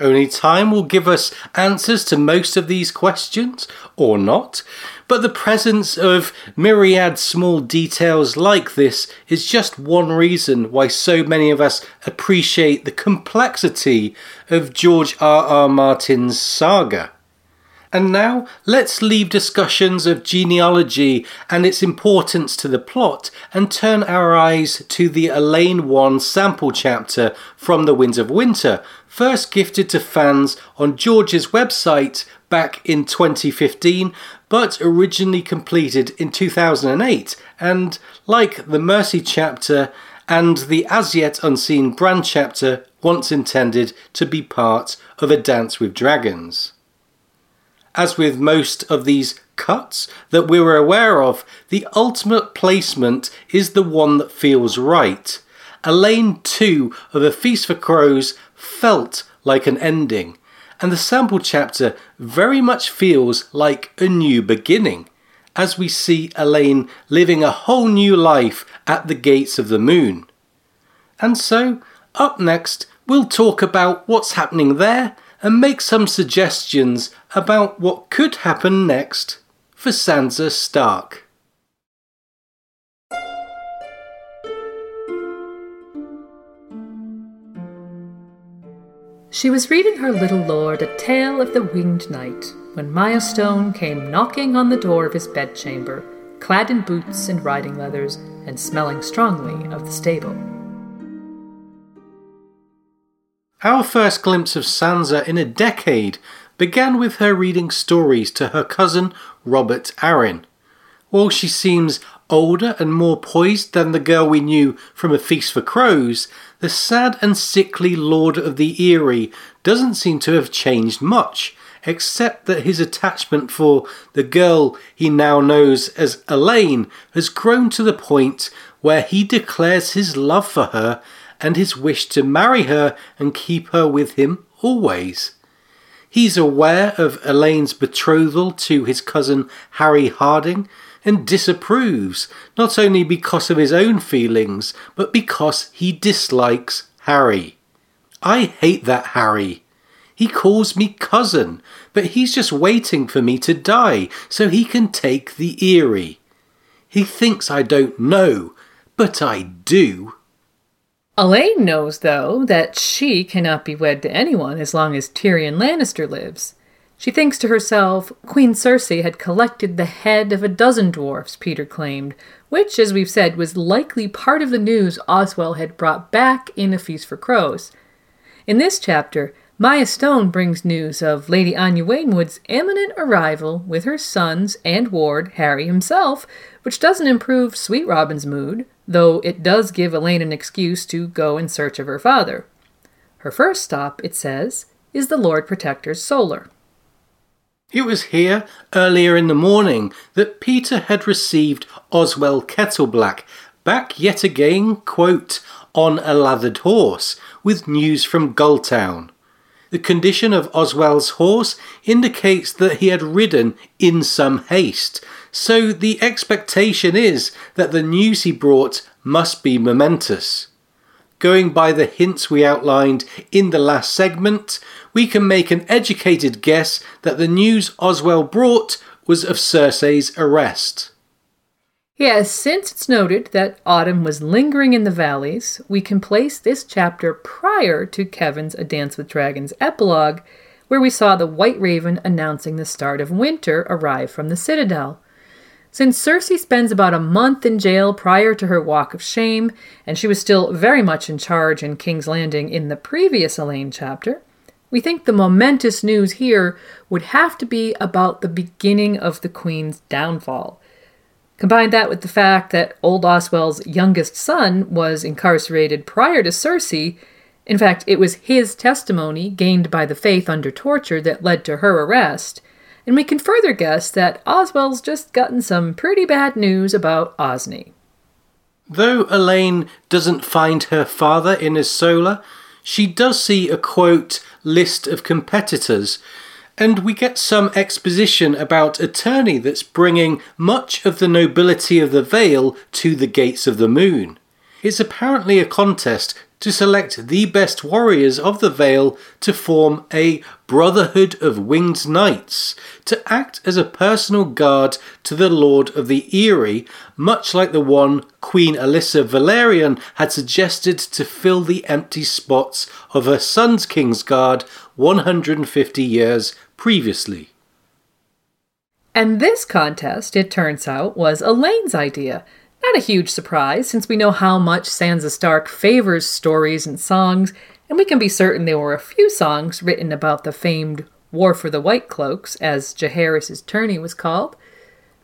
[SPEAKER 3] Only time will give us answers to most of these questions, or not, but the presence of myriad small details like this is just one reason why so many of us appreciate the complexity of George R. R. Martin's saga. And now let's leave discussions of genealogy and its importance to the plot and turn our eyes to the Alayne 1 sample chapter from The Winds of Winter, first gifted to fans on George's website back in 2015, but originally completed in 2008, and like the Mercy chapter and the as yet unseen Bran chapter, once intended to be part of A Dance with Dragons. As with most of these cuts that we were aware of, the ultimate placement is the one that feels right. Alayne 2 of A Feast for Crows felt like an ending, and the sample chapter very much feels like a new beginning, as we see Alayne living a whole new life at the gates of the moon. And so, up next, we'll talk about what's happening there and make some suggestions about what could happen next for Sansa Stark.
[SPEAKER 1] She was reading her little lord a tale of the winged knight when Mya Stone came knocking on the door of his bedchamber, clad in boots and riding leathers, and smelling strongly of the stable.
[SPEAKER 3] Our first glimpse of Sansa in a decade began with her reading stories to her cousin Robert Arryn. While she seems older and more poised than the girl we knew from A Feast for Crows, the sad and sickly Lord of the Eyrie doesn't seem to have changed much, except that his attachment for the girl he now knows as Alayne has grown to the point where he declares his love for her and his wish to marry her and keep her with him always. He's aware of Alayne's betrothal to his cousin Harry Hardyng and disapproves, not only because of his own feelings, but because he dislikes Harry. I hate that Harry. He calls me cousin, but he's just waiting for me to die so he can take the Eyrie. He thinks I don't know, but I do.
[SPEAKER 1] Alayne knows, though, that she cannot be wed to anyone as long as Tyrion Lannister lives. She thinks to herself, Queen Cersei had collected the head of a dozen dwarfs, Petyr claimed, which, as we've said, was likely part of the news Oswell had brought back in A Feast for Crows. In this chapter, Mya Stone brings news of Lady Anya Waynwood's imminent arrival with her sons and ward, Harry himself, which doesn't improve Sweet Robin's mood, though it does give Alayne an excuse to go in search of her father. Her first stop, it says, is the Lord Protector's solar.
[SPEAKER 3] It was here, earlier in the morning, that Petyr had received Oswell Kettleblack back yet again, quote, on a lathered horse, with news from Gulltown. The condition of Oswell's horse indicates that he had ridden in some haste, so the expectation is that the news he brought must be momentous. Going by the hints we outlined in the last segment, we can make an educated guess that the news Oswell brought was of Cersei's arrest.
[SPEAKER 1] Yes, since it's noted that autumn was lingering in the valleys, we can place this chapter prior to Kevan's A Dance with Dragons epilogue, where we saw the White Raven announcing the start of winter arrive from the Citadel. Since Cersei spends about a month in jail prior to her walk of shame, and she was still very much in charge in King's Landing in the previous Alayne chapter, we think the momentous news here would have to be about the beginning of the Queen's downfall. Combine that with the fact that old Oswell's youngest son was incarcerated prior to Cersei, In fact, it was his testimony, gained by the faith under torture, that led to her arrest. And we can further guess that Oswell's just gotten some pretty bad news about Osney.
[SPEAKER 3] Though Alayne doesn't find her father in Isola, she does see a quote list of competitors, and we get some exposition about a tourney that's bringing much of the nobility of the Vale to the gates of the moon. It's apparently a contest to select the best warriors of the Vale to form a Brotherhood of Winged Knights, to act as a personal guard to the Lord of the Eyrie, much like the one Queen Alyssa Velaryon had suggested to fill the empty spots of her son's King's Guard 150 years previously.
[SPEAKER 1] And this contest, it turns out, was Alayne's idea. Not a huge surprise, since we know how much Sansa Stark favors stories and songs, and we can be certain there were a few songs written about the famed War for the White Cloaks, as Jaehaerys' tourney was called.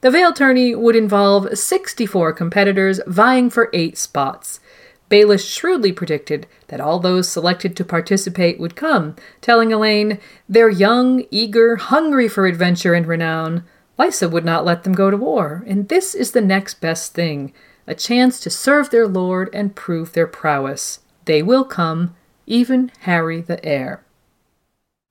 [SPEAKER 1] The Vale tourney would involve 64 competitors vying for eight spots. Baelish shrewdly predicted that all those selected to participate would come, telling Alayne, They're young, eager, hungry for adventure and renown. Lysa would not let them go to war, and this is the next best thing a chance to serve their lord and prove their prowess. They will come, even Harry the heir.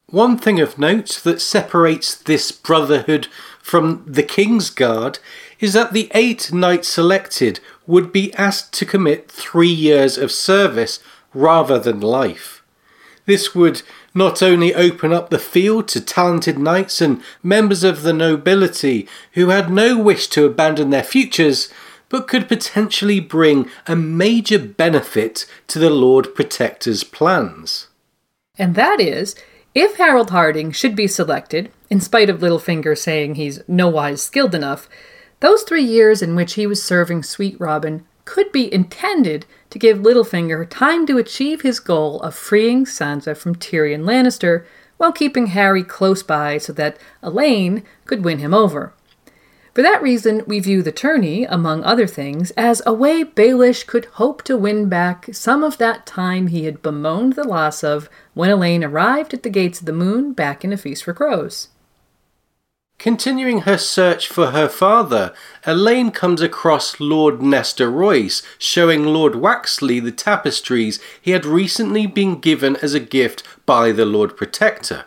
[SPEAKER 3] One thing of note that separates this brotherhood from the King's Guard is that the eight knights selected would be asked to commit three years of service rather than life. This would not only open up the field to talented knights and members of the nobility who had no wish to abandon their futures, but could potentially bring a major benefit to the Lord Protector's plans.
[SPEAKER 1] And that is, if Harrold Hardyng should be selected, in spite of Littlefinger saying he's nowise skilled enough, those three years in which he was serving Sweet Robin could be intended to give Littlefinger time to achieve his goal of freeing Sansa from Tyrion Lannister while keeping Harry close by so that Alayne could win him over. For that reason, we view the tourney, among other things, as a way Baelish could hope to win back some of that time he had bemoaned the loss of when Alayne arrived at the gates of the moon back in A Feast for Crows.
[SPEAKER 3] Continuing her search for her father, Alayne comes across Lord Nestor Royce showing Lord Waxley the tapestries he had recently been given as a gift by the Lord Protector.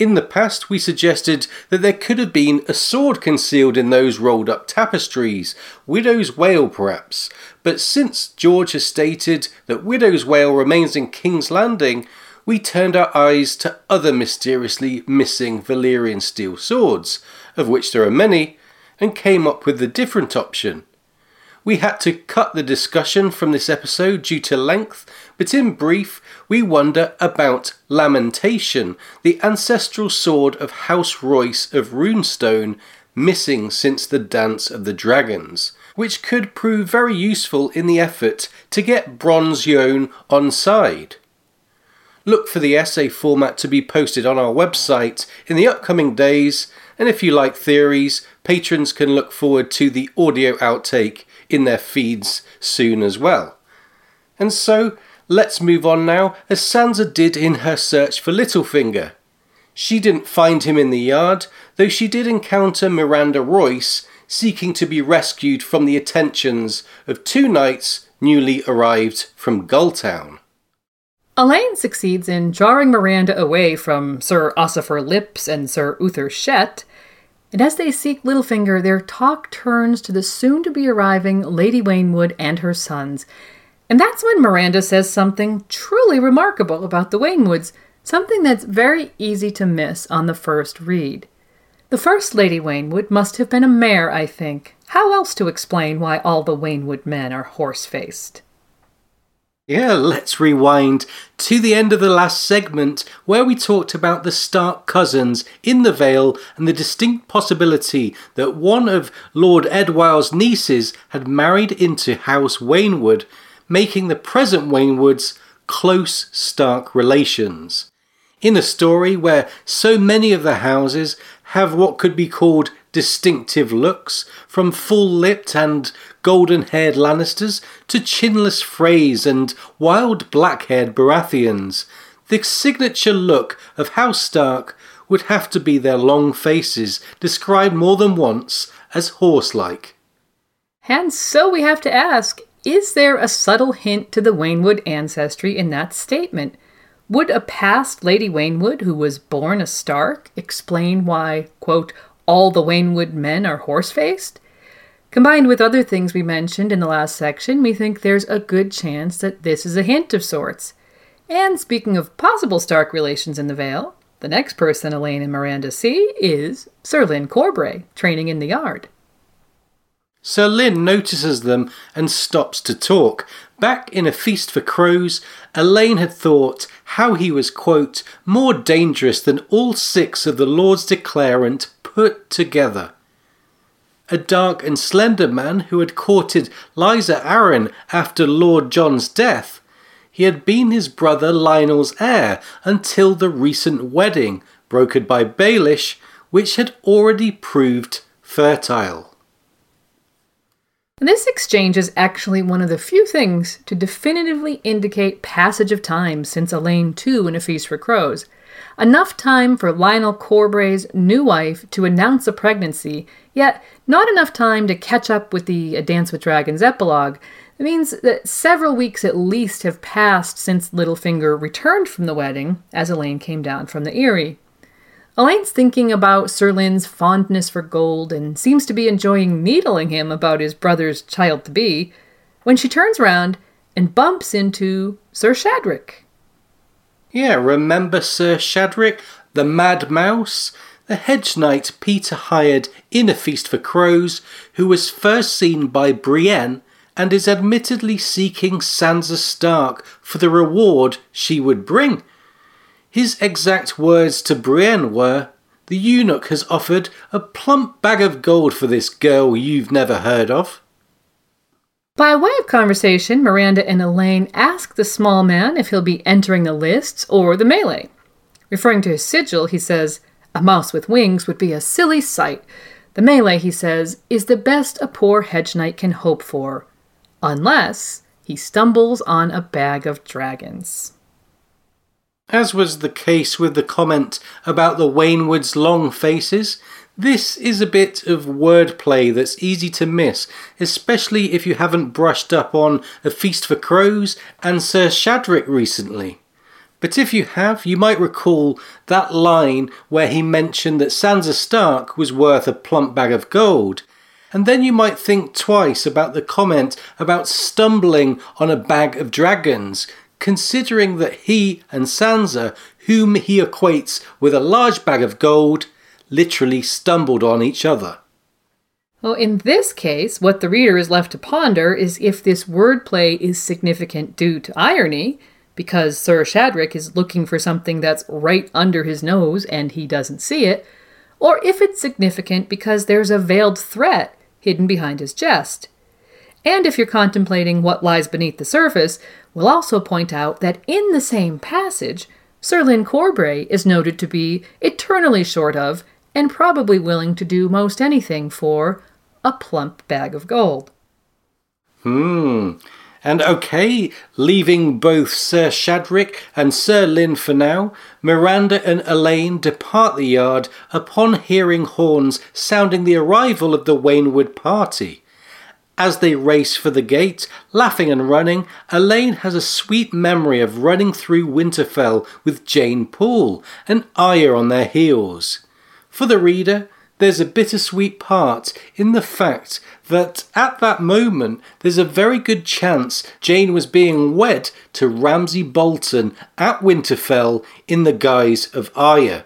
[SPEAKER 3] In the past, we suggested that there could have been a sword concealed in those rolled up tapestries, Widow's Wail perhaps, but since George has stated that Widow's Wail remains in King's Landing, we turned our eyes to other mysteriously missing Valyrian steel swords, of which there are many, and came up with a different option. We had to cut the discussion from this episode due to length, but in brief, we wonder about Lamentation, the ancestral sword of House Royce of Runestone, missing since the Dance of the Dragons, which could prove very useful in the effort to get Bronze Yohn on side. Look for the essay format to be posted on our website in the upcoming days, and if you like theories, patrons can look forward to the audio outtake in their feeds soon as well. And so, let's move on now, as Sansa did in her search for Littlefinger. She didn't find him in the yard, though she did encounter Myranda Royce seeking to be rescued from the attentions of two knights newly arrived from Gulltown.
[SPEAKER 1] Alayne succeeds in drawing Myranda away from Sir Ossifer Lipps and Sir Uthor Shett, and as they seek Littlefinger, their talk turns to the soon to be arriving Lady Waynwood and her sons. And that's when Myranda says something truly remarkable about the Waynwoods, something that's very easy to miss on the first read. The first Lady Waynwood must have been a mare, I think. How else to explain why all the Waynwood men are horse faced?
[SPEAKER 3] Yeah, let's rewind to the end of the last segment where we talked about the Stark cousins in the Vale and the distinct possibility that one of Lord Edwyle's nieces had married into House Waynwood, making the present Waynwoods close Stark relations. In a story where so many of the houses have what could be called distinctive looks, from full-lipped and golden-haired Lannisters to chinless Freys and wild black-haired Baratheons. The signature look of House Stark would have to be their long faces, described more than once as horse-like.
[SPEAKER 1] And so we have to ask is there a subtle hint to the Waynwood ancestry in that statement? Would a past Lady Waynwood who was born a Stark explain why, quote, all the Waynwood men are horse faced? Combined with other things we mentioned in the last section, we think there's a good chance that this is a hint of sorts. And speaking of possible Stark relations in the Vale, the next person Alayne and Myranda see is Sir Lyn Corbray, training in the yard.
[SPEAKER 3] Sir Lyn notices them and stops to talk. Back in A Feast for Crows, Alayne had thought how he was, quote, more dangerous than all six of the Lords Declarant put together. A dark and slender man who had courted Lysa Arryn after Lord Jon's death. He had been his brother Lyonel's heir until the recent wedding, brokered by Baelish, which had already proved fertile.
[SPEAKER 1] This exchange is actually one of the few things to definitively indicate passage of time since Alayne II in A Feast for Crows. Enough time for Lyonel Corbray's new wife to announce a pregnancy, yet not enough time to catch up with the A Dance with Dragons epilogue. It means that several weeks at least have passed since Littlefinger returned from the wedding, as Alayne came down from the Eyrie. Alayne's thinking about Sir Lyn's fondness for gold and seems to be enjoying needling him about his brother's child to be when she turns round and bumps into Sir Shadrick.
[SPEAKER 3] Yeah, remember Sir Shadrick, the Mad Mouse? The hedge knight Petyr hired in A Feast for Crows, who was first seen by Brienne and is admittedly seeking Sansa Stark for the reward she would bring. His exact words to Brienne were, The eunuch has offered a plump bag of gold for this girl you've never heard of.
[SPEAKER 1] By way of conversation, Myranda and Alayne ask the small man if he'll be entering the lists or the melee. Referring to his sigil, he says, A mouse with wings would be a silly sight. The melee, he says, is the best a poor hedge knight can hope for, unless he stumbles on a bag of dragons.
[SPEAKER 3] As was the case with the comment about the Waynwoods' long faces, this is a bit of wordplay that's easy to miss, especially if you haven't brushed up on A Feast for Crows and Sir Shadrick recently. But if you have, you might recall that line where he mentioned that Sansa Stark was worth a plump bag of gold. And then you might think twice about the comment about stumbling on a bag of dragons, considering that he and Sansa, whom he equates with a large bag of gold, literally stumbled on each other.
[SPEAKER 1] Well, in this case, what the reader is left to ponder is if this wordplay is significant due to irony, because Sir Shadrick is looking for something that's right under his nose and he doesn't see it, or if it's significant because there's a veiled threat hidden behind his jest. And if you're contemplating what lies beneath the surface, we'll also point out that in the same passage, Sir Lyn Corbray is noted to be eternally short of and probably willing to do most anything for a plump bag of gold.
[SPEAKER 3] Hmm. And okay, leaving both Sir Shadrick and Sir Lyn for now, Myranda and Alayne depart the yard upon hearing horns sounding the arrival of the Waynwood party. As they race for the gate, laughing and running, Alayne has a sweet memory of running through Winterfell with Jeyne Poole and Arya on their heels. For the reader, there's a bittersweet part in the fact that at that moment there's a very good chance Jeyne was being wed to Ramsay Bolton at Winterfell in the guise of Arya.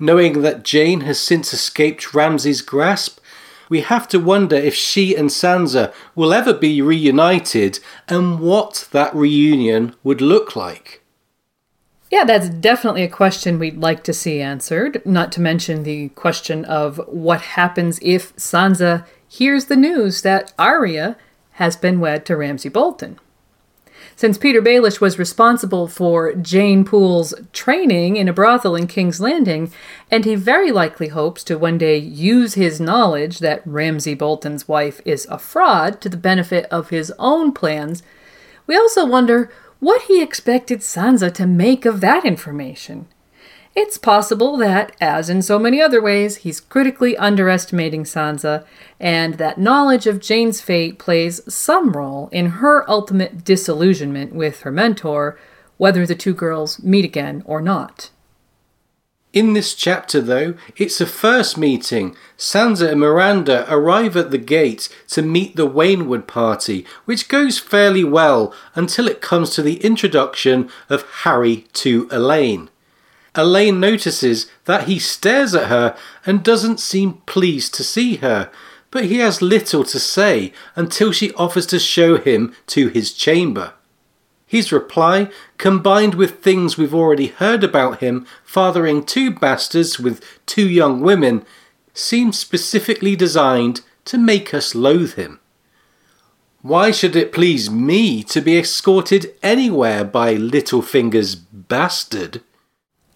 [SPEAKER 3] Knowing that Jeyne has since escaped Ramsay's grasp, we have to wonder if she and Sansa will ever be reunited and what that reunion would look like.
[SPEAKER 1] Yeah, that's definitely a question we'd like to see answered, not to mention the question of what happens if Sansa hears the news that Arya has been wed to Ramsay Bolton. Since Petyr Baelish was responsible for Jeyne Poole's training in a brothel in King's Landing, and he very likely hopes to one day use his knowledge that Ramsay Bolton's wife is a fraud to the benefit of his own plans, we also wonder what he expected Sansa to make of that information. It's possible that, as in so many other ways, he's critically underestimating Sansa, and that knowledge of Jeyne's fate plays some role in her ultimate disillusionment with her mentor, whether the two girls meet again or not.
[SPEAKER 3] In this chapter, though, it's a first meeting. Sansa and Myranda arrive at the gate to meet the Waynwood party, which goes fairly well until it comes to the introduction of Harry to Alayne. Alayne notices that he stares at her and doesn't seem pleased to see her, but he has little to say until she offers to show him to his chamber. His reply, combined with things we've already heard about him fathering two bastards with two young women, seems specifically designed to make us loathe him. Why should it please me to be escorted anywhere by Littlefinger's bastard?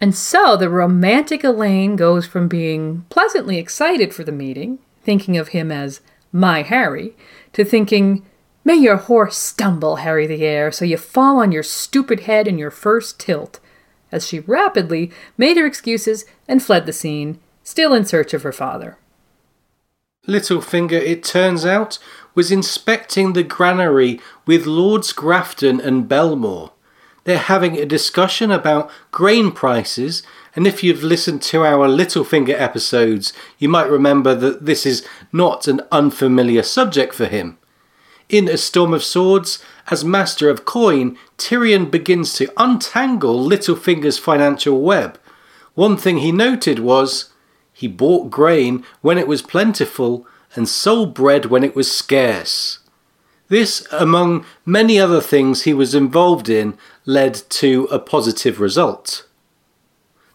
[SPEAKER 1] And so the romantic Alayne goes from being pleasantly excited for the meeting, thinking of him as my Harry, to thinking, May your horse stumble, Harry the Heir, so you fall on your stupid head in your first tilt, as she rapidly made her excuses and fled the scene, still in search of her father.
[SPEAKER 3] Littlefinger, it turns out, was inspecting the granary with Lords Grafton and Belmore they're having a discussion about grain prices. And if you've listened to our Littlefinger episodes, you might remember that this is not an unfamiliar subject for him. In A Storm of Swords, as Master of Coin, Tyrion begins to untangle Littlefinger's financial web. One thing he noted was he bought grain when it was plentiful and sold bread when it was scarce. This, among many other things he was involved in, led to a positive result.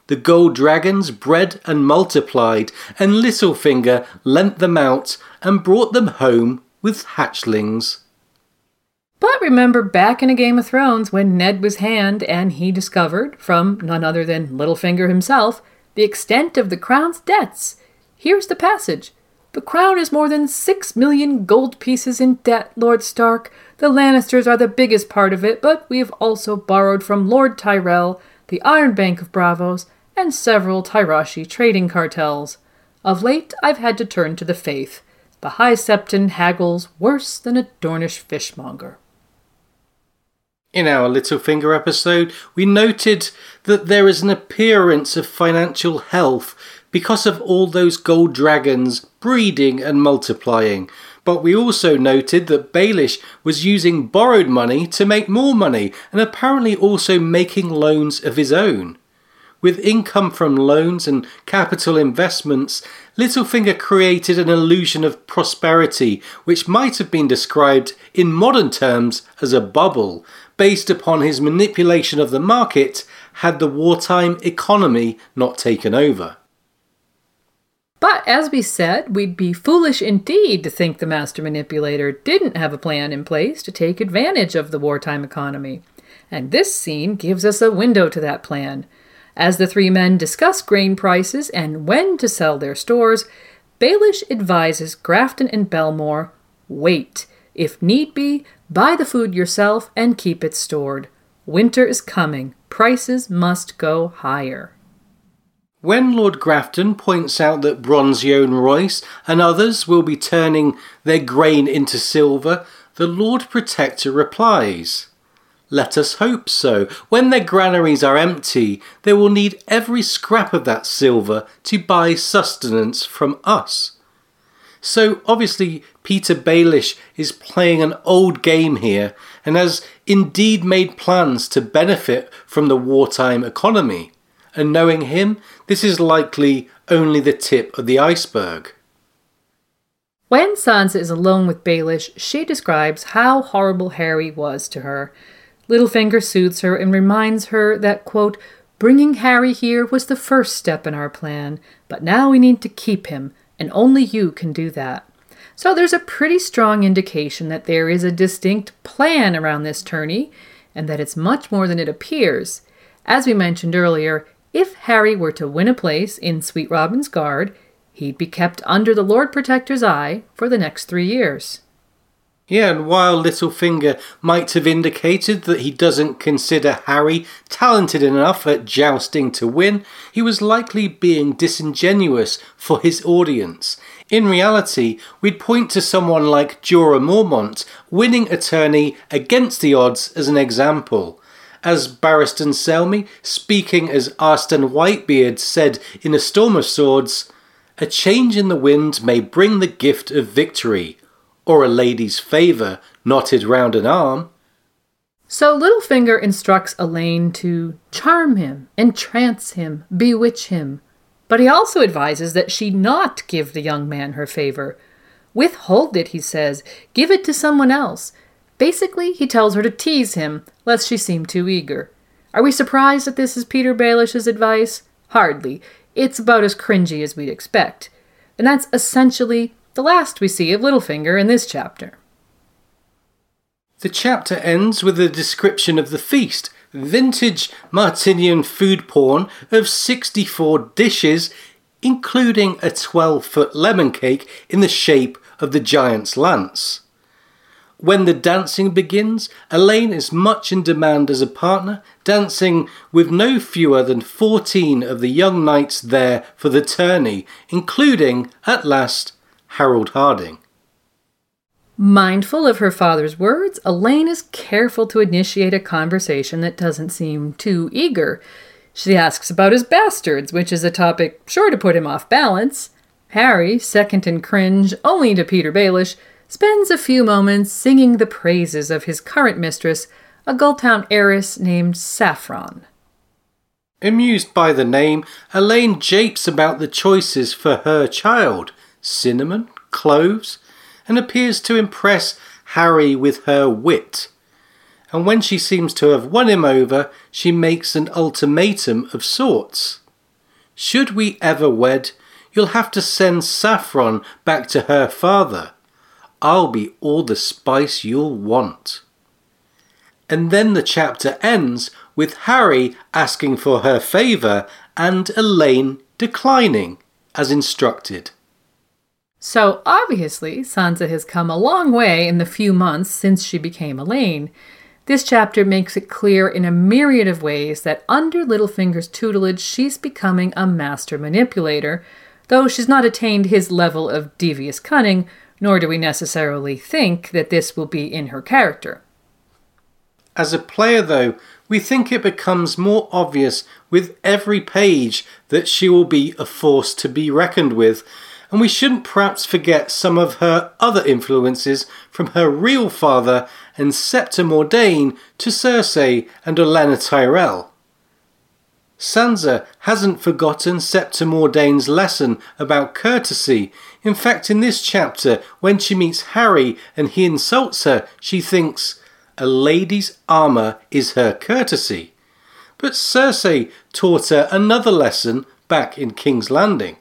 [SPEAKER 3] The gold dragons bred and multiplied, and Littlefinger lent them out and brought them home with hatchlings.
[SPEAKER 1] But remember back in A Game of Thrones when Ned was hand and he discovered, from none other than Littlefinger himself, the extent of the crown's debts. Here's the passage. The crown is more than six million gold pieces in debt, Lord Stark. The Lannisters are the biggest part of it, but we have also borrowed from Lord Tyrell, the Iron Bank of Braavos, and several Tyroshi trading cartels. Of late, I've had to turn to the faith. The High Septon haggles worse than a Dornish fishmonger.
[SPEAKER 3] In our Littlefinger episode, we noted that there is an appearance of financial health because of all those gold dragons breeding and multiplying. But we also noted that Baelish was using borrowed money to make more money and apparently also making loans of his own. With income from loans and capital investments, Littlefinger created an illusion of prosperity which might have been described in modern terms as a bubble, based upon his manipulation of the market had the wartime economy not taken over.
[SPEAKER 1] But as we said, we'd be foolish indeed to think the master manipulator didn't have a plan in place to take advantage of the wartime economy. And this scene gives us a window to that plan. As the three men discuss grain prices and when to sell their stores, Baelish advises Grafton and Belmore wait. If need be, buy the food yourself and keep it stored. Winter is coming. Prices must go higher.
[SPEAKER 3] When Lord Grafton points out that Bronze Yohn Royce and others will be turning their grain into silver, the Lord Protector replies, Let us hope so. When their granaries are empty, they will need every scrap of that silver to buy sustenance from us. So obviously, Petyr Baelish is playing an old game here and has indeed made plans to benefit from the wartime economy and knowing him, this is likely only the tip of the iceberg.
[SPEAKER 1] When Sansa is alone with Baelish, she describes how horrible Harry was to her. Littlefinger soothes her and reminds her that, quote, bringing Harry here was the first step in our plan, but now we need to keep him, and only you can do that. So there's a pretty strong indication that there is a distinct plan around this tourney, and that it's much more than it appears. As we mentioned earlier, if Harry were to win a place in Sweet Robin's Guard, he'd be kept under the Lord Protector's eye for the next three years.
[SPEAKER 3] Yeah, and while Littlefinger might have indicated that he doesn't consider Harry talented enough at jousting to win, he was likely being disingenuous for his audience. In reality, we'd point to someone like Jorah Mormont winning a tourney against the odds as an example. As Barristan Selmy, speaking as Arstan Whitebeard, said in A Storm of Swords, a change in the wind may bring the gift of victory, or a lady's favour knotted round an arm.
[SPEAKER 1] So Littlefinger instructs Alayne to charm him, entrance him, bewitch him. But he also advises that she not give the young man her favor. Withhold it, he says. Give it to someone else. Basically, he tells her to tease him, lest she seem too eager. Are we surprised that this is Petyr Baelish's advice? Hardly. It's about as cringy as we'd expect. And that's essentially the last we see of Littlefinger in this chapter.
[SPEAKER 3] The chapter ends with a description of the feast, vintage Martinian food porn of 64 dishes, including a 12 foot lemon cake in the shape of the giant's lance. When the dancing begins, Alayne is much in demand as a partner, dancing with no fewer than 14 of the young knights there for the tourney, including, at last, Harrold Hardyng.
[SPEAKER 1] Mindful of her father's words, Alayne is careful to initiate a conversation that doesn't seem too eager. She asks about his bastards, which is a topic sure to put him off balance. Harry, second in cringe only to Petyr Baelish, spends a few moments singing the praises of his current mistress, a Gulltown heiress named Saffron.
[SPEAKER 3] Amused by the name, Alayne japes about the choices for her child cinnamon, cloves, and appears to impress Harry with her wit. And when she seems to have won him over, she makes an ultimatum of sorts. Should we ever wed, you'll have to send Saffron back to her father. I'll be all the spice you'll want. And then the chapter ends with Harry asking for her favour and Alayne declining, as instructed.
[SPEAKER 1] So obviously, Sansa has come a long way in the few months since she became Alayne. This chapter makes it clear in a myriad of ways that under Littlefinger's tutelage, she's becoming a master manipulator, though she's not attained his level of devious cunning, nor do we necessarily think that this will be in her character.
[SPEAKER 3] As a player, though, we think it becomes more obvious with every page that she will be a force to be reckoned with, and we shouldn't perhaps forget some of her other influences from her real father and Septa Mordane to Cersei and Olenna Tyrell. Sansa hasn't forgotten Septa Mordane's lesson about courtesy. In fact, in this chapter, when she meets Harry and he insults her, she thinks, a lady's armour is her courtesy. But Cersei taught her another lesson back in King's Landing.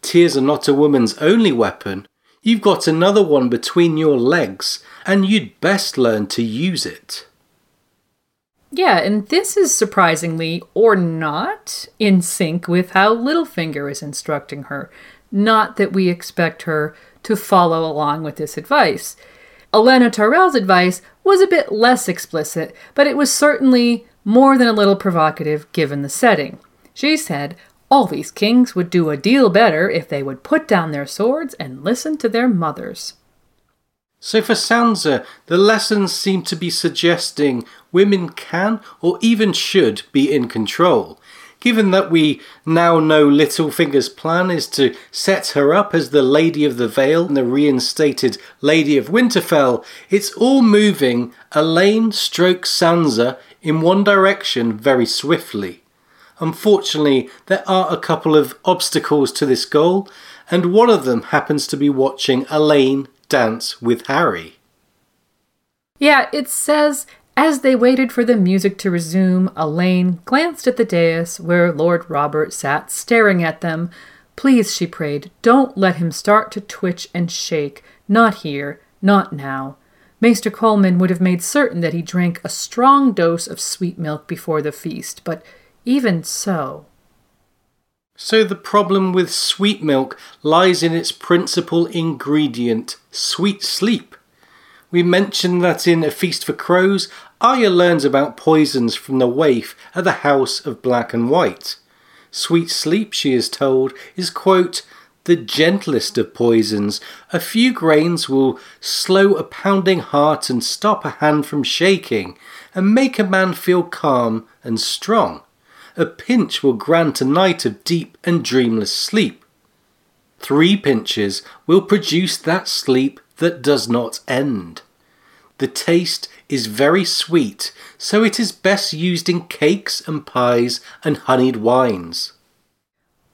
[SPEAKER 3] Tears are not a woman's only weapon. You've got another one between your legs, and you'd best learn to use it.
[SPEAKER 1] Yeah, and this is surprisingly, or not, in sync with how Littlefinger is instructing her. Not that we expect her to follow along with this advice. Olenna Tyrell's advice was a bit less explicit, but it was certainly more than a little provocative given the setting. She said, all these kings would do a deal better if they would put down their swords and listen to their mothers.
[SPEAKER 3] So for Sansa, the lessons seem to be suggesting women can or even should be in control. Given that we now know Littlefinger's plan is to set her up as the Lady of the Vale and the reinstated Lady of Winterfell, it's all moving Alayne stroke Sansa in one direction very swiftly. Unfortunately, there are a couple of obstacles to this goal, and one of them happens to be watching Alayne dance with Harry.
[SPEAKER 1] Yeah, it says as they waited for the music to resume, Alayne glanced at the dais where Lord Robert sat staring at them, Please, she prayed, don't let him start to twitch and shake. Not here, not now. Maester Colemon would have made certain that he drank a strong dose of sweet milk before the feast, but even so.
[SPEAKER 3] So the problem with sweet milk lies in its principal ingredient, sweet sleep. We mentioned that in A Feast for Crows, Arya learns about poisons from the waif at the House of Black and White. Sweet sleep, she is told, is, quote, the gentlest of poisons. A few grains will slow a pounding heart and stop a hand from shaking, and make a man feel calm and strong. A pinch will grant a night of deep and dreamless sleep. Three pinches will produce that sleep that does not end. The taste is very sweet, so it is best used in cakes and pies and honeyed wines.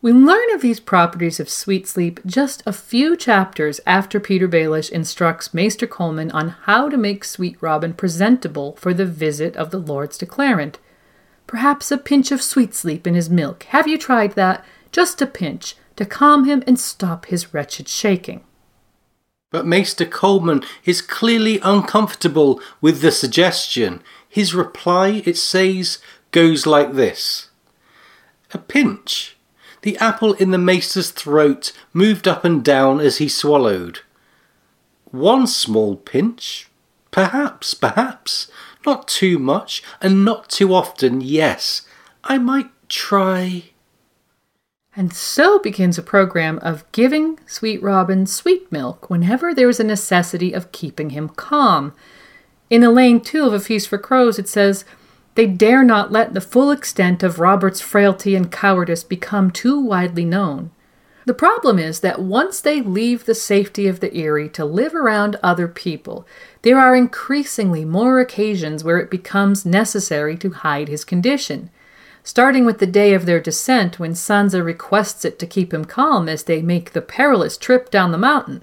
[SPEAKER 1] We learn of these properties of sweet sleep just a few chapters after Petyr Baelish instructs Maester Colemon on how to make Sweet Robin presentable for the visit of the Lord's declarant. Perhaps a pinch of sweet sleep in his milk. Have you tried that? Just a pinch, to calm him and stop his wretched shaking.
[SPEAKER 3] But Maester Colemon is clearly uncomfortable with the suggestion. His reply, it says, goes like this A pinch. The apple in the maester's throat moved up and down as he swallowed. One small pinch? Perhaps, perhaps. Not too much, and not too often, yes. I might try.
[SPEAKER 1] And so begins a program of giving Sweet Robin sweet milk whenever there is a necessity of keeping him calm. In Alayne 2 of A Feast for Crows, it says, They dare not let the full extent of Robert's frailty and cowardice become too widely known. The problem is that once they leave the safety of the Eyrie to live around other people, there are increasingly more occasions where it becomes necessary to hide his condition starting with the day of their descent when Sansa requests it to keep him calm as they make the perilous trip down the mountain.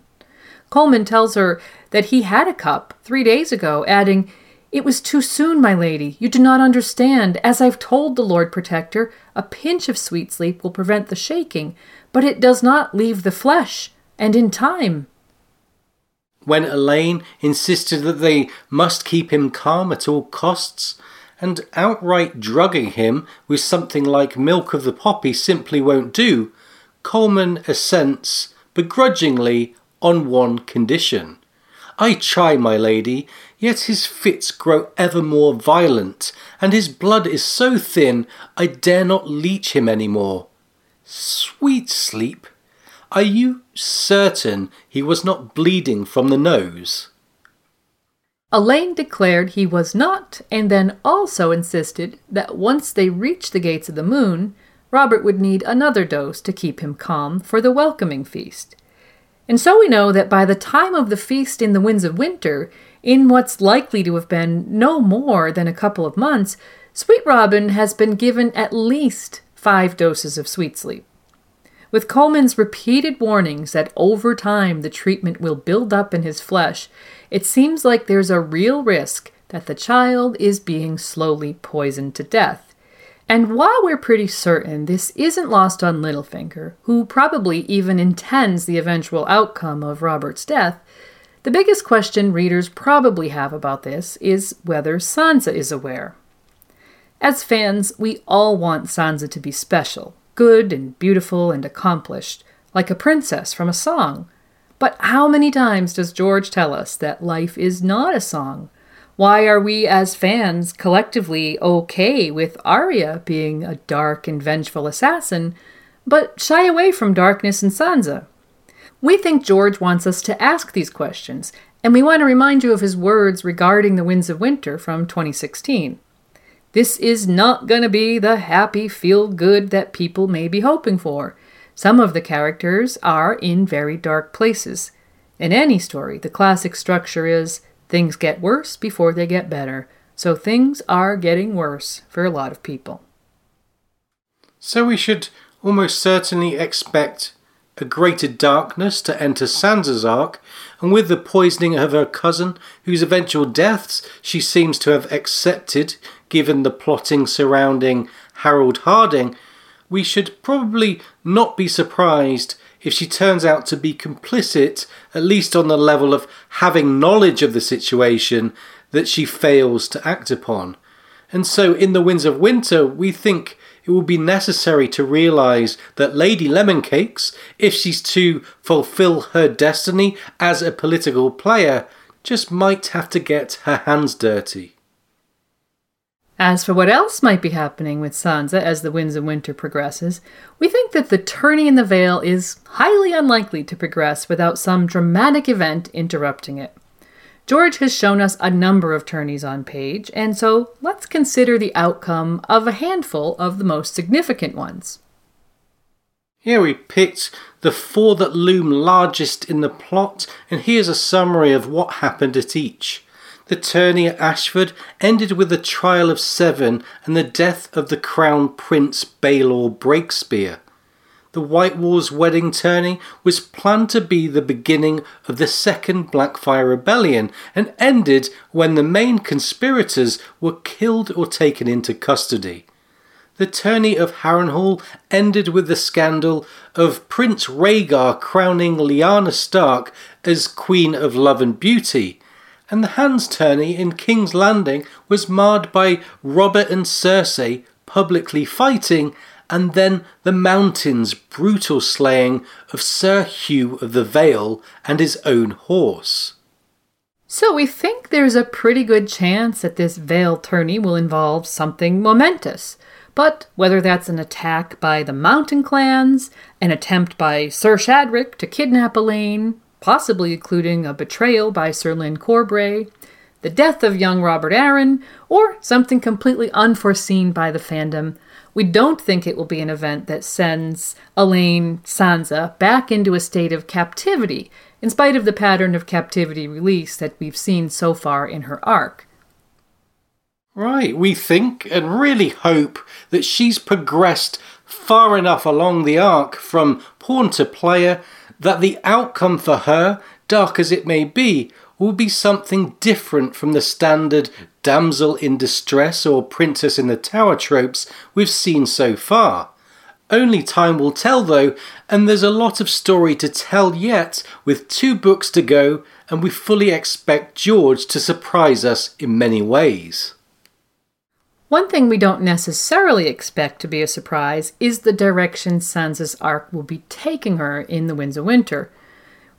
[SPEAKER 1] Colemon tells her that he had a cup three days ago, adding, It was too soon, my lady. You do not understand. As I've told the Lord Protector, a pinch of sweet sleep will prevent the shaking, but it does not leave the flesh, and in time.
[SPEAKER 3] When Alayne insisted that they must keep him calm at all costs, and outright drugging him with something like milk of the poppy simply won't do, Colemon assents begrudgingly on one condition. I try, my lady, yet his fits grow ever more violent, and his blood is so thin I dare not leech him any more. Sweet sleep, are you certain he was not bleeding from the nose?
[SPEAKER 1] Alayne declared he was not, and then also insisted that once they reached the gates of the moon, Robert would need another dose to keep him calm for the welcoming feast. And so we know that by the time of the feast in the Winds of Winter, in what's likely to have been no more than a couple of months, Sweet Robin has been given at least five doses of sweet sleep. With Colemon's repeated warnings that over time the treatment will build up in his flesh, it seems like there's a real risk that the child is being slowly poisoned to death. And while we're pretty certain this isn't lost on Littlefinger, who probably even intends the eventual outcome of Robert's death, the biggest question readers probably have about this is whether Sansa is aware. As fans, we all want Sansa to be special, good and beautiful and accomplished, like a princess from a song. But how many times does George tell us that life is not a song? Why are we as fans collectively okay with Arya being a dark and vengeful assassin, but shy away from darkness and Sansa? We think George wants us to ask these questions, and we want to remind you of his words regarding the Winds of Winter from 2016. This is not going to be the happy feel good that people may be hoping for. Some of the characters are in very dark places. In any story, the classic structure is things get worse before they get better. So things are getting worse for a lot of people.
[SPEAKER 3] So we should almost certainly expect a greater darkness to enter Sansa's arc, and with the poisoning of her cousin, whose eventual deaths she seems to have accepted given the plotting surrounding Harrold Hardyng, we should probably not be surprised if she turns out to be complicit, at least on the level of having knowledge of the situation that she fails to act upon. And so, in The Winds of Winter, we think it will be necessary to realise that Lady Lemoncakes, if she's to fulfil her destiny as a political player, just might have to get her hands dirty.
[SPEAKER 1] As for what else might be happening with Sansa as the Winds of Winter progresses, we think that the tourney in the Vale is highly unlikely to progress without some dramatic event interrupting it. George has shown us a number of tourneys on page, and so let's consider the outcome of a handful of the most significant ones.
[SPEAKER 3] Here we picked the four that loom largest in the plot, and here's a summary of what happened at each. The tourney at Ashford ended with the trial of seven and the death of the Crown Prince Baelor Breakspear. The White Walls wedding tourney was planned to be the beginning of the Second Blackfyre Rebellion and ended when the main conspirators were killed or taken into custody. The tourney of Harrenhal ended with the scandal of Prince Rhaegar crowning Lyanna Stark as Queen of Love and Beauty, and the Hands tourney in King's Landing was marred by Robert and Cersei publicly fighting, and then the Mountain's brutal slaying of Sir Hugh of the Vale and his own horse.
[SPEAKER 1] So we think there's a pretty good chance that this Vale tourney will involve something momentous. But whether that's an attack by the Mountain clans, an attempt by Sir Shadrick to kidnap Alayne, possibly including a betrayal by Sir Lyn Corbray, the death of young Robert Arryn, or something completely unforeseen by the fandom. We don't think it will be an event that sends Alayne Sansa back into a state of captivity, in spite of the pattern of captivity release that we've seen so far in her arc.
[SPEAKER 3] Right, we think and really hope that she's progressed far enough along the arc from pawn to player that the outcome for her, dark as it may be, will be something different from the standard damsel in distress or princess in the tower tropes we've seen so far. Only time will tell though, and there's a lot of story to tell yet, with two books to go, and we fully expect George to surprise us in many ways.
[SPEAKER 1] One thing we don't necessarily expect to be a surprise is the direction Sansa's arc will be taking her in The Winds of Winter.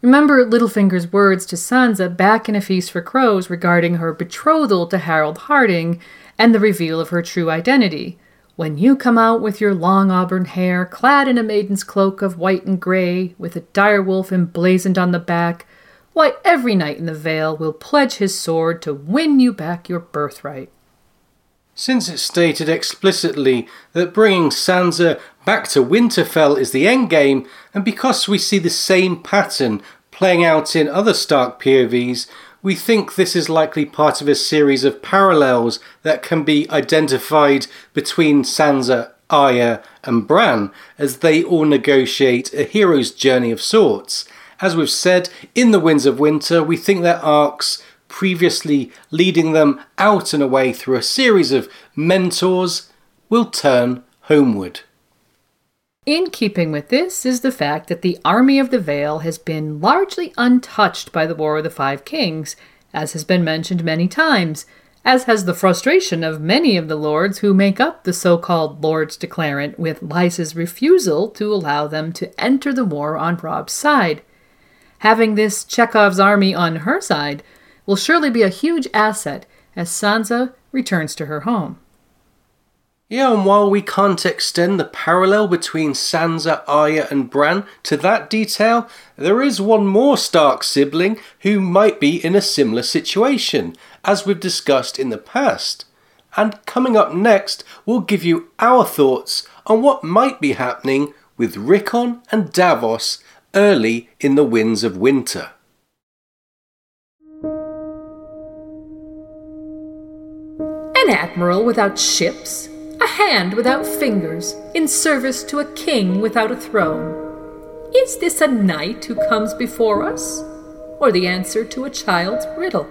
[SPEAKER 1] Remember Littlefinger's words to Sansa back in A Feast for Crows regarding her betrothal to Harrold Hardyng and the reveal of her true identity. When you come out with your long auburn hair, clad in a maiden's cloak of white and grey, with a dire wolf emblazoned on the back, why, every knight in the Vale will pledge his sword to win you back your birthright.
[SPEAKER 3] Since it's stated explicitly that bringing Sansa back to Winterfell is the endgame, and because we see the same pattern playing out in other Stark POVs, we think this is likely part of a series of parallels that can be identified between Sansa, Arya, and Bran as they all negotiate a hero's journey of sorts. As we've said, in The Winds of Winter, we think their arcs previously leading them out and away through a series of mentors, will turn homeward.
[SPEAKER 1] In keeping with this is the fact that the army of the Vale has been largely untouched by the War of the Five Kings, as has been mentioned many times, as has the frustration of many of the lords who make up the so called Lords Declarant with Lysa's refusal to allow them to enter the war on Robb's side. Having this Chekhov's army on her side will surely be a huge asset as Sansa returns to her home.
[SPEAKER 3] Yeah, and while we can't extend the parallel between Sansa, Arya, and Bran to that detail, there is one more Stark sibling who might be in a similar situation, as we've discussed in the past. And coming up next, we'll give you our thoughts on what might be happening with Rickon and Davos early in the Winds of Winter.
[SPEAKER 1] An admiral without ships, hand without fingers, in service to a king without a throne. Is this a knight who comes before us, or the answer to a child's riddle?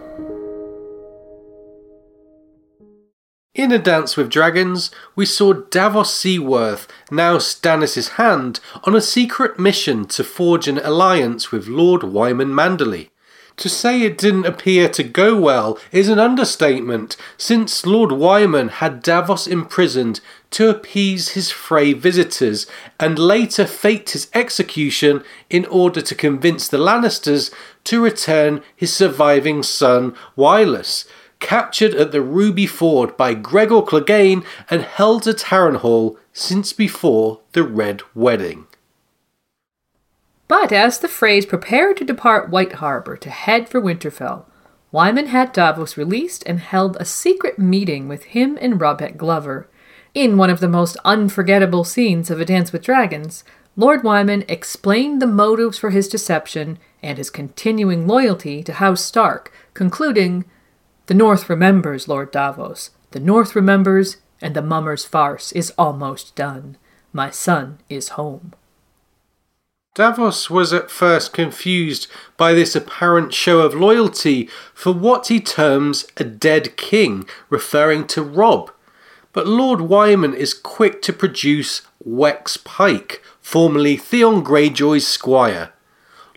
[SPEAKER 3] In A Dance with Dragons, we saw Davos Seaworth, now Stannis' hand, on a secret mission to forge an alliance with Lord Wyman Manderley. To say it didn't appear to go well is an understatement, since Lord Wyman had Davos imprisoned to appease his Frey visitors and later faked his execution in order to convince the Lannisters to return his surviving son, Wylis, captured at the Ruby Ford by Gregor Clegane and held at Harrenhal since before the Red Wedding.
[SPEAKER 1] But as the Freys prepared to depart White Harbor to head for Winterfell, Wyman had Davos released and held a secret meeting with him and Robert Glover. In one of the most unforgettable scenes of A Dance with Dragons, Lord Wyman explained the motives for his deception and his continuing loyalty to House Stark, concluding, The North remembers, Lord Davos. The North remembers, and the mummer's farce is almost done. My son is home.
[SPEAKER 3] Davos was at first confused by this apparent show of loyalty for what he terms a dead king, referring to Robb. But Lord Wyman is quick to produce Wex Pyke, formerly Theon Greyjoy's squire.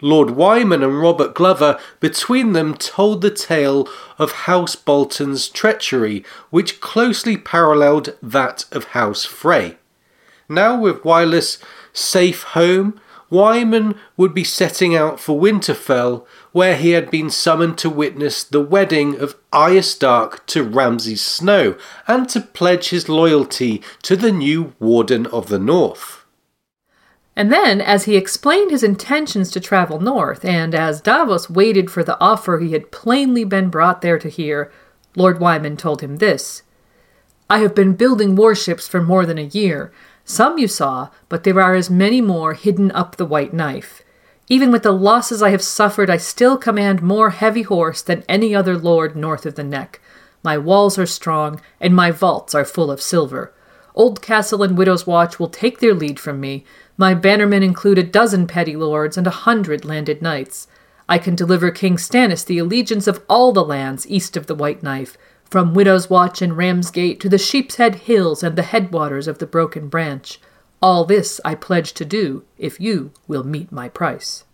[SPEAKER 3] Lord Wyman and Robert Glover between them told the tale of House Bolton's treachery, which closely paralleled that of House Frey. Now, with Wylis safe home, Wyman would be setting out for Winterfell, where he had been summoned to witness the wedding of Arya Stark to Ramsay Snow and to pledge his loyalty to the new Warden of the North.
[SPEAKER 1] And then, as he explained his intentions to travel north, and as Davos waited for the offer he had plainly been brought there to hear, Lord Wyman told him this I have been building warships for more than a year. Some you saw, but there are as many more hidden up the white knife. Even with the losses I have suffered, I still command more heavy horse than any other lord north of the neck. My walls are strong, and my vaults are full of silver. Oldcastle and Widow's Watch will take their lead from me. My bannermen include a dozen petty lords and a hundred landed knights. I can deliver King Stannis the allegiance of all the lands east of the White Knife, from Widow's Watch and Ramsgate to the Sheep's Head Hills and the headwaters of the Broken Branch. All this I pledge to do if you will meet my price.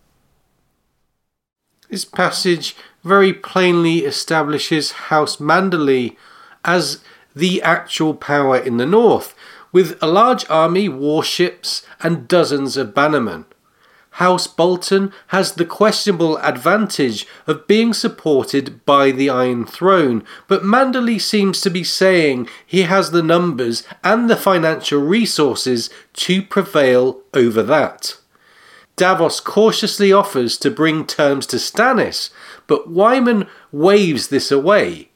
[SPEAKER 3] This passage very plainly establishes House Manderley as the actual power in the north, with a large army, warships, and dozens of bannermen. House Bolton has the questionable advantage of being supported by the Iron Throne, but Manderley seems to be saying he has the numbers and the financial resources to prevail over that. Davos cautiously offers to bring terms to Stannis, but Wyman waves this away.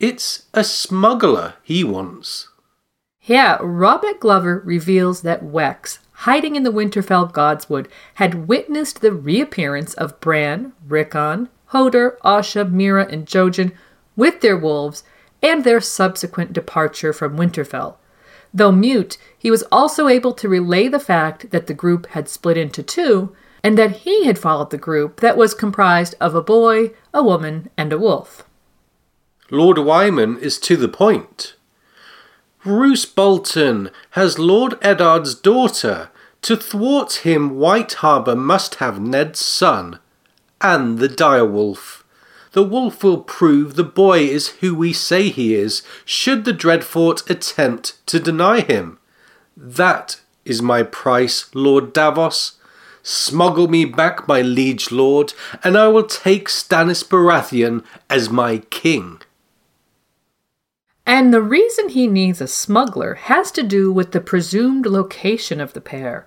[SPEAKER 3] It's a smuggler he wants.
[SPEAKER 1] Yeah, Robert Glover reveals that Wex, hiding in the Winterfell Godswood, had witnessed the reappearance of Bran, Rickon, Hodor, Osha, Meera, and Jojen with their wolves and their subsequent departure from Winterfell. Though mute, he was also able to relay the fact that the group had split into two and that he had followed the group that was comprised of a boy, a woman, and a wolf.
[SPEAKER 3] Lord Wyman is to the point. Roose Bolton has Lord Eddard's daughter. To thwart him, White Harbour must have Ned's son, and the direwolf. The wolf will prove the boy is who we say he is, should the Dreadfort attempt to deny him. That is my price, Lord Davos. Smuggle me back, my liege lord, and I will take Stannis Baratheon as my king.
[SPEAKER 1] And the reason he needs a smuggler has to do with the presumed location of the pair.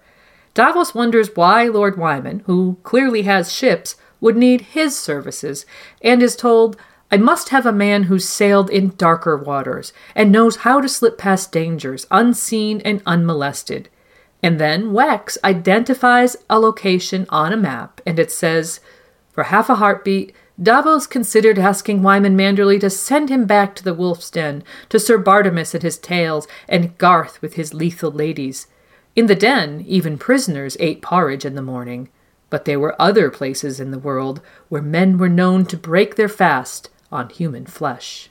[SPEAKER 1] Davos wonders why Lord Wyman, who clearly has ships, would need his services, and is told, I must have a man who's sailed in darker waters and knows how to slip past dangers unseen and unmolested. And then Wex identifies a location on a map, and it says, For half a heartbeat, Davos considered asking Wyman Manderley to send him back to the wolf's den, to Sir Bartimus and his tales, and Garth with his lethal ladies. In the den, even prisoners ate porridge in the morning. But there were other places in the world where men were known to break their fast on human flesh.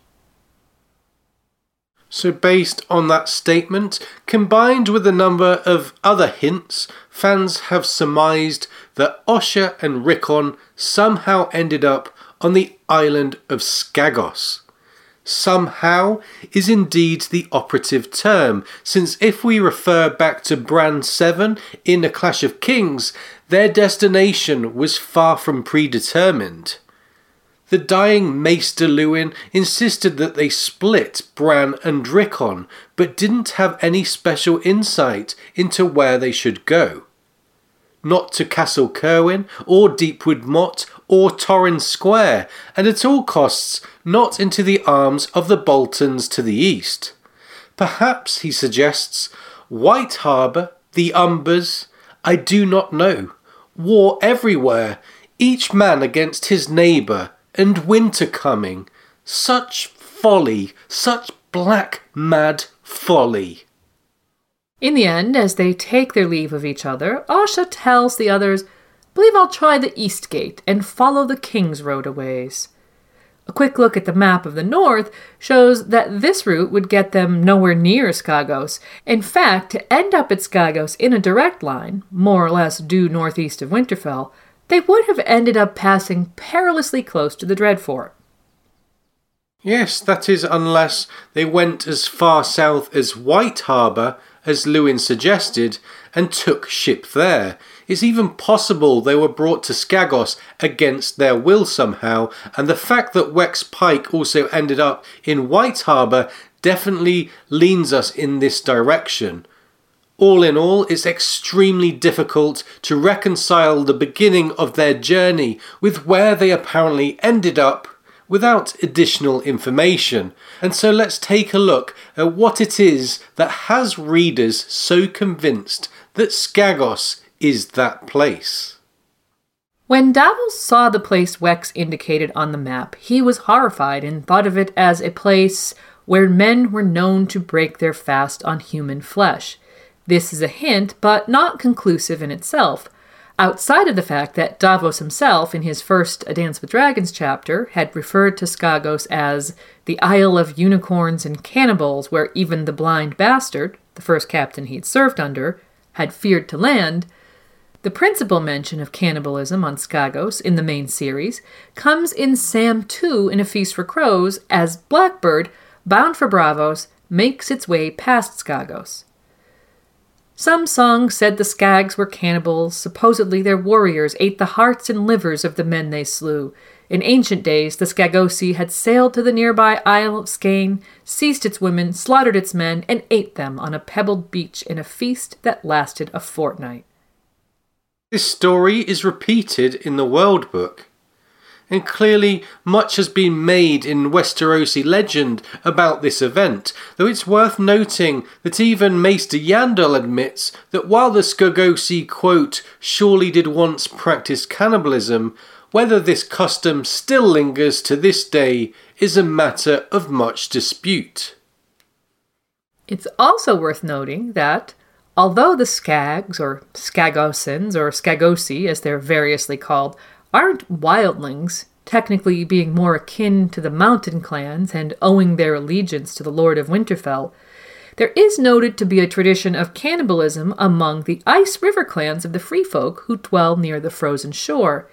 [SPEAKER 3] So, based on that statement, combined with a number of other hints, fans have surmised that Osha and Rickon somehow ended up on the island of Skagos. Somehow is indeed the operative term, since if we refer back to Bran 7 in A Clash of Kings, their destination was far from predetermined. The dying Maester Luwin insisted that they split Bran and Rickon, but didn't have any special insight into where they should go. Not to Castle Cerwyn, or Deepwood Motte, or Torrhen Square, and at all costs not into the arms of the Boltons to the east. Perhaps, he suggests, White Harbour, the Umbers, I do not know. War everywhere, each man against his neighbour, and winter coming. Such folly, such black, mad folly.
[SPEAKER 1] In the end, as they take their leave of each other, Osha tells the others, Believe I'll try the East Gate and follow the King's Road a ways. A quick look at the map of the north shows that this route would get them nowhere near Skagos. In fact, to end up at Skagos in a direct line, more or less due northeast of Winterfell, they would have ended up passing perilously close to the Dreadfort.
[SPEAKER 3] Yes, that is, unless they went as far south as White Harbour, as Luwin suggested, and took ship there. It's even possible they were brought to Skagos against their will somehow, and the fact that Wex Pyke also ended up in White Harbour definitely leans us in this direction. All in all, it's extremely difficult to reconcile the beginning of their journey with where they apparently ended up without additional information. And so let's take a look at what it is that has readers so convinced that Skagos is that place.
[SPEAKER 1] When Davos saw the place Wex indicated on the map, he was horrified and thought of it as a place where men were known to break their fast on human flesh. This is a hint, but not conclusive in itself. Outside of the fact that Davos himself, in his first A Dance with Dragons chapter, had referred to Skagos as the Isle of Unicorns and Cannibals, where even the blind bastard, the first captain he'd served under, had feared to land, the principal mention of cannibalism on Skagos in the main series comes in Sam 2 in A Feast for Crows as Blackbird, bound for Braavos, makes its way past Skagos. Some songs said the Skags were cannibals. Supposedly, their warriors ate the hearts and livers of the men they slew. In ancient days, the Skagosi had sailed to the nearby Isle of Skane, seized its women, slaughtered its men, and ate them on a pebbled beach in a feast that lasted a fortnight.
[SPEAKER 3] This story is repeated in the World Book and clearly much has been made in Westerosi legend about this event, though it's worth noting that even Maester Yandel admits that while the Skagosi, quote, surely did once practice cannibalism, whether this custom still lingers to this day is a matter of much dispute.
[SPEAKER 1] It's also worth noting that, although the Skags, or Skagosans, or Skagosi as they're variously called, aren't wildlings, technically being more akin to the mountain clans and owing their allegiance to the Lord of Winterfell, there is noted to be a tradition of cannibalism among the Ice River clans of the Free Folk who dwell near the frozen shore.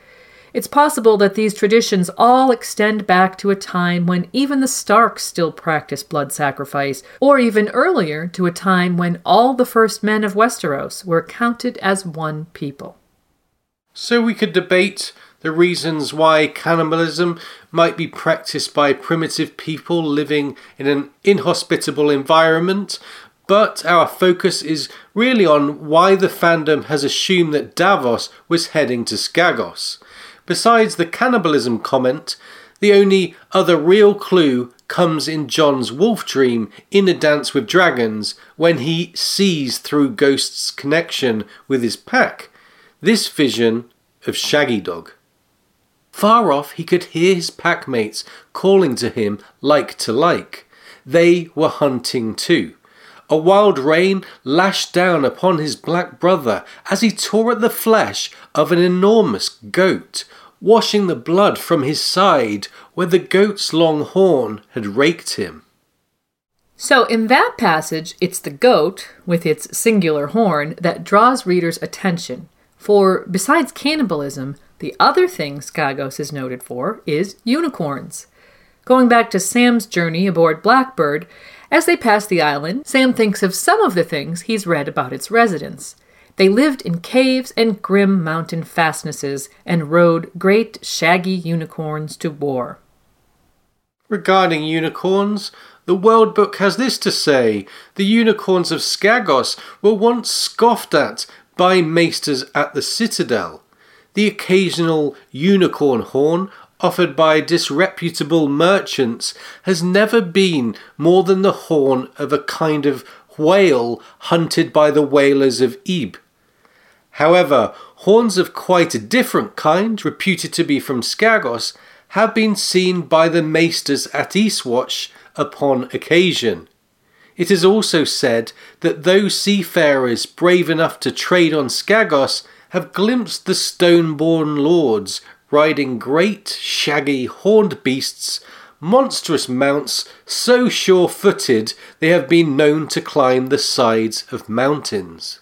[SPEAKER 1] It's possible that these traditions all extend back to a time when even the Starks still practiced blood sacrifice, or even earlier to a time when all the first men of Westeros were counted as one people.
[SPEAKER 3] So we could debate the reasons why cannibalism might be practiced by primitive people living in an inhospitable environment, but our focus is really on why the fandom has assumed that Davos was heading to Skagos. Besides the cannibalism comment, the only other real clue comes in Jon's wolf dream in A Dance with Dragons when he sees through Ghost's connection with his pack. This vision of Shaggy Dog. Far off, he could hear his packmates calling to him like to like. They were hunting too. A wild rain lashed down upon his black brother as he tore at the flesh of an enormous goat, washing the blood from his side where the goat's long horn had raked him.
[SPEAKER 1] So, in that passage, it's the goat, with its singular horn, that draws readers' attention. For besides cannibalism, the other thing Skagos is noted for is unicorns. Going back to Sam's journey aboard Blackbird, as they pass the island, Sam thinks of some of the things he's read about its residents. They lived in caves and grim mountain fastnesses and rode great shaggy unicorns to war.
[SPEAKER 3] Regarding unicorns, the World Book has this to say The unicorns of Skagos were once scoffed at by maesters at the citadel. The occasional unicorn horn offered by disreputable merchants has never been more than the horn of a kind of whale hunted by the whalers of Ib. However, horns of quite a different kind, reputed to be from Skagos, have been seen by the maesters at Eastwatch upon occasion. It is also said that those seafarers brave enough to trade on Skagos have glimpsed the stone-born lords riding great, shaggy, horned beasts, monstrous mounts so sure-footed they have been known to climb the sides of mountains.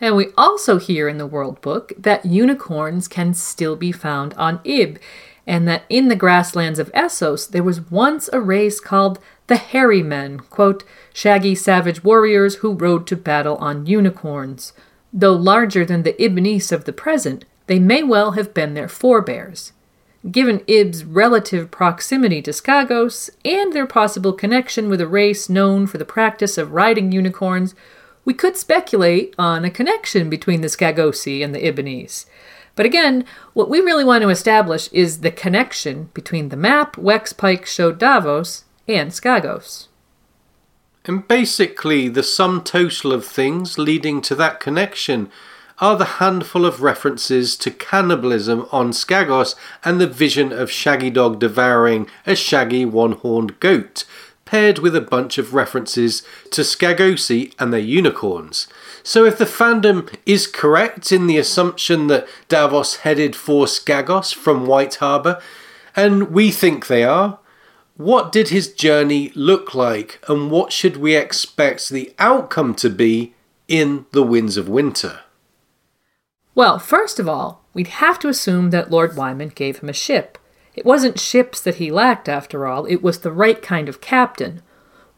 [SPEAKER 1] And we also hear in the World Book that unicorns can still be found on Ib, and that in the grasslands of Essos there was once a race called the Hairy Men, quote, shaggy savage warriors who rode to battle on unicorns. Though larger than the Ibbenese of the present, they may well have been their forebears. Given Ib's relative proximity to Skagos and their possible connection with a race known for the practice of riding unicorns, we could speculate on a connection between the Skagosi and the Ibbenese. But again, what we really want to establish is the connection between the map Wex Pyke showed Davos and Skagos.
[SPEAKER 3] And basically, the sum total of things leading to that connection are the handful of references to cannibalism on Skagos and the vision of Shaggy Dog devouring a shaggy one horned goat, paired with a bunch of references to Skagosi and their unicorns. So, if the fandom is correct in the assumption that Davos headed for Skagos from White Harbour, and we think they are, what did his journey look like, and what should we expect the outcome to be in the Winds of Winter?
[SPEAKER 1] Well, first of all, we'd have to assume that Lord Wyman gave him a ship. It wasn't ships that he lacked, after all, it was the right kind of captain.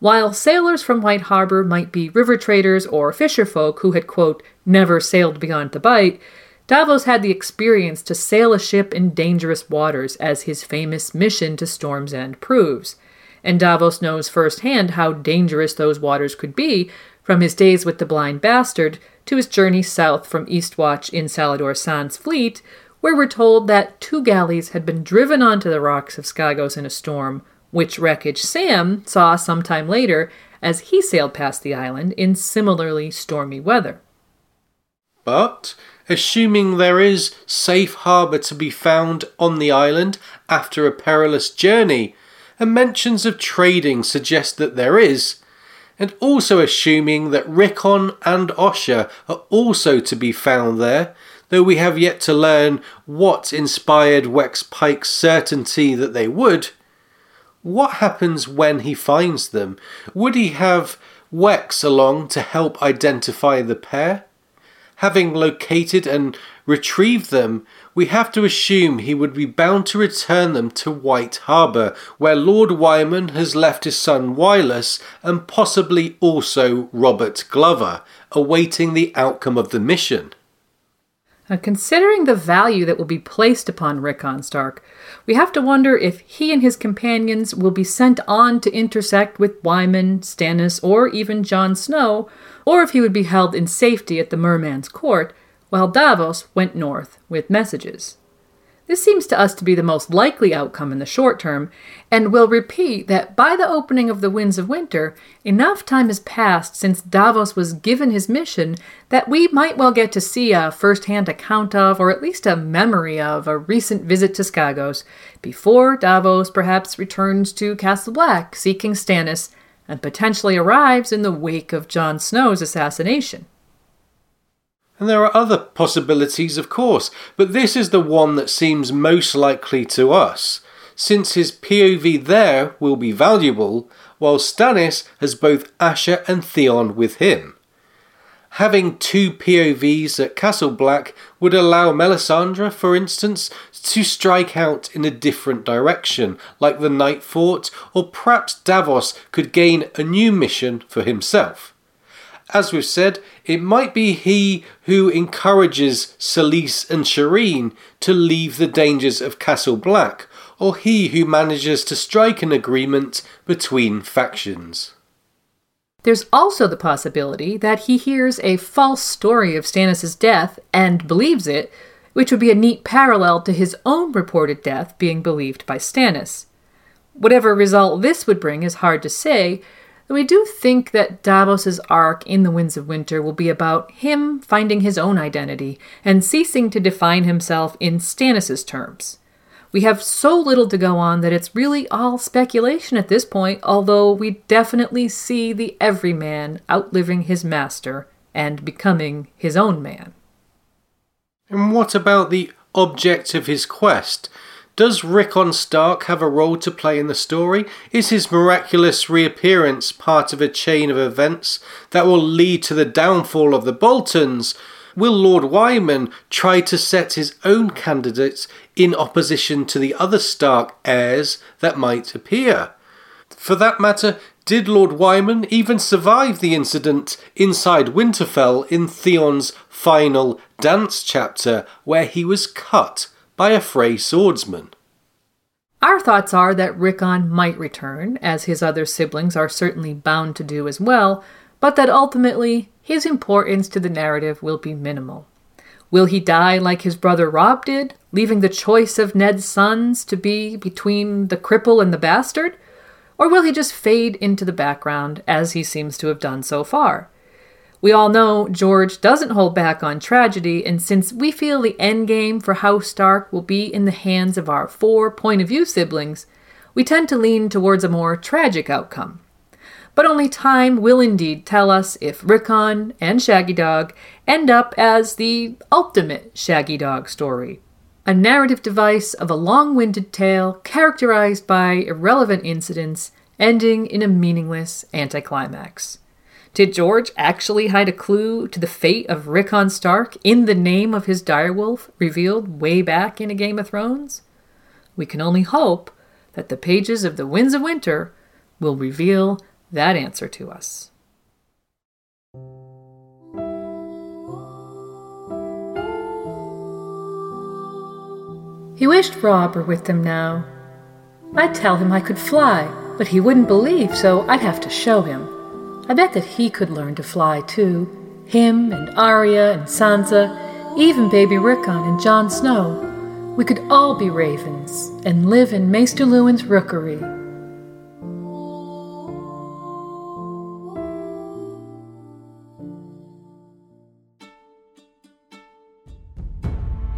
[SPEAKER 1] While sailors from White Harbor might be river traders or fisher folk who had, quote, never sailed beyond the Bight, Davos had the experience to sail a ship in dangerous waters, as his famous mission to Storm's End proves. And Davos knows firsthand how dangerous those waters could be, from his days with the Blind Bastard to his journey south from Eastwatch in Salladhor Saan's fleet, where we're told that two galleys had been driven onto the rocks of Skagos in a storm, which wreckage Sam saw some time later as he sailed past the island in similarly stormy weather.
[SPEAKER 3] But, assuming there is safe harbour to be found on the island after a perilous journey, and mentions of trading suggest that there is, and also assuming that Rickon and Osha are also to be found there, though we have yet to learn what inspired Wex Pyke's certainty that they would. What happens when he finds them? Would he have Wex along to help identify the pair? Having located and retrieved them, we have to assume he would be bound to return them to White Harbour, where Lord Wyman has left his son Wylis and possibly also Robert Glover, awaiting the outcome of the mission.
[SPEAKER 1] Now, considering the value that will be placed upon Rickon Stark, we have to wonder if he and his companions will be sent on to intersect with Wyman, Stannis, or even Jon Snow, or if he would be held in safety at the Merman's court, while Davos went north with messages. This seems to us to be the most likely outcome in the short term, and we'll repeat that by the opening of the Winds of Winter, enough time has passed since Davos was given his mission that we might well get to see a first hand account of, or at least a memory of, a recent visit to Skagos, before Davos perhaps returns to Castle Black seeking Stannis and potentially arrives in the wake of Jon Snow's assassination.
[SPEAKER 3] And there are other possibilities, of course, but this is the one that seems most likely to us. Since his POV there will be valuable, while Stannis has both Asha and Theon with him. Having two POVs at Castle Black would allow Melisandre, for instance, to strike out in a different direction, like the Night Fort, or perhaps Davos could gain a new mission for himself. As we've said, it might be he who encourages Selyse and Shireen to leave the dangers of Castle Black, or he who manages to strike an agreement between factions.
[SPEAKER 1] There's also the possibility that he hears a false story of Stannis' death and believes it, which would be a neat parallel to his own reported death being believed by Stannis. Whatever result this would bring is hard to say, though we do think that Davos's arc in The Winds of Winter will be about him finding his own identity and ceasing to define himself in Stannis' terms. We have so little to go on that it's really all speculation at this point, although we definitely see the everyman outliving his master and becoming his own man.
[SPEAKER 3] And what about the object of his quest? Does Rickon Stark have a role to play in the story? Is his miraculous reappearance part of a chain of events that will lead to the downfall of the Boltons? Will Lord Wyman try to set his own candidates in opposition to the other Stark heirs that might appear? For that matter, did Lord Wyman even survive the incident inside Winterfell in Theon's final dance chapter where he was cut by a Frey swordsman?
[SPEAKER 1] Our thoughts are that Rickon might return, as his other siblings are certainly bound to do as well, but that ultimately his importance to the narrative will be minimal. Will he die like his brother Robb did, leaving the choice of Ned's sons to be between the cripple and the bastard? Or will he just fade into the background, as he seems to have done so far? We all know George doesn't hold back on tragedy, and since we feel the endgame for House Stark will be in the hands of our four point of view siblings, we tend to lean towards a more tragic outcome. But only time will indeed tell us if Rickon and Shaggy Dog end up as the ultimate Shaggy Dog story. A narrative device of a long winded tale characterized by irrelevant incidents ending in a meaningless anticlimax. Did George actually hide a clue to the fate of Rickon Stark in the name of his direwolf revealed way back in A Game of Thrones? We can only hope that the pages of The Winds of Winter will reveal that answer to us. He wished Robb were with them now. I'd tell him I could fly, but he wouldn't believe, so I'd have to show him. I bet that he could learn to fly too. Him and Arya and Sansa, even baby Rickon and Jon Snow. We could all be ravens and live in Maester Luwin's rookery.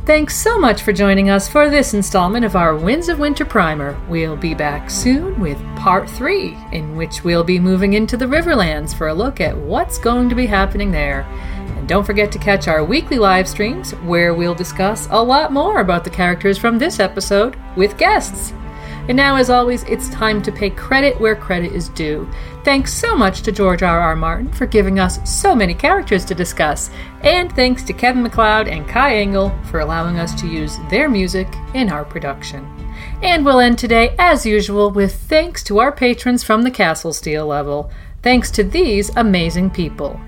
[SPEAKER 1] Thanks so much for joining us for this installment of our Winds of Winter Primer. We'll be back soon with part three, in which we'll be moving into the Riverlands for a look at what's going to be happening there. And don't forget to catch our weekly live streams, where we'll discuss a lot more about the characters from this episode with guests. And now, as always, it's time to pay credit where credit is due. Thanks so much to George R. R. Martin for giving us so many characters to discuss, and thanks to Kevin MacLeod and Kai Engel for allowing us to use their music in our production. And we'll end today, as usual, with thanks to our patrons from the Castle Steel level. Thanks to these amazing people.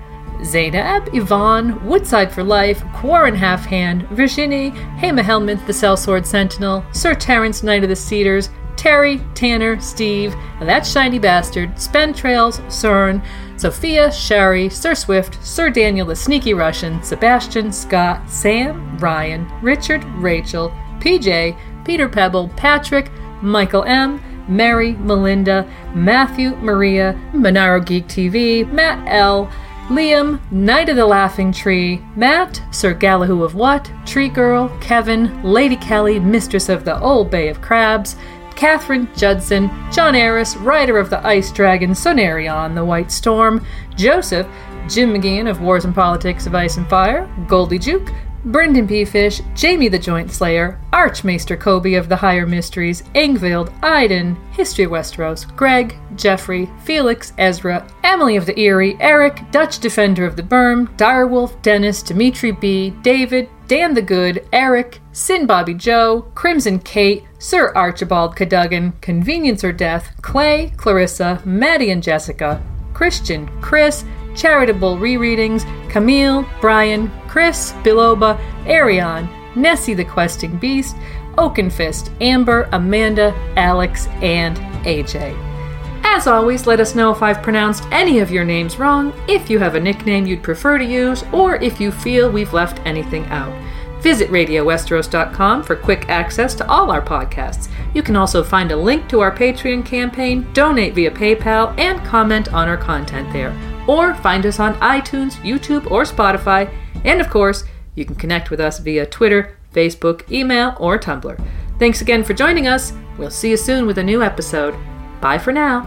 [SPEAKER 1] Zainab, Yvonne, Woodside for Life, Quarren Halfhand, Virginie, Hema Helminth, the Sellsword Sentinel, Sir Terence, Knight of the Cedars, Terry, Tanner, Steve, and That Shiny Bastard, Spentrails, Cern, Sophia, Sherry, Sir Swift, Sir Daniel the Sneaky Russian, Sebastian, Scott, Sam, Ryan, Richard, Rachel, PJ, Peter Pebble, Patrick, Michael M., Mary, Melinda, Matthew, Maria, Monaro Geek TV, Matt L., Liam, Knight of the Laughing Tree, Matt, Sir Galahoo of What, Tree Girl, Kevin, Lady Kelly, Mistress of the Old Bay of Crabs, Catherine Judson, John Eris, Rider of the Ice Dragon, Sonarion, the White Storm, Joseph, Jim McGeehan of Wars and Politics of Ice and Fire, Goldie Juke, Brynden BFish, Jamie the Joint Slayer, Archmaester Kobe of the Higher Mysteries, Ingvild, Iden, History of Westeros, Greg, Jeffrey, Felix, Ezra, Emily of the Eyrie, Eric, Dutch Defender of the Berm, Direwolf, Dennis, Dimitri B., David, Dan the Good, Eric, Sin Bobby Joe, Crimson Kate, Sir Archibald Cadogan, Convenience or Death, Clay, Clarissa, Maddie and Jessica, Christian, Chris, Charitable Rereadings, Camille, Brian, Chris, Biloba, Arion, Nessie the Questing Beast, Oakenfist, Amber, Amanda, Alex, and AJ. As always, let us know if I've pronounced any of your names wrong, if you have a nickname you'd prefer to use, or if you feel we've left anything out. Visit RadioWesteros.com for quick access to all our podcasts. You can also find a link to our Patreon campaign, donate via PayPal, and comment on our content there. Or find us on iTunes, YouTube, or Spotify. And of course, you can connect with us via Twitter, Facebook, email, or Tumblr. Thanks again for joining us. We'll see you soon with a new episode. Bye for now.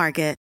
[SPEAKER 5] Market.